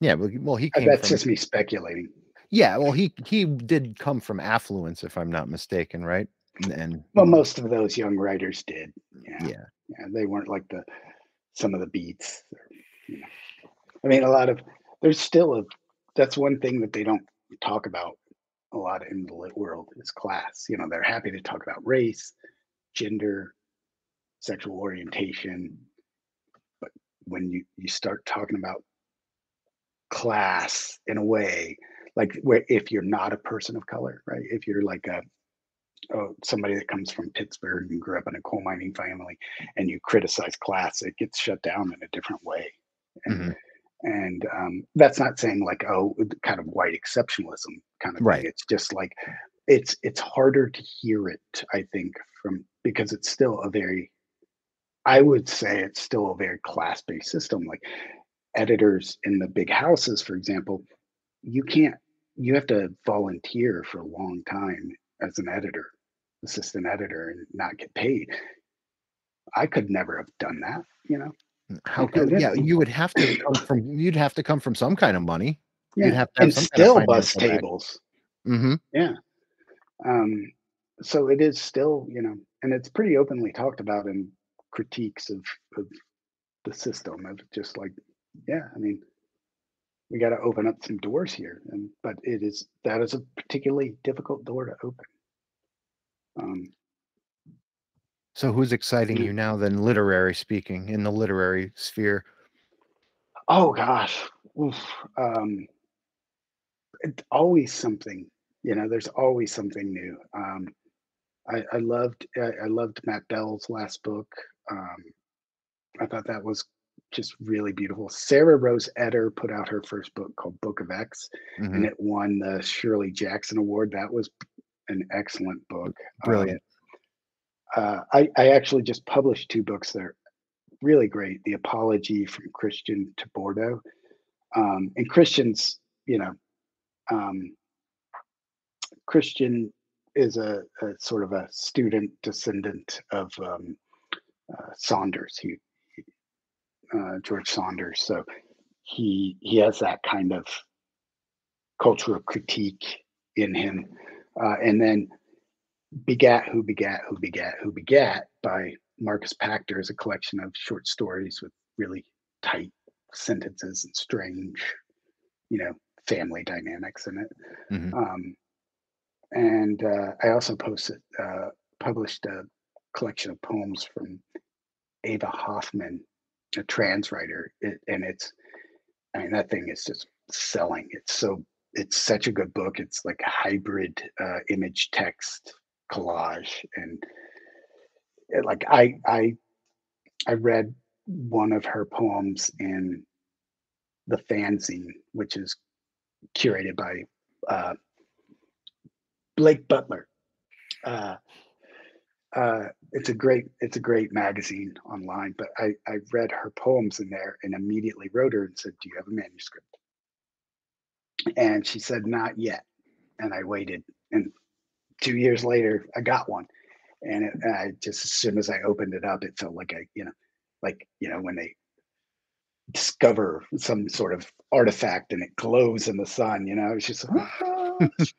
Yeah, well, he- well, he Uh, came That's from just me speculating. yeah, well, he he did come from affluence, if I'm not mistaken, right? And, and Well, most of those young writers did. Yeah, yeah, yeah, they weren't like the some of the beats. Or, you know. I mean, a lot of there's still a that's one thing that they don't talk about a lot in the lit world is class. You know, they're happy to talk about race, gender, sexual orientation, but when you you start talking about class in a way, like where if you're not a person of color, right? If you're like a oh, somebody that comes from Pittsburgh and grew up in a coal mining family, and you criticize class, it gets shut down in a different way. And, Mhm. And um, that's not saying like oh, kind of white exceptionalism kind of Right. thing. It's just like it's it's harder to hear it. I think from because it's still a very, I would say it's still a very class based system. Like editors in the big houses, for example, you can't you have to volunteer for a long time as an editor, assistant editor, and not get paid. I could never have done that, you know. How could yeah? You would have to come from you'd have to come from some kind of money. Yeah, You'd have to have and some kind of still bus tables. Mm-hmm. Yeah. Um, so it is still, you know, and it's pretty openly talked about in critiques of of the system of just like, yeah, I mean, we got to open up some doors here, and but it is that is a particularly difficult door to open. Um, So who's exciting you now than literary speaking in the literary sphere? Oh gosh, Oof. Um, it's always something. You know, there's always something new. Um, I, I loved I, I loved Matt Bell's last book. Um, I thought that was just really beautiful. Sarah Rose Etter put out her first book called Book of X, Mhm. and it won the Shirley Jackson Award. That was an excellent book. Um, Brilliant. Uh, I, I actually just published two books that are really great. The Apology from Christian TeBordo. Um, and Christian's, you know, um, Christian is a, a sort of a student descendant of um, uh, Saunders, uh, George Saunders. So he he has that kind of cultural critique in him. Uh, and then Begat Who Begat Who Begat Who Begat by Marcus Pactor is a collection of short stories with really tight sentences and strange, you know, family dynamics in it. Mhm. Um, and uh, I also posted, uh, published a collection of poems from Ava Hofmann, a trans writer, it, and it's, I mean, that thing is just selling. It's so, it's such a good book. It's like hybrid uh, image text collage, and it, like I, I, I read one of her poems in the fanzine, which is curated by uh, Blake Butler. Uh, uh, it's a great it's a great magazine online, but I I read her poems in there and immediately wrote her and said, "Do you have a manuscript?" And she said, "Not yet." And I waited, and two years later, I got one. And, it, and I just as soon as I opened it up, it felt like I you know, like you know when they discover some sort of artifact and it glows in the sun. You know, it's just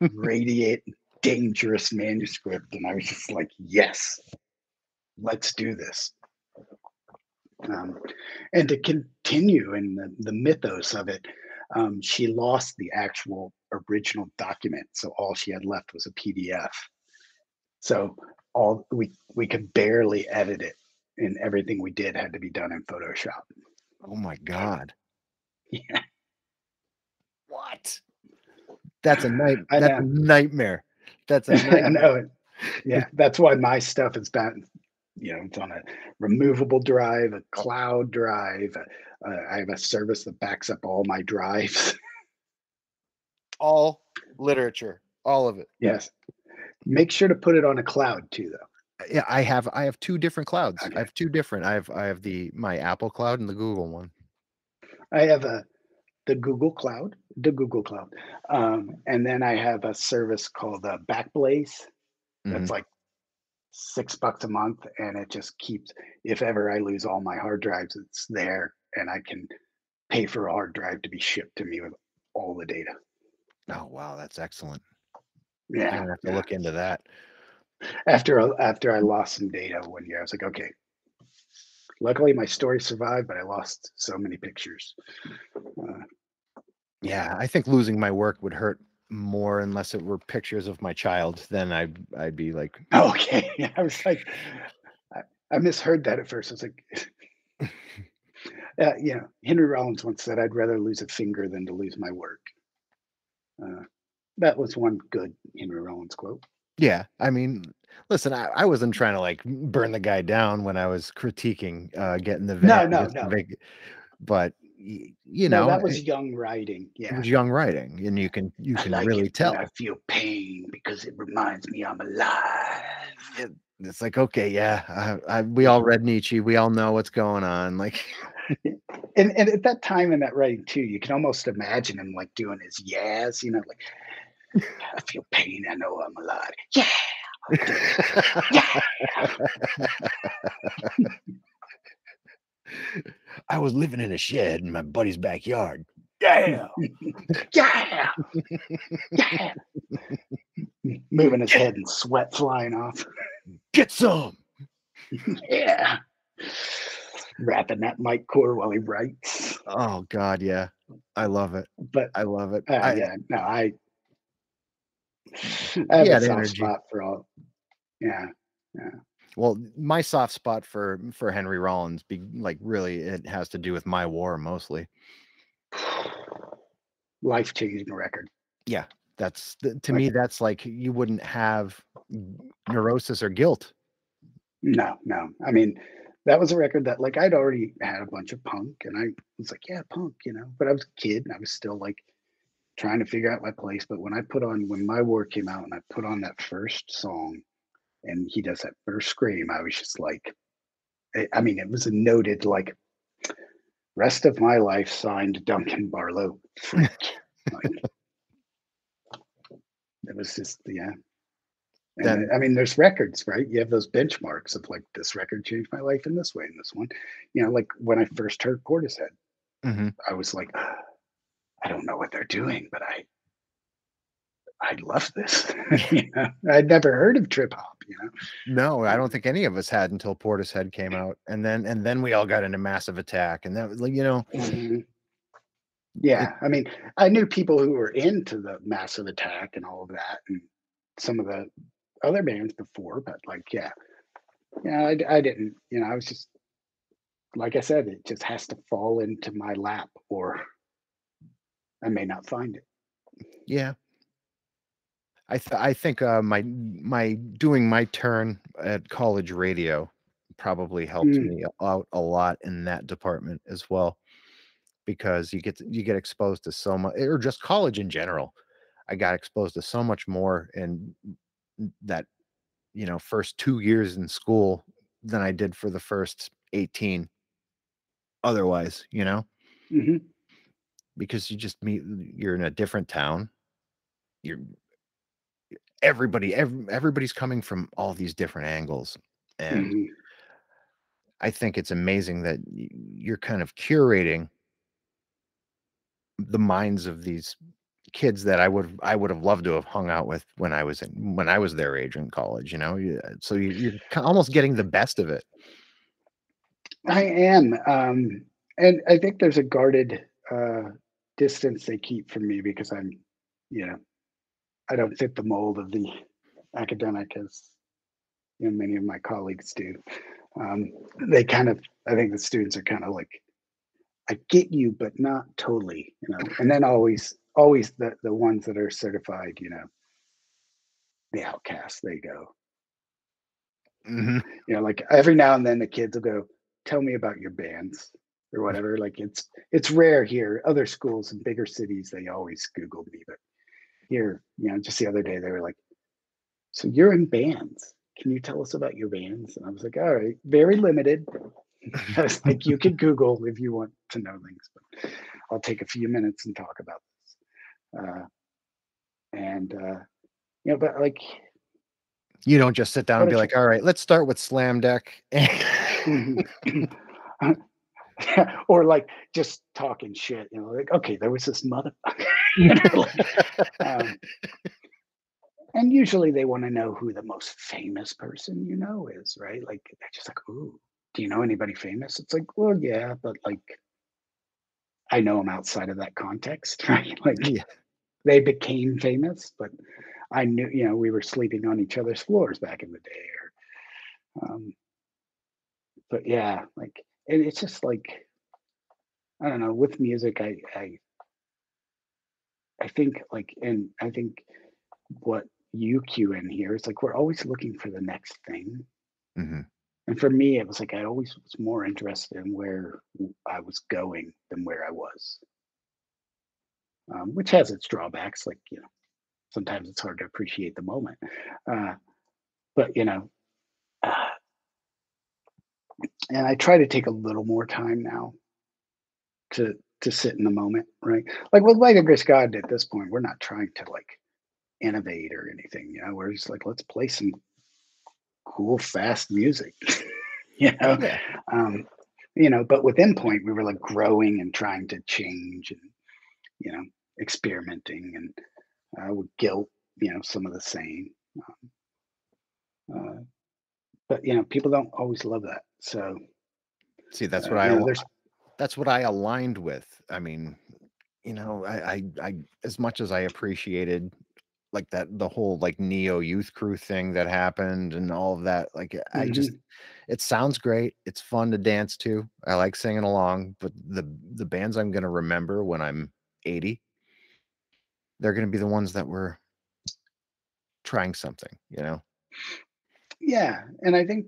radiate dangerous manuscript and i was just like yes let's do this um, and to continue in the, the mythos of it um, she lost the actual original document so all she had left was a pdf so all we we could barely edit it and everything we did had to be done in photoshop Oh my god. yeah What? That's a night. That's a nightmare. That's a I nightmare. know it. Yeah, that's why my stuff is been, you know, it's on a removable drive, a cloud drive. Uh, I have a service that backs up all my drives. all literature, all of it. yes. Make sure to put it on a cloud too, though. Yeah, I have I have two different clouds. Okay. I have two different. I have I have the my Apple cloud and the Google one. I have a the Google Cloud, the Google Cloud, um, and then I have a service called uh, Backblaze. That's Mhm. like six bucks a month, and it just keeps. If ever I lose all my hard drives, it's there, and I can pay for a hard drive to be shipped to me with all the data. Oh wow, that's excellent. Yeah, I'm have to yeah. look into that. After I- after I lost some data one year, I was like, okay. Luckily, my story survived, but I lost so many pictures. Uh, Yeah, I think losing my work would hurt more unless it were pictures of my child. Then I'd I'd be like, okay, I was like, I, I misheard that at first. I was like, uh, you know, Henry Rollins once said, "I'd rather lose a finger than to lose my work." Uh, that was one good Henry Rollins quote. yeah. I mean, listen, I, I wasn't trying to like burn the guy down when I was critiquing uh getting the No, no, no. but you no, know, that was it, young writing. Yeah. It was young writing, and you can you can like really it tell. I feel pain because it reminds me I'm alive. It's like, okay, yeah, I, I, we all read Nietzsche. We all know what's going on. Like, and and at that time in that writing too, you can almost imagine him like doing his yas, you know, like I feel pain, I know I'm alive. Yeah. Yeah. I was living in a shed in my buddy's backyard. Yeah. Yeah. Yeah. Moving his head and sweat flying off. Get some. Yeah. Wrapping that mic Core while he writes. Oh God, yeah. I love it. But I love it. uh, I, yeah, no, I I have Yeah, a soft energy. spot for all. Yeah. yeah. Well, my soft spot for for Henry Rollins, be like really, it has to do with my war mostly. Life changing record. Yeah, that's th- to me, that's like you wouldn't have neurosis or guilt. No, no. I mean, that was a record that like I'd already had a bunch of punk and I was like, yeah, punk, you know. But I was a kid and I was still like trying to figure out my place. But when I put on when my war came out and I put on that first song and he does that first scream, I was just like I, I mean, it was a noted like rest of my life signed Duncan Barlow freak. like, it was just yeah and I mean, there's records, right? You have those benchmarks of like this record changed my life in this way, and this one, you know, like when I first heard Portishead, hmm I was like, "Ah, I don't know what they're doing, but I I love this. you know, I'd never heard of trip hop. You know, No, I don't think any of us had until Portishead came out, and then and then we all got into Massive Attack, and that was like you know, mhm. it, yeah. I mean, I knew people who were into the Massive Attack and all of that, and some of the other bands before, but like, yeah, yeah, I, I didn't. You know, I was just like I said, it just has to fall into my lap, or I may not find it. yeah. I th- I think uh, my my doing my turn at college radio probably helped Mm, me out a lot in that department as well because you get you get exposed to so much or just college in general. I got exposed to so much more in that you know first two years in school than I did for the first 18 otherwise, you know, hmm because you just meet you're in a different town. You're everybody ev- everybody's coming from all these different angles and hmm I think it's amazing that you're kind of curating the minds of these kids that I would I would have loved to have hung out with when I was in when I was their age in college, you know. So you, you're almost getting the best of it. I am, um, and I think there's a guarded uh, distance they keep from me because I'm, you know, I don't fit the mold of the academic as you know many of my colleagues do. Um, they kind of, I think the students are kind of like, I get you, but not totally, you know. And then always, always the the ones that are certified, you know, the outcasts, they go, hmm you know, like every now and then the kids will go, tell me about your bands or whatever. Like it's it's rare here. Other schools in bigger cities, they always Google me, but here, you know, just the other day they were like, So you're in bands. Can you tell us about your bands? And I was like, all right, very limited. I was like, you can Google if you want to know things, but I'll take a few minutes and talk about. Uh, and uh, you know, but like, You don't just sit down and be like, "All right, let's start with Slam Deck." Mhm. or like just talking shit, you know, like, okay, there was this motherfucker. you know, like, um, and usually they want to know who the most famous person you know is, right? Like they're just like, ooh, do you know anybody famous? It's like, well, yeah, but like I know them outside of that context, right? Like yeah, they became famous, but I knew, you know, we were sleeping on each other's floors back in the day. Or, um, but yeah, like and it's just like I don't know. With music, I I I think like, and I think what you cue in here is like we're always looking for the next thing. hmm And for me, it was like I always was more interested in where I was going than where I was, um, which has its drawbacks. Like you know, sometimes it's hard to appreciate the moment. Uh, but you know, uh, and I try to take a little more time now to to sit in the moment, right? Like with By the Grace of God at this point, we're not trying to like innovate or anything. You know, we're just like let's play some cool, fast music. you know, yeah, um, you know. But with Endpoint, we were like growing and trying to change and you know experimenting and uh, with guilt, you know, some of the same. Uh, but you know, people don't always love that. So See, that's uh, what I you know, that's what I aligned with. I mean, you know, I, I, I, as much as I appreciated like that, the whole like neo youth crew thing that happened and all of that, like I just, mhm, it sounds great. It's fun to dance to. I like singing along, but the the bands I'm gonna remember when I'm 80, they're gonna be the ones that were trying something, you know. yeah, and I think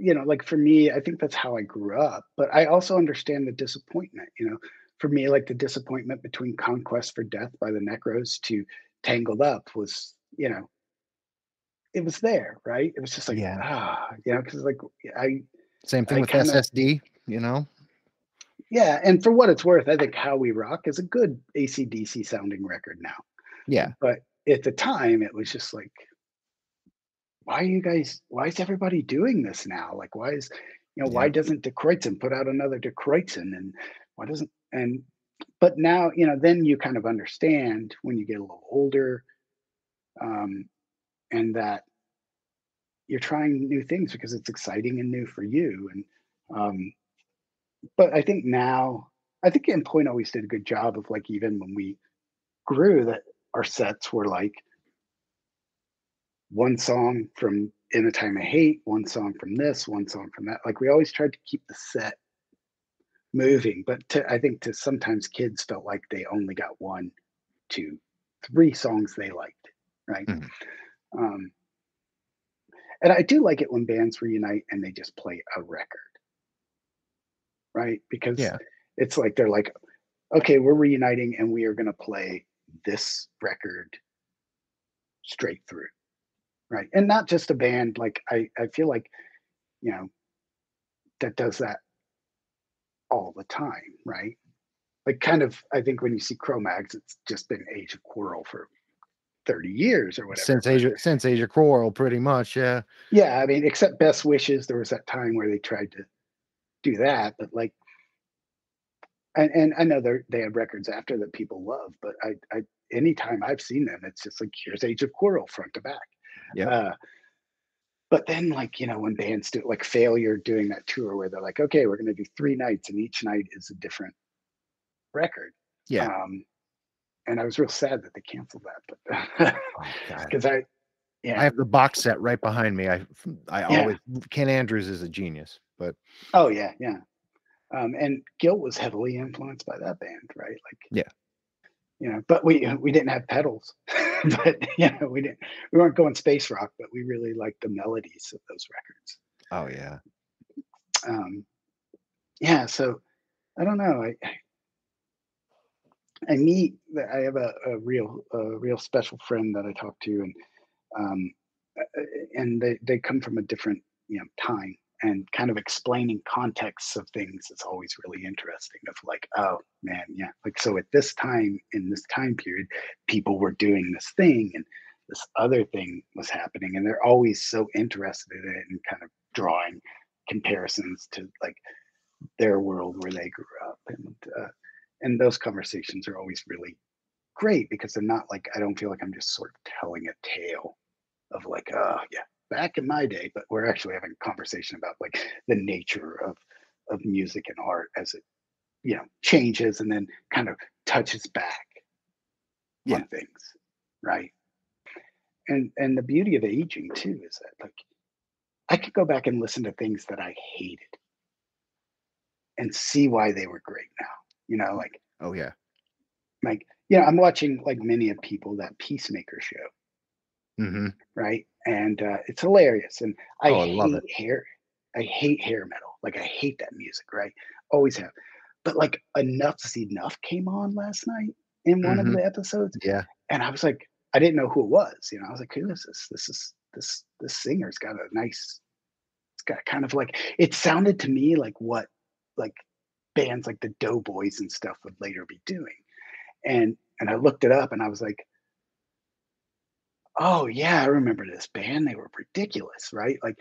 you know, like for me, I think that's how I grew up. But I also understand the disappointment. You know, for me, like the disappointment between Conquest for Death by the Necros to Tangled Up was, you know, it was there, right? It was just like, Yeah. ah, you know, because like I, Same thing I with kind of, SSD, you know? Yeah. And for what it's worth, I think How We Rock is a good ACDC sounding record now. Yeah. But at the time, it was just like, why are you guys, why is everybody doing this now? Like, why is, you know, why doesn't Die Kreuzen put out another Die Kreuzen? And why doesn't, and, but now, you know, then you kind of understand when you get a little older um, and that you're trying new things because it's exciting and new for you. And, um, but I think now, I think Endpoint always did a good job of like, even when we grew, that our sets were like, one song from In a Time of Hate, one song from this, one song from that. Like we always tried to keep the set moving, but to, I think to sometimes kids felt like they only got one, two, three songs they liked, right? Mhm. Um, and I do like it when bands reunite and they just play a record, right? Because Yeah. it's like they're like, okay, we're reuniting and we are going to play this record straight through right and not just a band like i i feel like you know that does that all the time right like kind of i think when you see cro-mags it's just been age of quarrel for 30 years or whatever Since Asia since Age of Quarrel, pretty much, yeah. yeah i mean except best wishes there was that time where they tried to do that but like and, and i know they they have records after that people love but i i anytime i've seen them it's just like here's age of quarrel front to back Yeah. uh But then, like, you know, when bands do like Failure doing that tour where they're like, okay, we're going to do three nights and each night is a different record. Yeah. Um, and I was real sad that they canceled that, but Oh because I, I yeah, have the box set right behind me. I I Yeah. always Ken Andrews is a genius, but oh, yeah, yeah. Um, and Guilt was heavily influenced by that band, right? Like, Yeah. you know, but we we didn't have pedals, but you know, we didn't we weren't going space rock, but we really liked the melodies of those records. oh yeah. Um, yeah, so I don't know. I I meet that I have a, a real a real special friend that I talk to, and um, uh, and they they come from a different you know time, and kind of explaining contexts of things is always really interesting. Of like, oh man, yeah, like so at this time in this time period, people were doing this thing, and this other thing was happening, and they're always so interested in it and kind of drawing comparisons to like their world where they grew up and uh, and those conversations are always really great because they're not like I don't feel like I'm just sort of telling a tale of like oh yeah back in my day but we're actually having a conversation about like the nature of of music and art as it you know changes and then kind of touches back Yeah. on things right and and the beauty of aging too is that like I could go back and listen to things that I hated and see why they were great now. You know, like Oh yeah. like you know, I'm watching like many of people that Peacemaker show, hmm right? And uh, it's hilarious. And I Oh, I love hate it. hair. I hate hair metal. Like I hate that music, right? Always have. But like Enuff Z'Nuff came on last night in one of hmm the episodes, Yeah. and I was like, I didn't know who it was. You know, I was like, who is this? This is this this singer's got a nice. It's got kind of like it sounded to me like what like bands like the Doughboys and stuff would later be doing. And and I looked it up and I was like, oh yeah, I remember this band. They were ridiculous, right? Like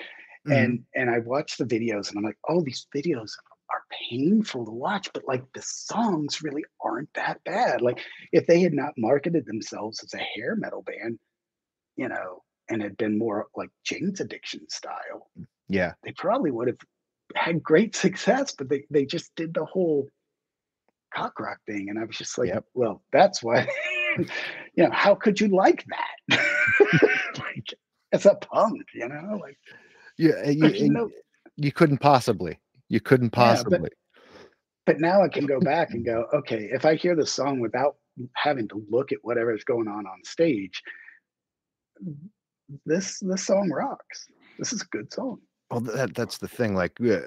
hmm and and I watched the videos and I'm like, oh, these videos are painful to watch, but like the songs really aren't that bad. Like if they had not marketed themselves as a hair metal band, you know, and had been more like Jane's Addiction style, Yeah. they probably would have had great success, but they they just did the whole cock rock thing. And I was just like, Yep. well, that's why, you know, how could you like that? like, it's a punk, you know, like Yeah. You, no, you couldn't possibly. You couldn't yeah, but possibly. but now I can go back and go, okay, if I hear the song without having to look at whatever's going on on stage, this this song rocks. This is a good song. Well, that that's the thing. Like uh,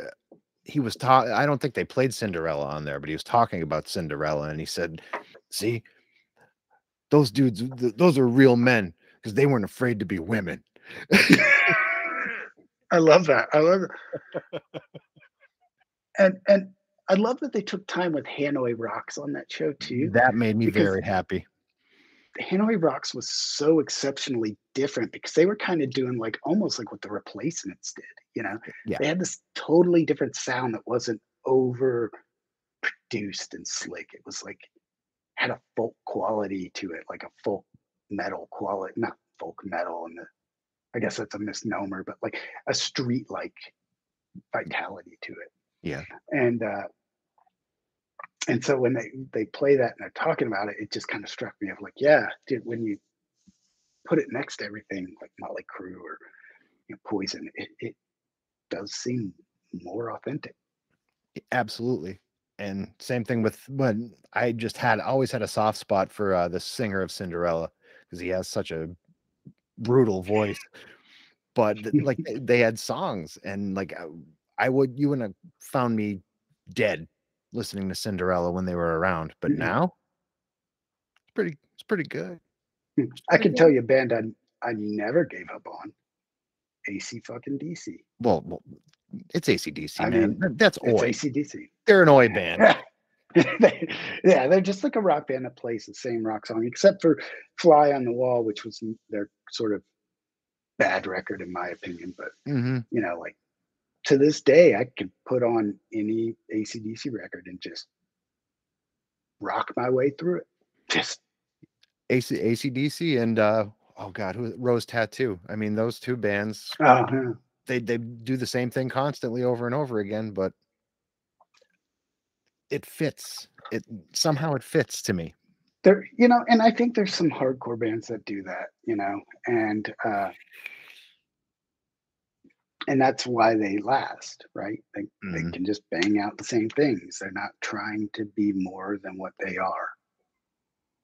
he was talking. I don't think they played Cinderella on there, but he was talking about Cinderella, and he said, "See, those dudes, th- those are real men because they weren't afraid to be women." I love that. I love it. and and I love that they took time with Hanoi Rocks on that show too. That made me very happy. Hanoi Rocks was so exceptionally different because they were kind of doing like almost like what the replacements did. You know, Yeah. they had this totally different sound that wasn't over produced and slick. It was like had a folk quality to it, like a folk metal quality, not folk metal, and I guess that's a misnomer, but like a street like vitality to it. Yeah. And uh and so when they they play that and they're talking about it, it just kind of struck me of like, yeah, dude, when you put it next to everything like Motley Crue or you know, Poison, it, it does seem more authentic. Absolutely. And same thing with when I just had always had a soft spot for uh, the singer of Cinderella because he has such a brutal voice. But like they- had songs, and like I, I would you wouldn't have found me dead listening to Cinderella when they were around. But now, it's pretty it's pretty good. I can tell you a band I I never gave up on. AC fucking DC. Well, well it's ACDC, I man. mean, Th- That's It's oi. ACDC. They're an oi band. They- yeah, they're just like a rock band that plays the same rock song, except for Fly on the Wall, which was their sort of bad record, in my opinion. But, hmm you know, like to this day, I could put on any ACDC record and just rock my way through it. Just, AC, ACDC and uh oh god, who Rose Tattoo. I mean, those two bands uh, huh. They they do the same thing constantly over and over again, but it fits. It somehow it fits to me. there, you know, and I think there's some hardcore bands that do that, you know, and, uh, and that's why they last, right? They, they Mhm. can just bang out the same things. They're not trying to be more than what they are,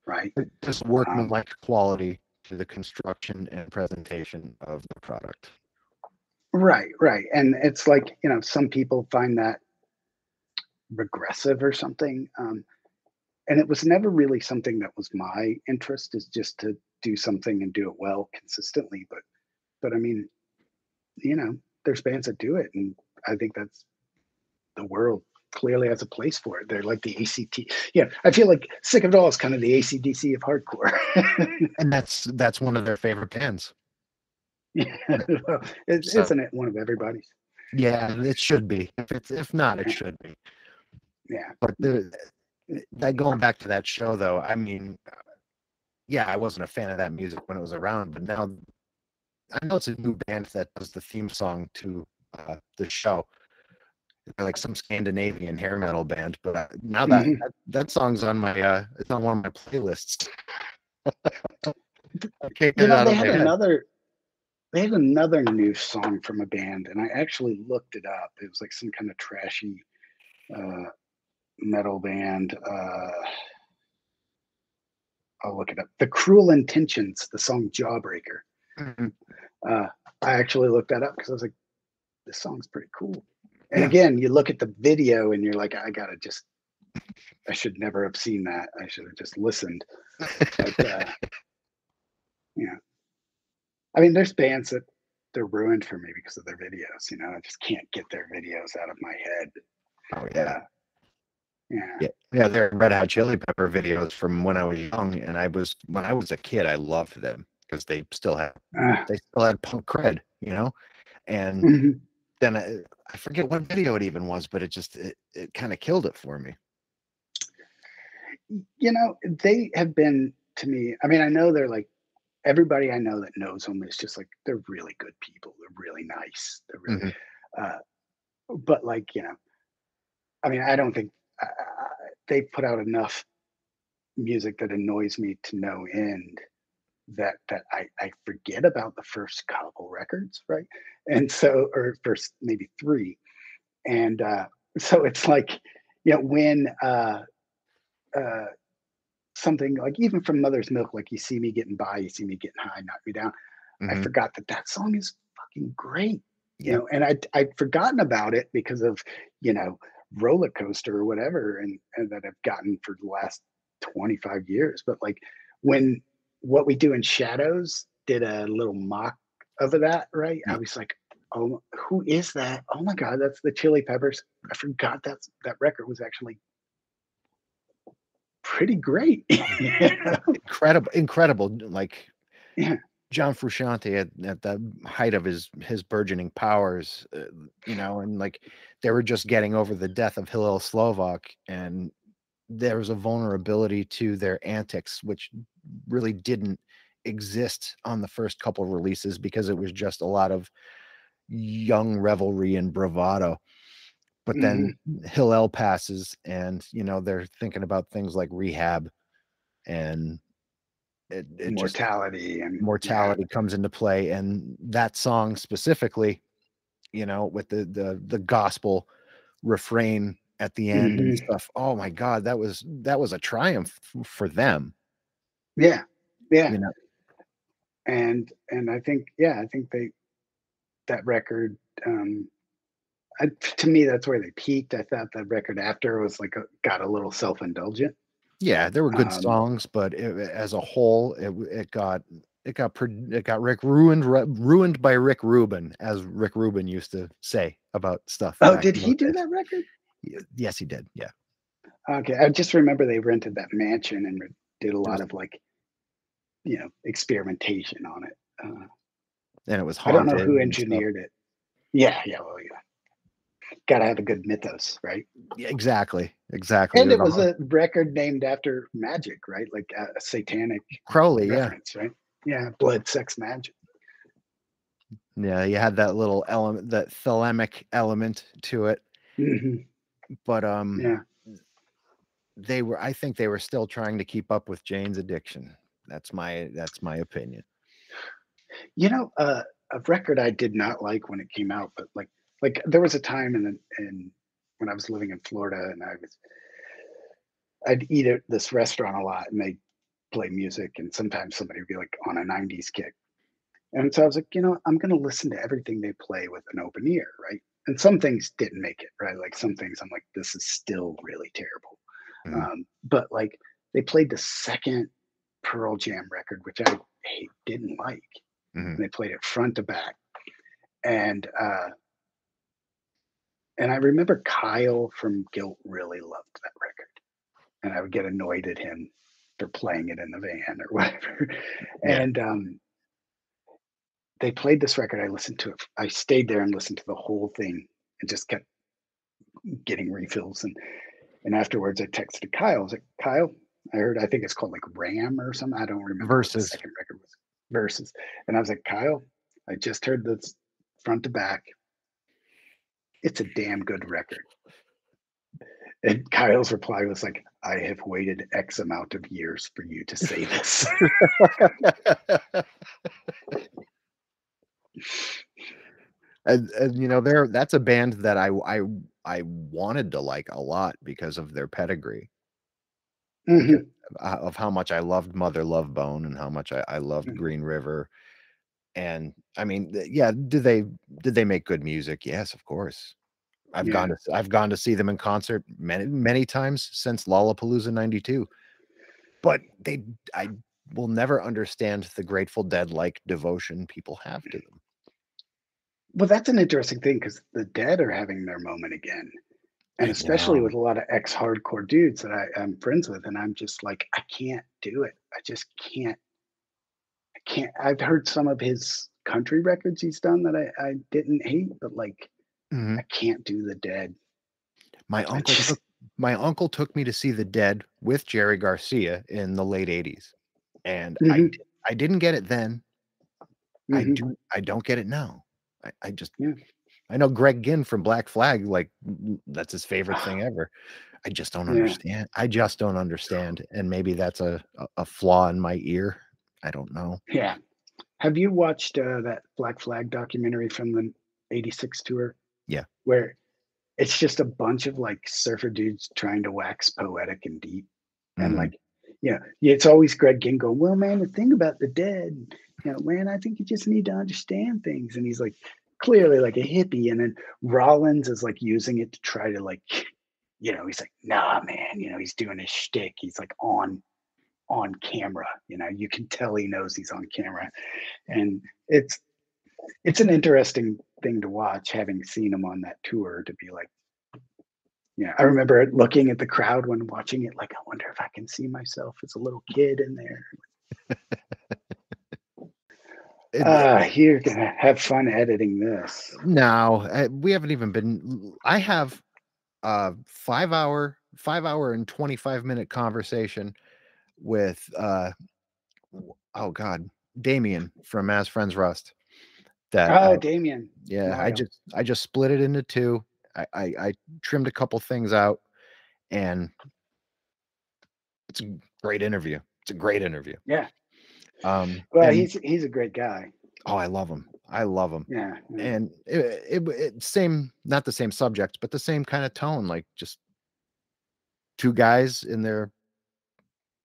right? Just Um, workmanlike quality to the construction and presentation of the product. Right, right. And it's like, you know, some people find that regressive or something. Um, and it was never really something that was my interest is just to do something and do it well consistently. But, but I mean, you know, there's bands that do it. And I think that's the world clearly has a place for it. They're like the ACT. Yeah. I feel like Sick of It All is kind of the ACDC of hardcore. And that's that's one of their favorite bands. yeah. Well, is So- isn't it one of everybody's? Yeah, it should be. If it's if not, it should be. Yeah. But the that going back to that show though, I mean, yeah, I wasn't a fan of that music when it was around, but now I know it's a new band that does the theme song to uh, the show. They're like some Scandinavian hair metal band, but now that, Mhm. that that song's on my uh, it's on one of my playlists. I can't get you know they had another they had another new song from a band and i actually looked it up. It was like some kind of trashy uh metal band uh i'll look it up. The cruel intentions the song jawbreaker. Mhm. uh i actually looked that up because i was like this song's pretty cool. And Yeah. again you look at the video and you're like i gotta just i should never have seen that. I should have just listened. But uh, yeah, I mean, there's bands that they're ruined for me because of their videos. You know, I just can't get their videos out of my head. Oh yeah. Yeah, yeah, Yeah, yeah, they're Red Hot Chili Pepper videos from when I was young, and I was when I was a kid, I loved them because they still had Uh, they still had punk cred, you know. And mhm. then I, I forget what video it even was, but it just it, it kind of killed it for me. You know, they have been to me. I mean, I know they're like everybody I know that knows them is just like they're really good people. They're really nice. They're really, uh, but like you know, I mean, I don't think uh, they put out enough music that annoys me to no end that that I, I forget about the first couple records, right? And so, or first maybe three, and uh, so it's like, you know, when uh, uh, something like even from Mother's Milk, like you see me getting by, you see me getting high, knock me down. I Mhm. forgot that that song is fucking great. You Yeah. know, and I'd I'd forgotten about it because of, you know, Roller Coaster or whatever, and and that I've gotten for the last 25 years. But like when What We Do in Shadows did a little mock of that, right? I was like, "Oh, who is that? Oh my god, that's the Chili Peppers." I forgot that's that record was actually pretty great. Incredible, incredible. Like Yeah. John Frusciante at, at the height of his his burgeoning powers, uh, you know, and like they were just getting over the death of Hillel Slovak, and there was a vulnerability to their antics, which really didn't exist on the first couple releases because it was just a lot of young revelry and bravado. But then Hillel passes, and you know they're thinking about things like rehab, and it, it just Mortality and yeah. mortality comes into play and that song specifically you know with the the the gospel refrain at the end and Mhm. stuff oh my god that was that was a triumph for them Yeah. Yeah. you know and and I think yeah, I think they that record um I, to me that's where they peaked. I thought the record after was like a, got a little self-indulgent. yeah there were good Um, songs but it, as a whole it it got it got it got Rick ruined ruined by Rick Rubin as Rick Rubin used to say about stuff Oh, did he do days. that record? Yes he did yeah Okay, I just remember they rented that mansion and did a lot of like you know experimentation on it. Uh, and it was I don't know who engineered it. Yeah, yeah, well, yeah. Got to have a good mythos, right? Yeah, exactly exactly And It it was a record named after magic, right? Like a, a satanic Crowley yeah right? Yeah, blood, sex, magic. Yeah, you had that little element, that thelemic element to it, hmm but um, Yeah. they were. I think they were still trying to keep up with Jane's addiction. That's my that's my opinion. You know, uh, a record I did not like when it came out, but like, like there was a time in the, in when I was living in Florida, and I was, I'd eat at this restaurant a lot, and they play music, and sometimes somebody would be like on a '90s kick, and so I was like, you know, I'm gonna listen to everything they play with an open ear, right? And some things didn't make it, right? Like some things I'm like, this is still really terrible. Mhm. Um, but like they played the second Pearl Jam record, which I hate, didn't like Mhm. and they played it front to back. And uh and I remember Kyle from Guilt really loved that record. And I would get annoyed at him for playing it in the van or whatever. Yeah. And um they played this record. I listened to it. I stayed there and listened to the whole thing and just kept getting refills. And and afterwards I texted Kyle. I was like, Kyle, I heard I think it's called like Ram or something. I don't remember Versus. second record was. Versus. And I was like, Kyle, I just heard this front to back. It's a damn good record. And Kyle's reply was like, I have waited X amount of years for you to say this. and, and you know, there that's a band that I I I wanted to like a lot because of their pedigree, Mhm. uh, of how much I loved Mother Love Bone and how much I, I loved Mhm. Green River. And I mean, yeah, did they did they make good music? Yes, of course. I've gone to I've gone to see them in concert many many times since Lollapalooza 92. But they I will never understand the Grateful Dead like devotion people have to them. Well, that's an interesting thing because the dead are having their moment again. And especially know. with a lot of ex hardcore dudes that I, I'm friends with. And I'm just like, I can't do it. I just can't. I can't. I've heard some of his country records he's done that I, I didn't hate, but like, Mhm. I can't do the dead. My I uncle just, took my uncle took me to see the Dead with Jerry Garcia in the late 80s. And I Mhm, di- I didn't get it then. I mhm, do I don't get it now. I, I just yeah. I know Greg Ginn from Black Flag, like that's his favorite thing ever. I just don't Yeah. understand. I just don't understand. And maybe that's a, a flaw in my ear. I don't know. Yeah. Have you watched uh, that Black Flag documentary from the 86 tour? Yeah. Where it's just a bunch of like surfer dudes trying to wax poetic and deep. And Mhm. like, yeah, yeah, it's always Greg Ginn going, Well, man, the thing about the dead, you know, man, I think you just need to understand things. And he's like, clearly like a hippie, and then Rollins is like using it to try to like, you know, he's like, nah, man, you know, he's doing his shtick. He's like on on camera. You know, you can tell he knows he's on camera, and it's it's an interesting thing to watch, having seen him on that tour. To be like, yeah, I remember looking at the crowd when watching it, like, I wonder if I can see myself as a little kid in there. uh, you're gonna have fun editing this. No, we haven't even been. I have a five hour, five hour and twenty five minute conversation with uh, oh god, Damien from As Friends Rust. That oh, uh, Damien. Yeah, I just I just split it into two. I, I I trimmed a couple things out, and it's a great interview. It's a great interview. Yeah. Um, well, and, he's he's a great guy. Oh, I love him. I love him. Yeah. yeah. And it, it, it, same, not the same subject, but the same kind of tone, like just two guys in their,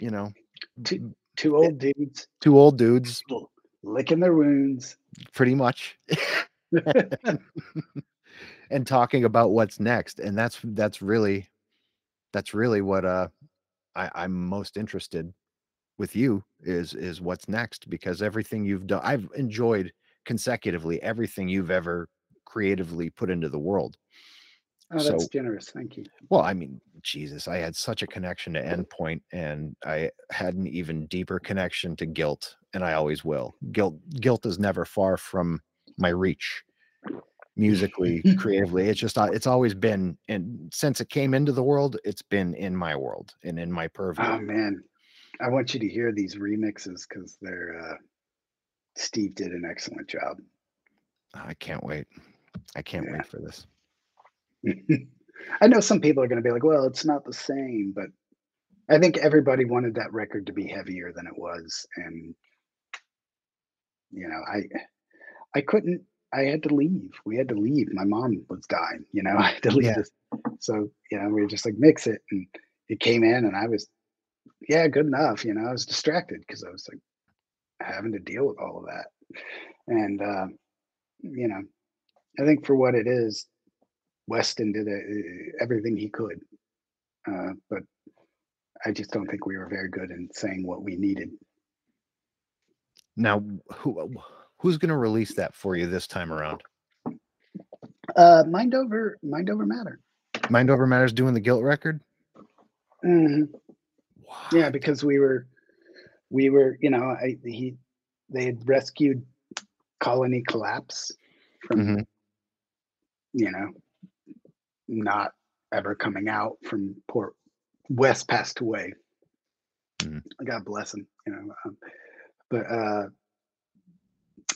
you know, two two old dudes, two old dudes licking their wounds, pretty much, and talking about what's next. And that's that's really, that's really what uh I, I'm most interested with you is is what's next because everything you've done I've enjoyed consecutively everything you've ever creatively put into the world. Oh, that's so, generous. Thank you. Well, I mean, Jesus, I had such a connection to Endpoint, and I had an even deeper connection to guilt, and I always will. Guilt, guilt is never far from my reach, musically, creatively. It's just, uh, it's always been, and since it came into the world, it's been in my world and in my purview. Oh man, I want you to hear these remixes because they're uh, Steve did an excellent job. I can't wait. I can't yeah. wait for this. I know some people are going to be like, "Well, it's not the same," but I think everybody wanted that record to be heavier than it was, and you know, I I couldn't. I had to leave. We had to leave. My mom was dying. You know, I had to leave. Yeah. This. So you know, we were just like mix it, and it came in, and I was yeah, good enough. You know, I was distracted because I was like having to deal with all of that. And, uh, you know, I think for what it is, Weston did a, everything he could. Uh, but I just don't think we were very good in saying what we needed. Now, who who's going to release that for you this time around? Uh, Mind over Mind over Matter. Mind over Matter's doing the guilt record. Mm-hmm. Yeah, because we were, we were, you know, I, he, they had rescued Colony Collapse from, mm-hmm. you know, not ever coming out from Port. West passed away. Mm-hmm. God bless him, you know. Um, but uh,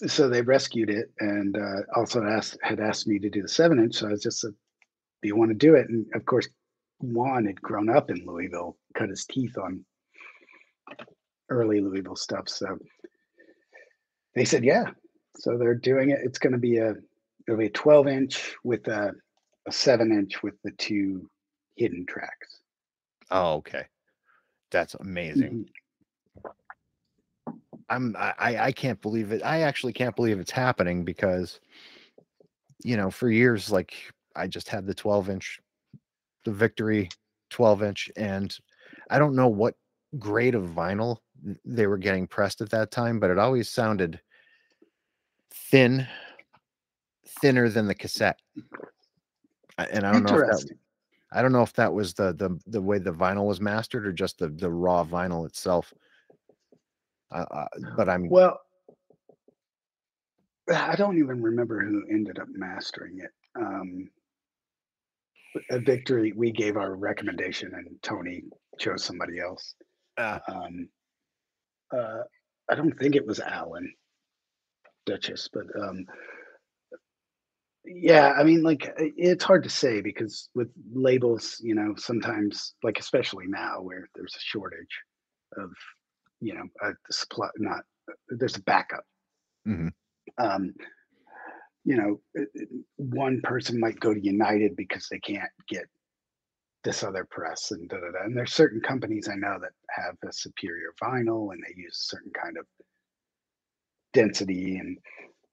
so they rescued it, and uh, also asked had asked me to do the seven inch. So I was just said, "Do you want to do it?" And of course, Juan had grown up in Louisville, cut his teeth on early Louisville stuff. So they said, yeah. So they're doing it. It's going to be a it'll be a 12 inch with a, a seven inch with the two hidden tracks. Oh, okay. That's amazing. Mm-hmm. I'm I I can't believe it. I actually can't believe it's happening because you know, for years like I just had the 12 inch the Victory 12 inch, and I don't know what grade of vinyl they were getting pressed at that time, but it always sounded thin, thinner than the cassette. And I don't know if that, I don't know if that was the the the way the vinyl was mastered or just the the raw vinyl itself. Uh, uh, but I'm well. I don't even remember who ended up mastering it. Um, a victory, we gave our recommendation, and Tony chose somebody else. Uh, um, uh, I don't think it was Alan Douches, but um, yeah, I mean, like it's hard to say because with labels, you know, sometimes, like especially now, where there's a shortage of, you know, a supply, not there's a backup. Mm-hmm. Um, you know, one person might go to United because they can't get this other press and da, da, da. and there's certain companies I know that have a superior vinyl and they use certain kind of density and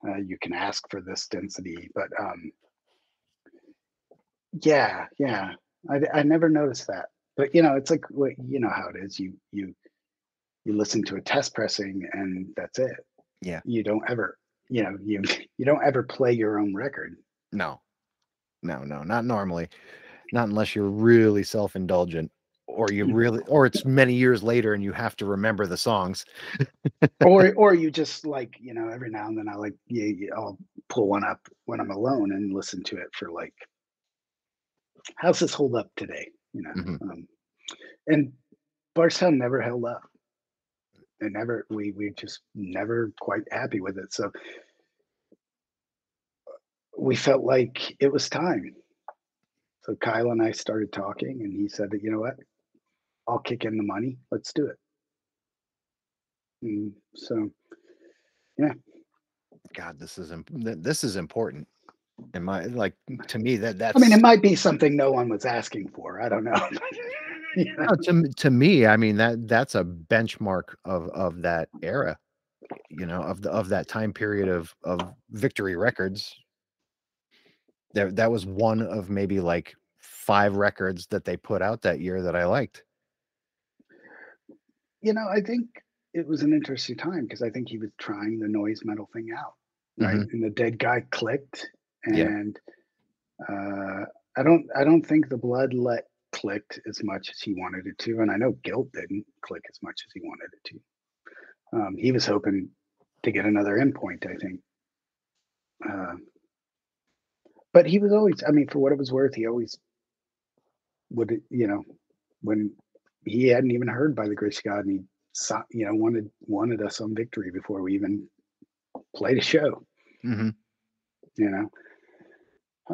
uh, you can ask for this density, but um, yeah, yeah, I, I never noticed that. But you know, it's like you know how it is. You you you listen to a test pressing and that's it. Yeah. You don't ever, you know, you you don't ever play your own record. No, no, no, not normally. Not unless you're really self-indulgent or you really or it's many years later and you have to remember the songs. or or you just like you know every now and then I like yeah, yeah I'll pull one up when I'm alone and listen to it for like how's this hold up today? You know Mhm. um, and Bardstown never held up. It never we we just never quite happy with it so we felt like it was time. So Kyle and I started talking and he said that you know what I'll kick in the money let's do it and so yeah. God, this is imp- this is important. In my like to me that that's I mean, it might be something no one was asking for. I don't know. You know? No, to to me, I mean that that's a benchmark of of that era, you know, of the of that time period of of Victory Records. That that was one of maybe like five records that they put out that year that I liked. You know, I think it was an interesting time because I think he was trying the noise metal thing out, right? Mhm. And the Deadguy clicked, Yeah. and uh, I don't, I don't think the bloodlet clicked as much as he wanted it to, and I know guilt didn't click as much as he wanted it to. Um, he was hoping to get another endpoint, I think. Uh, but he was always, I mean, for what it was worth, he always would, you know, when he hadn't even heard by the grace of God, and he, saw, you know, wanted wanted us on victory before we even played a show, hmm you know.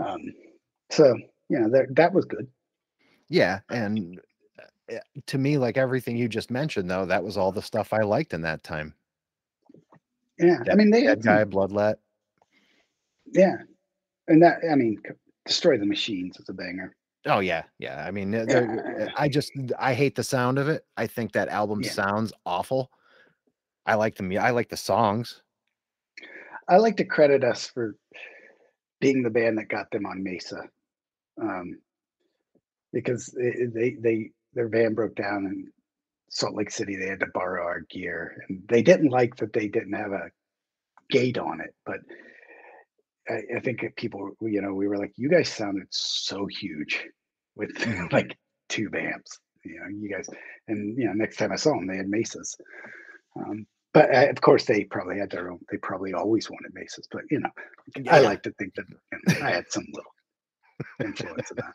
Um, so you know that that was good. Yeah, and uh, to me, like everything you just mentioned, though, that was all the stuff I liked in that time. Yeah, I mean they had some- guy, bloodlet. yeah, and that I mean, destroy the machines is a banger. Oh yeah, yeah. I mean, Yeah. I just I hate the sound of it. I think that album Yeah. sounds awful. I like the I like the songs. I like to credit us for being the band that got them on Mesa, um, because they, they they their van broke down in Salt Lake City. They had to borrow our gear, and they didn't like that they didn't have a gate on it. But I, I think people, you know, we were like, you guys sounded so huge with like two amps. You know, you guys, and you know, next time I saw them, they had Mesas. Um, but uh, of course, they probably had their own. They probably always wanted Mesas. But you know, I like to think that you know, I had some little influence of that.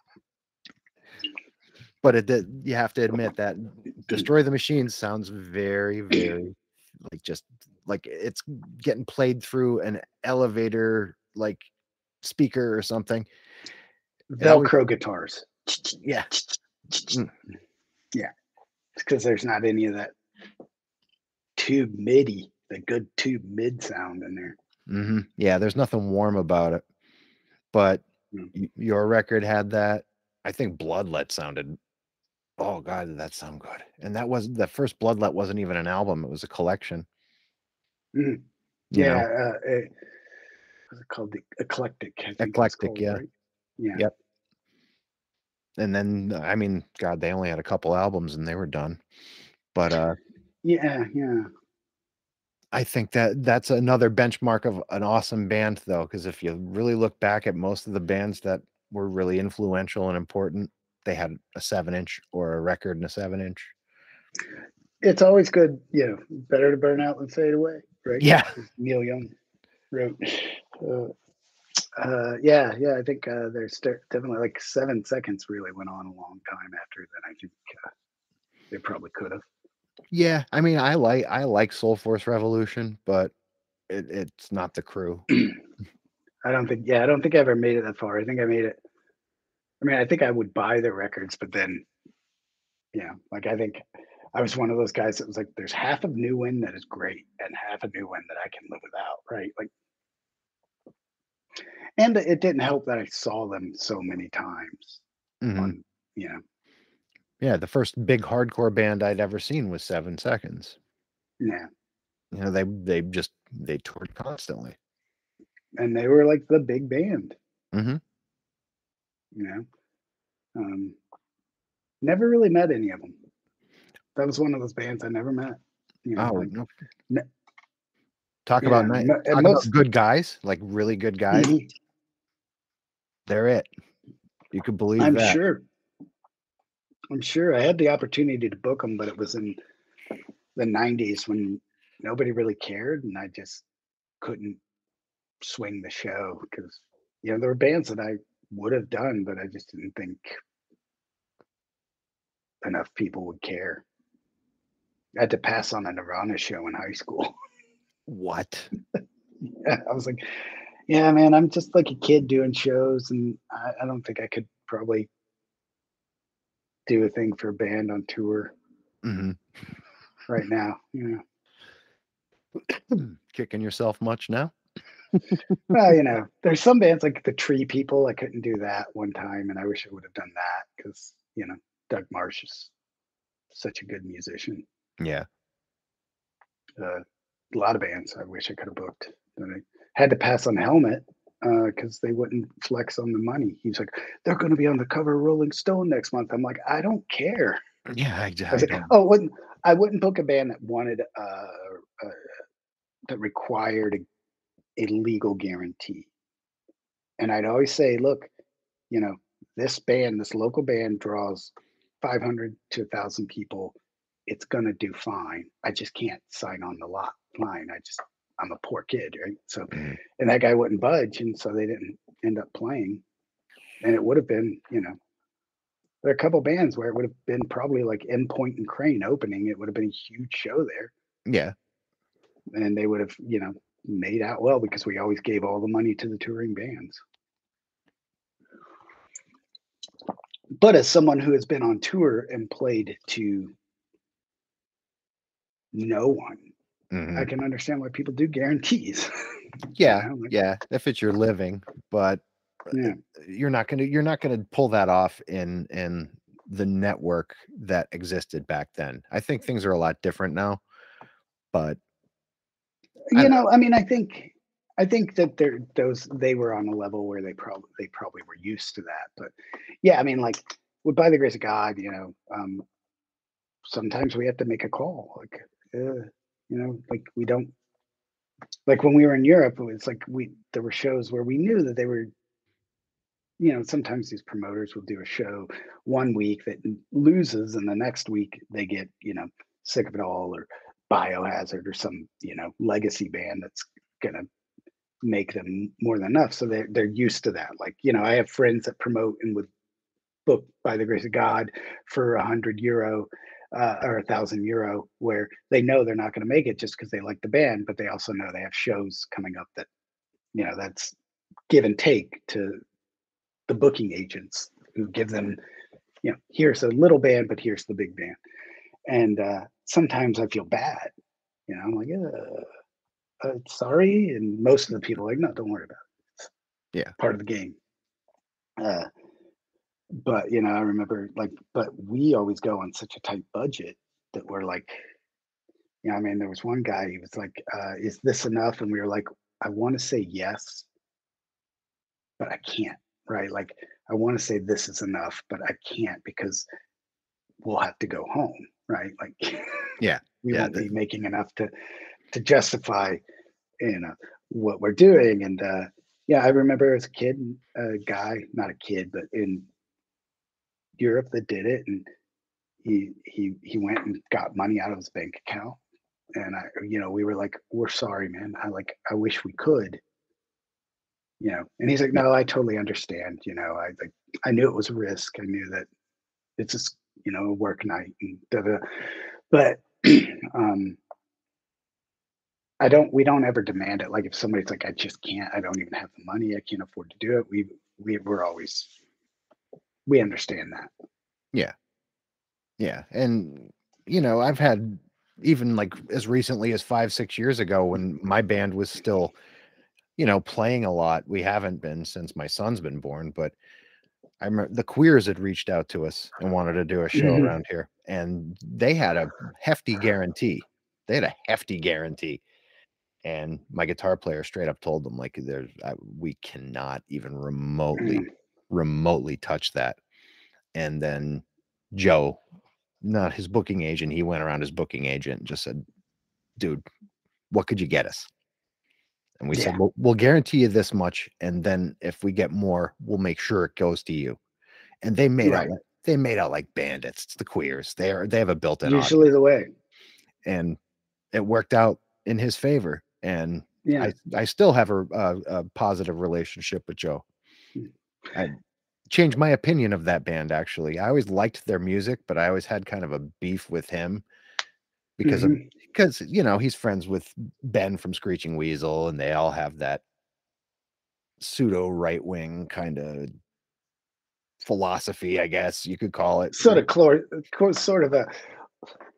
but it did, you have to admit that destroy the machines sounds very very like just like it's getting played through an elevator like speaker or something It always- Velcro guitars. Yeah. Yeah, because there's not any of that tube MIDI, the good tube mid sound in there. hmm yeah there's nothing warm about it but Mm. y- your record had that i think bloodlet sounded oh god did that sound good and that was the first bloodlet wasn't even an album it was a collection Mhm. know? Yeah, uh, it, what's it called? The eclectic. It's Eclectic, called, yeah. right? Yeah. Yep. And then i mean god they only had a couple albums and they were done but uh Yeah, yeah. I think that that's another benchmark of an awesome band, though, because if you really look back at most of the bands that were really influential and important, they had a seven inch or a record and a seven inch. It's always good, you know, better to burn out than fade away, right? Yeah. Neil Young wrote. Uh, uh, yeah, yeah, I think uh, there's definitely like seven seconds really went on a long time after that. I think uh, they probably could have. Yeah, I mean, I like I like Soulforce Revolution, but it, it's not the crew. I don't think, yeah, I don't think I ever made it that far. I think I made it. I mean, I think I would buy the records, but then, yeah, like I think I was one of those guys that was like, there's half of New Wind that is great and half of New Wind that I can live without, right? Like, and it didn't help that I saw them so many times Mhm. on, you know, Yeah, the first big hardcore band I'd ever seen was Seven Seconds. yeah. You know, they they just they toured constantly. and they were like the big band. Mhm. You know, um, never really met any of them. That was one of those bands I never met. You know, Oh, like, no. ne- Talk yeah, about ni mo- talk and about good guys, like really good guys. Mhm. They're it. You could believe I'm that. sure. I'm sure I had the opportunity to book them, but it was in the 90s when nobody really cared, and I just couldn't swing the show because you know there were bands that I would have done, but I just didn't think enough people would care. I had to pass on a Nirvana show in high school. What? Yeah, I was like, yeah, man, I'm just like a kid doing shows, and I, I don't think I could probably do a thing for a band on tour Mhm. right now. You know, Kicking yourself much now? well, you know, there's some bands like the Tree People. I couldn't do that one time, and I wish I would have done that because you know Doug Martsch is such a good musician. Yeah. Uh, a lot of bands I wish I could have booked. I had to pass on Helmet because they wouldn't flex on the money. He's like, they're going to be on the cover of Rolling Stone next month. I'm like, I don't care. Yeah, I was like, don't. oh, wouldn't I wouldn't book a band that wanted uh, uh that required a, a legal guarantee. And I'd always say, look, you know, this band, this local band draws 500 to 1,000 people. It's going to do fine. I just can't sign on the lot line. I just, I'm a poor kid, right? So, Mhm. and that guy wouldn't budge. And so they didn't end up playing. And it would have been, you know, there are a couple bands where it would have been probably like Endpoint and Crain opening. It would have been a huge show there. Yeah. And they would have, you know, made out well because we always gave all the money to the touring bands. But as someone who has been on tour and played to no one, Mhm. I can understand why people do guarantees. Yeah. know, like- Yeah. If it's your living, but yeah. you're not gonna you're not gonna pull that off in in the network that existed back then. I think things are a lot different now. But You don't know, I mean, I think I think that they're those they were on a level where they probably they probably were used to that. But yeah, I mean, like with by the grace of God, you know, um, sometimes we have to make a call. Like, uh, you know, like we don't like when we were in Europe, it was like we there were shows where we knew that they were, you know, sometimes these promoters will do a show one week that loses, and the next week they get, you know, sick of it all or biohazard or some, you know, legacy band that's gonna make them more than enough. So they're they're used to that. Like, you know, I have friends that promote and would book by the grace of God for a hundred euro uh, or a thousand euro, where they know they're not going to make it just because they like the band, but they also know they have shows coming up that, you know, that's give and take to the booking agents who give them, you know, here's a little band, but here's the big band. And uh, sometimes I feel bad, you know, I'm like, uh, uh, sorry. And most of the people are like, no, don't worry about it. It's Yeah. part of the game. Uh, but you know, I remember like, but we always go on such a tight budget that we're like, you know, I mean, there was one guy, he was like, uh, is this enough? And we were like, I want to say yes, but I can't, right? Like, I want to say this is enough, but I can't because we'll have to go home, right? Like, Yeah, we yeah, won't the- be making enough to to justify, you know, what we're doing. And uh, yeah, I remember as a kid, a guy, not a kid, but in Europe that did it, and he he he went and got money out of his bank account, and I, you know, we were like, "We're sorry, man. I like, I wish we could." You know, and he's like, "No, I totally understand. You know, I like, I knew it was a risk. I knew that it's just, you know, a work night and da da." But um, I don't. We don't ever demand it. Like if somebody's like, "I just can't. I don't even have the money. I can't afford to do it." We we we're always we understand that. Yeah, Yeah. and you know, I've had even like as recently as five, six years ago when my band was still, you know, playing a lot. We haven't been since my son's been born, but I remember the Queers had reached out to us and wanted to do a show Mhm. around here, and they had a hefty guarantee. They had a hefty guarantee, and my guitar player straight up told them like there's I, we cannot even remotely Mm. Remotely touch that and then joe not his booking agent he went around his booking agent and just said dude what could you get us and we Yeah. said we'll, we'll guarantee you this much and then if we get more we'll make sure it goes to you and they made Right. out they made out like bandits it's the queers they are they have a built-in audience Usually the way. and it worked out in his favor and Yeah. I, I still have a, a, a positive relationship with Joe. Hmm. I changed my opinion of that band actually. I always liked their music, but I always had kind of a beef with him because of Mhm. because you know he's friends with Ben from Screeching Weasel, and they all have that pseudo right wing kind of philosophy, I guess you could call it. sort of clor- sort of a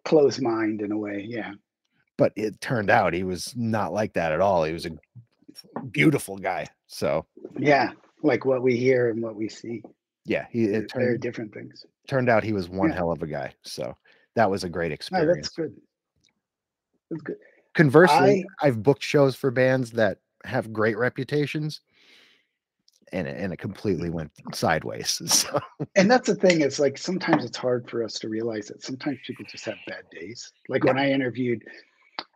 closed mind in a way. Yeah. but it turned out he was not like that at all. He was a beautiful guy. So Yeah. Like what we hear and what we see. yeah, he it very turned, different things. turned out he was one Yeah. hell of a guy. So that was a great Oh, experience. that's good. That's good. Conversely, I- I've booked shows for bands that have great reputations, and it, and it completely went sideways. So And that's the thing. It's like sometimes it's hard for us to realize that sometimes people just have bad days. Like when I interviewed,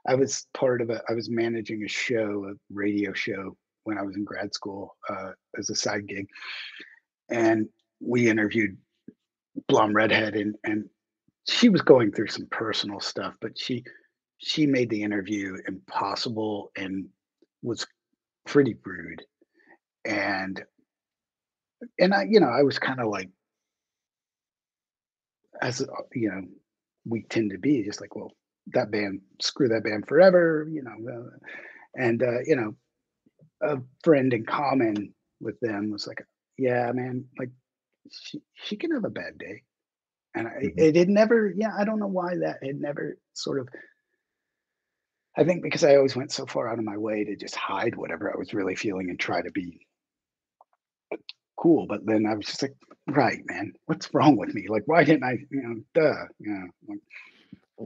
I was part of a, I was managing a show, a radio show when I was in grad school uh, as a side gig. And we interviewed Blonde Redhead and, and she was going through some personal stuff, but she, she made the interview impossible and was pretty rude. And and I, you know, I was kind of like, as you know, we tend to be just like, well, that band, screw that band forever, you know. Uh, and uh, you know, a friend in common with them was like, yeah, man, like she she can have a bad day, and I, Mhm. it had never, yeah, I don't know why that had never sort of. I think because I always went so far out of my way to just hide whatever I was really feeling and try to be cool. But then I was just like, right, man, what's wrong with me? Like, why didn't I, you know, duh, you know, like,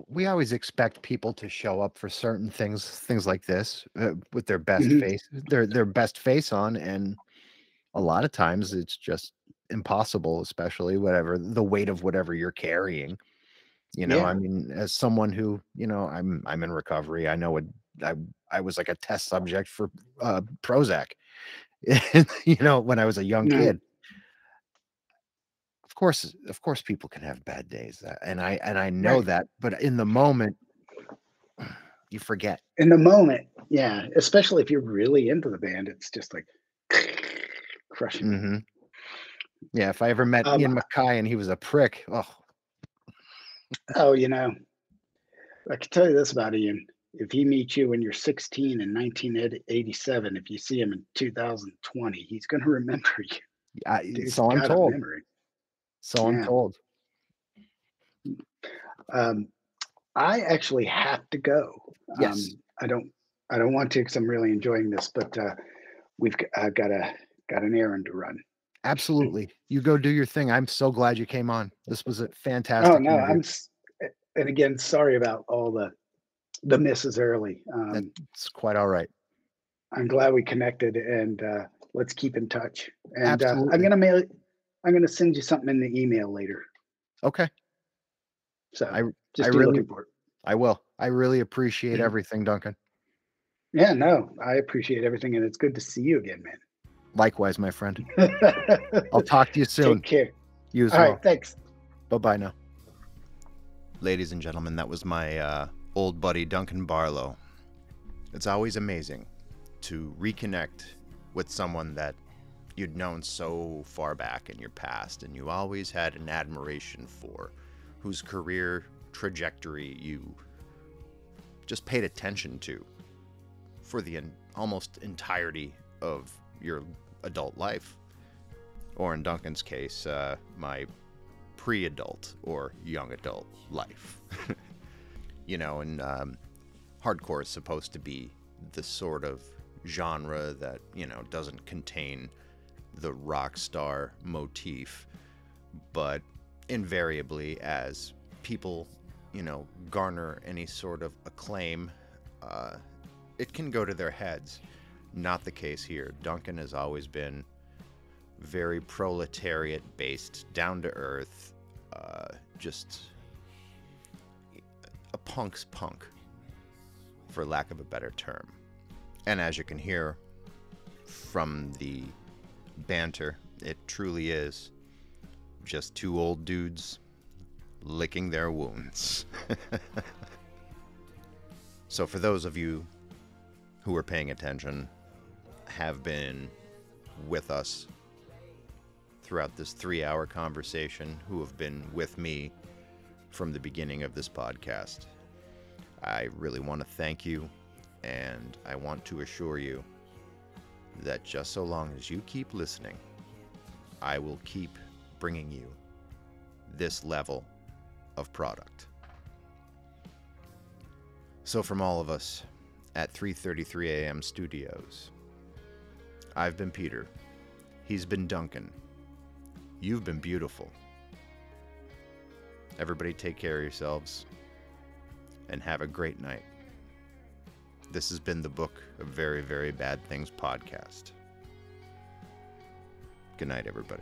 we always expect people to show up for certain things, things like this, uh, with their best Mhm. face, their their best face on, and a lot of times it's just impossible, especially whatever the weight of whatever you're carrying. You know, Yeah. I mean, as someone who, you know, I'm I'm in recovery. I know what I I was like a test subject for uh, Prozac. you know, when I was a young Yeah. kid. Of course, of course, people can have bad days, uh, and I and I know Right. that. But in the moment, you forget. in the moment, yeah, especially if you're really into the band, it's just like crushing. you. hmm Yeah, if I ever met Um, Ian MacKaye and he was a prick, oh, Oh, you know, I can tell you this about Ian. If he meets you when you're 16 in 1987, if you see him in 2020, he's going to remember you. I, Dude's so I'm told. memory. So I'm Yeah. told. Um, I actually have to go. Yes. Um, I don't. I don't want to because I'm really enjoying this, but uh, we've I've got a got an errand to run. Absolutely. You go do your thing. I'm so glad you came on. This was a fantastic. Oh no, interview. I'm. And again, sorry about all the the misses early. Um, It's quite all right. I'm glad we connected, and uh, let's keep in touch. And uh, I'm gonna mail. I'm gonna send you something in the email later. Okay, So I- just I be really- looking. I will. I really appreciate Mhm. everything, Duncan. Yeah, no, I appreciate everything, and it's good to see you again, man. Likewise, my friend. I'll talk to you soon. Take care. You as All well. right, thanks. Bye bye now. Ladies and gentlemen, that was my uh, old buddy Duncan Barlow. It's always amazing to reconnect with someone that you'd known so far back in your past and you always had an admiration for, whose career trajectory you just paid attention to for the almost entirety of your adult life. Or in Duncan's case, uh, my pre adult or young adult life. you know, and um, hardcore is supposed to be the sort of genre that, you know, doesn't contain the rock star motif, but invariably, as people, you know, garner any sort of acclaim, uh, it can go to their heads. Not the case here. Duncan has always been very proletariat based, down to earth, uh, just a punk's punk, for lack of a better term. And as you can hear from the banter, it truly is just two old dudes licking their wounds. so, for those of you who are paying attention, have been with us throughout this three hour conversation, who have been with me from the beginning of this podcast, I really want to thank you, and I want to assure you that just so long as you keep listening, I will keep bringing you this level of product. So from all of us at 3:33 a.m. Studios, I've been Peter. He's been Duncan. You've been beautiful. Everybody take care of yourselves and have a great night. This has been the Book of Very, Very Bad Things podcast. Good night, everybody.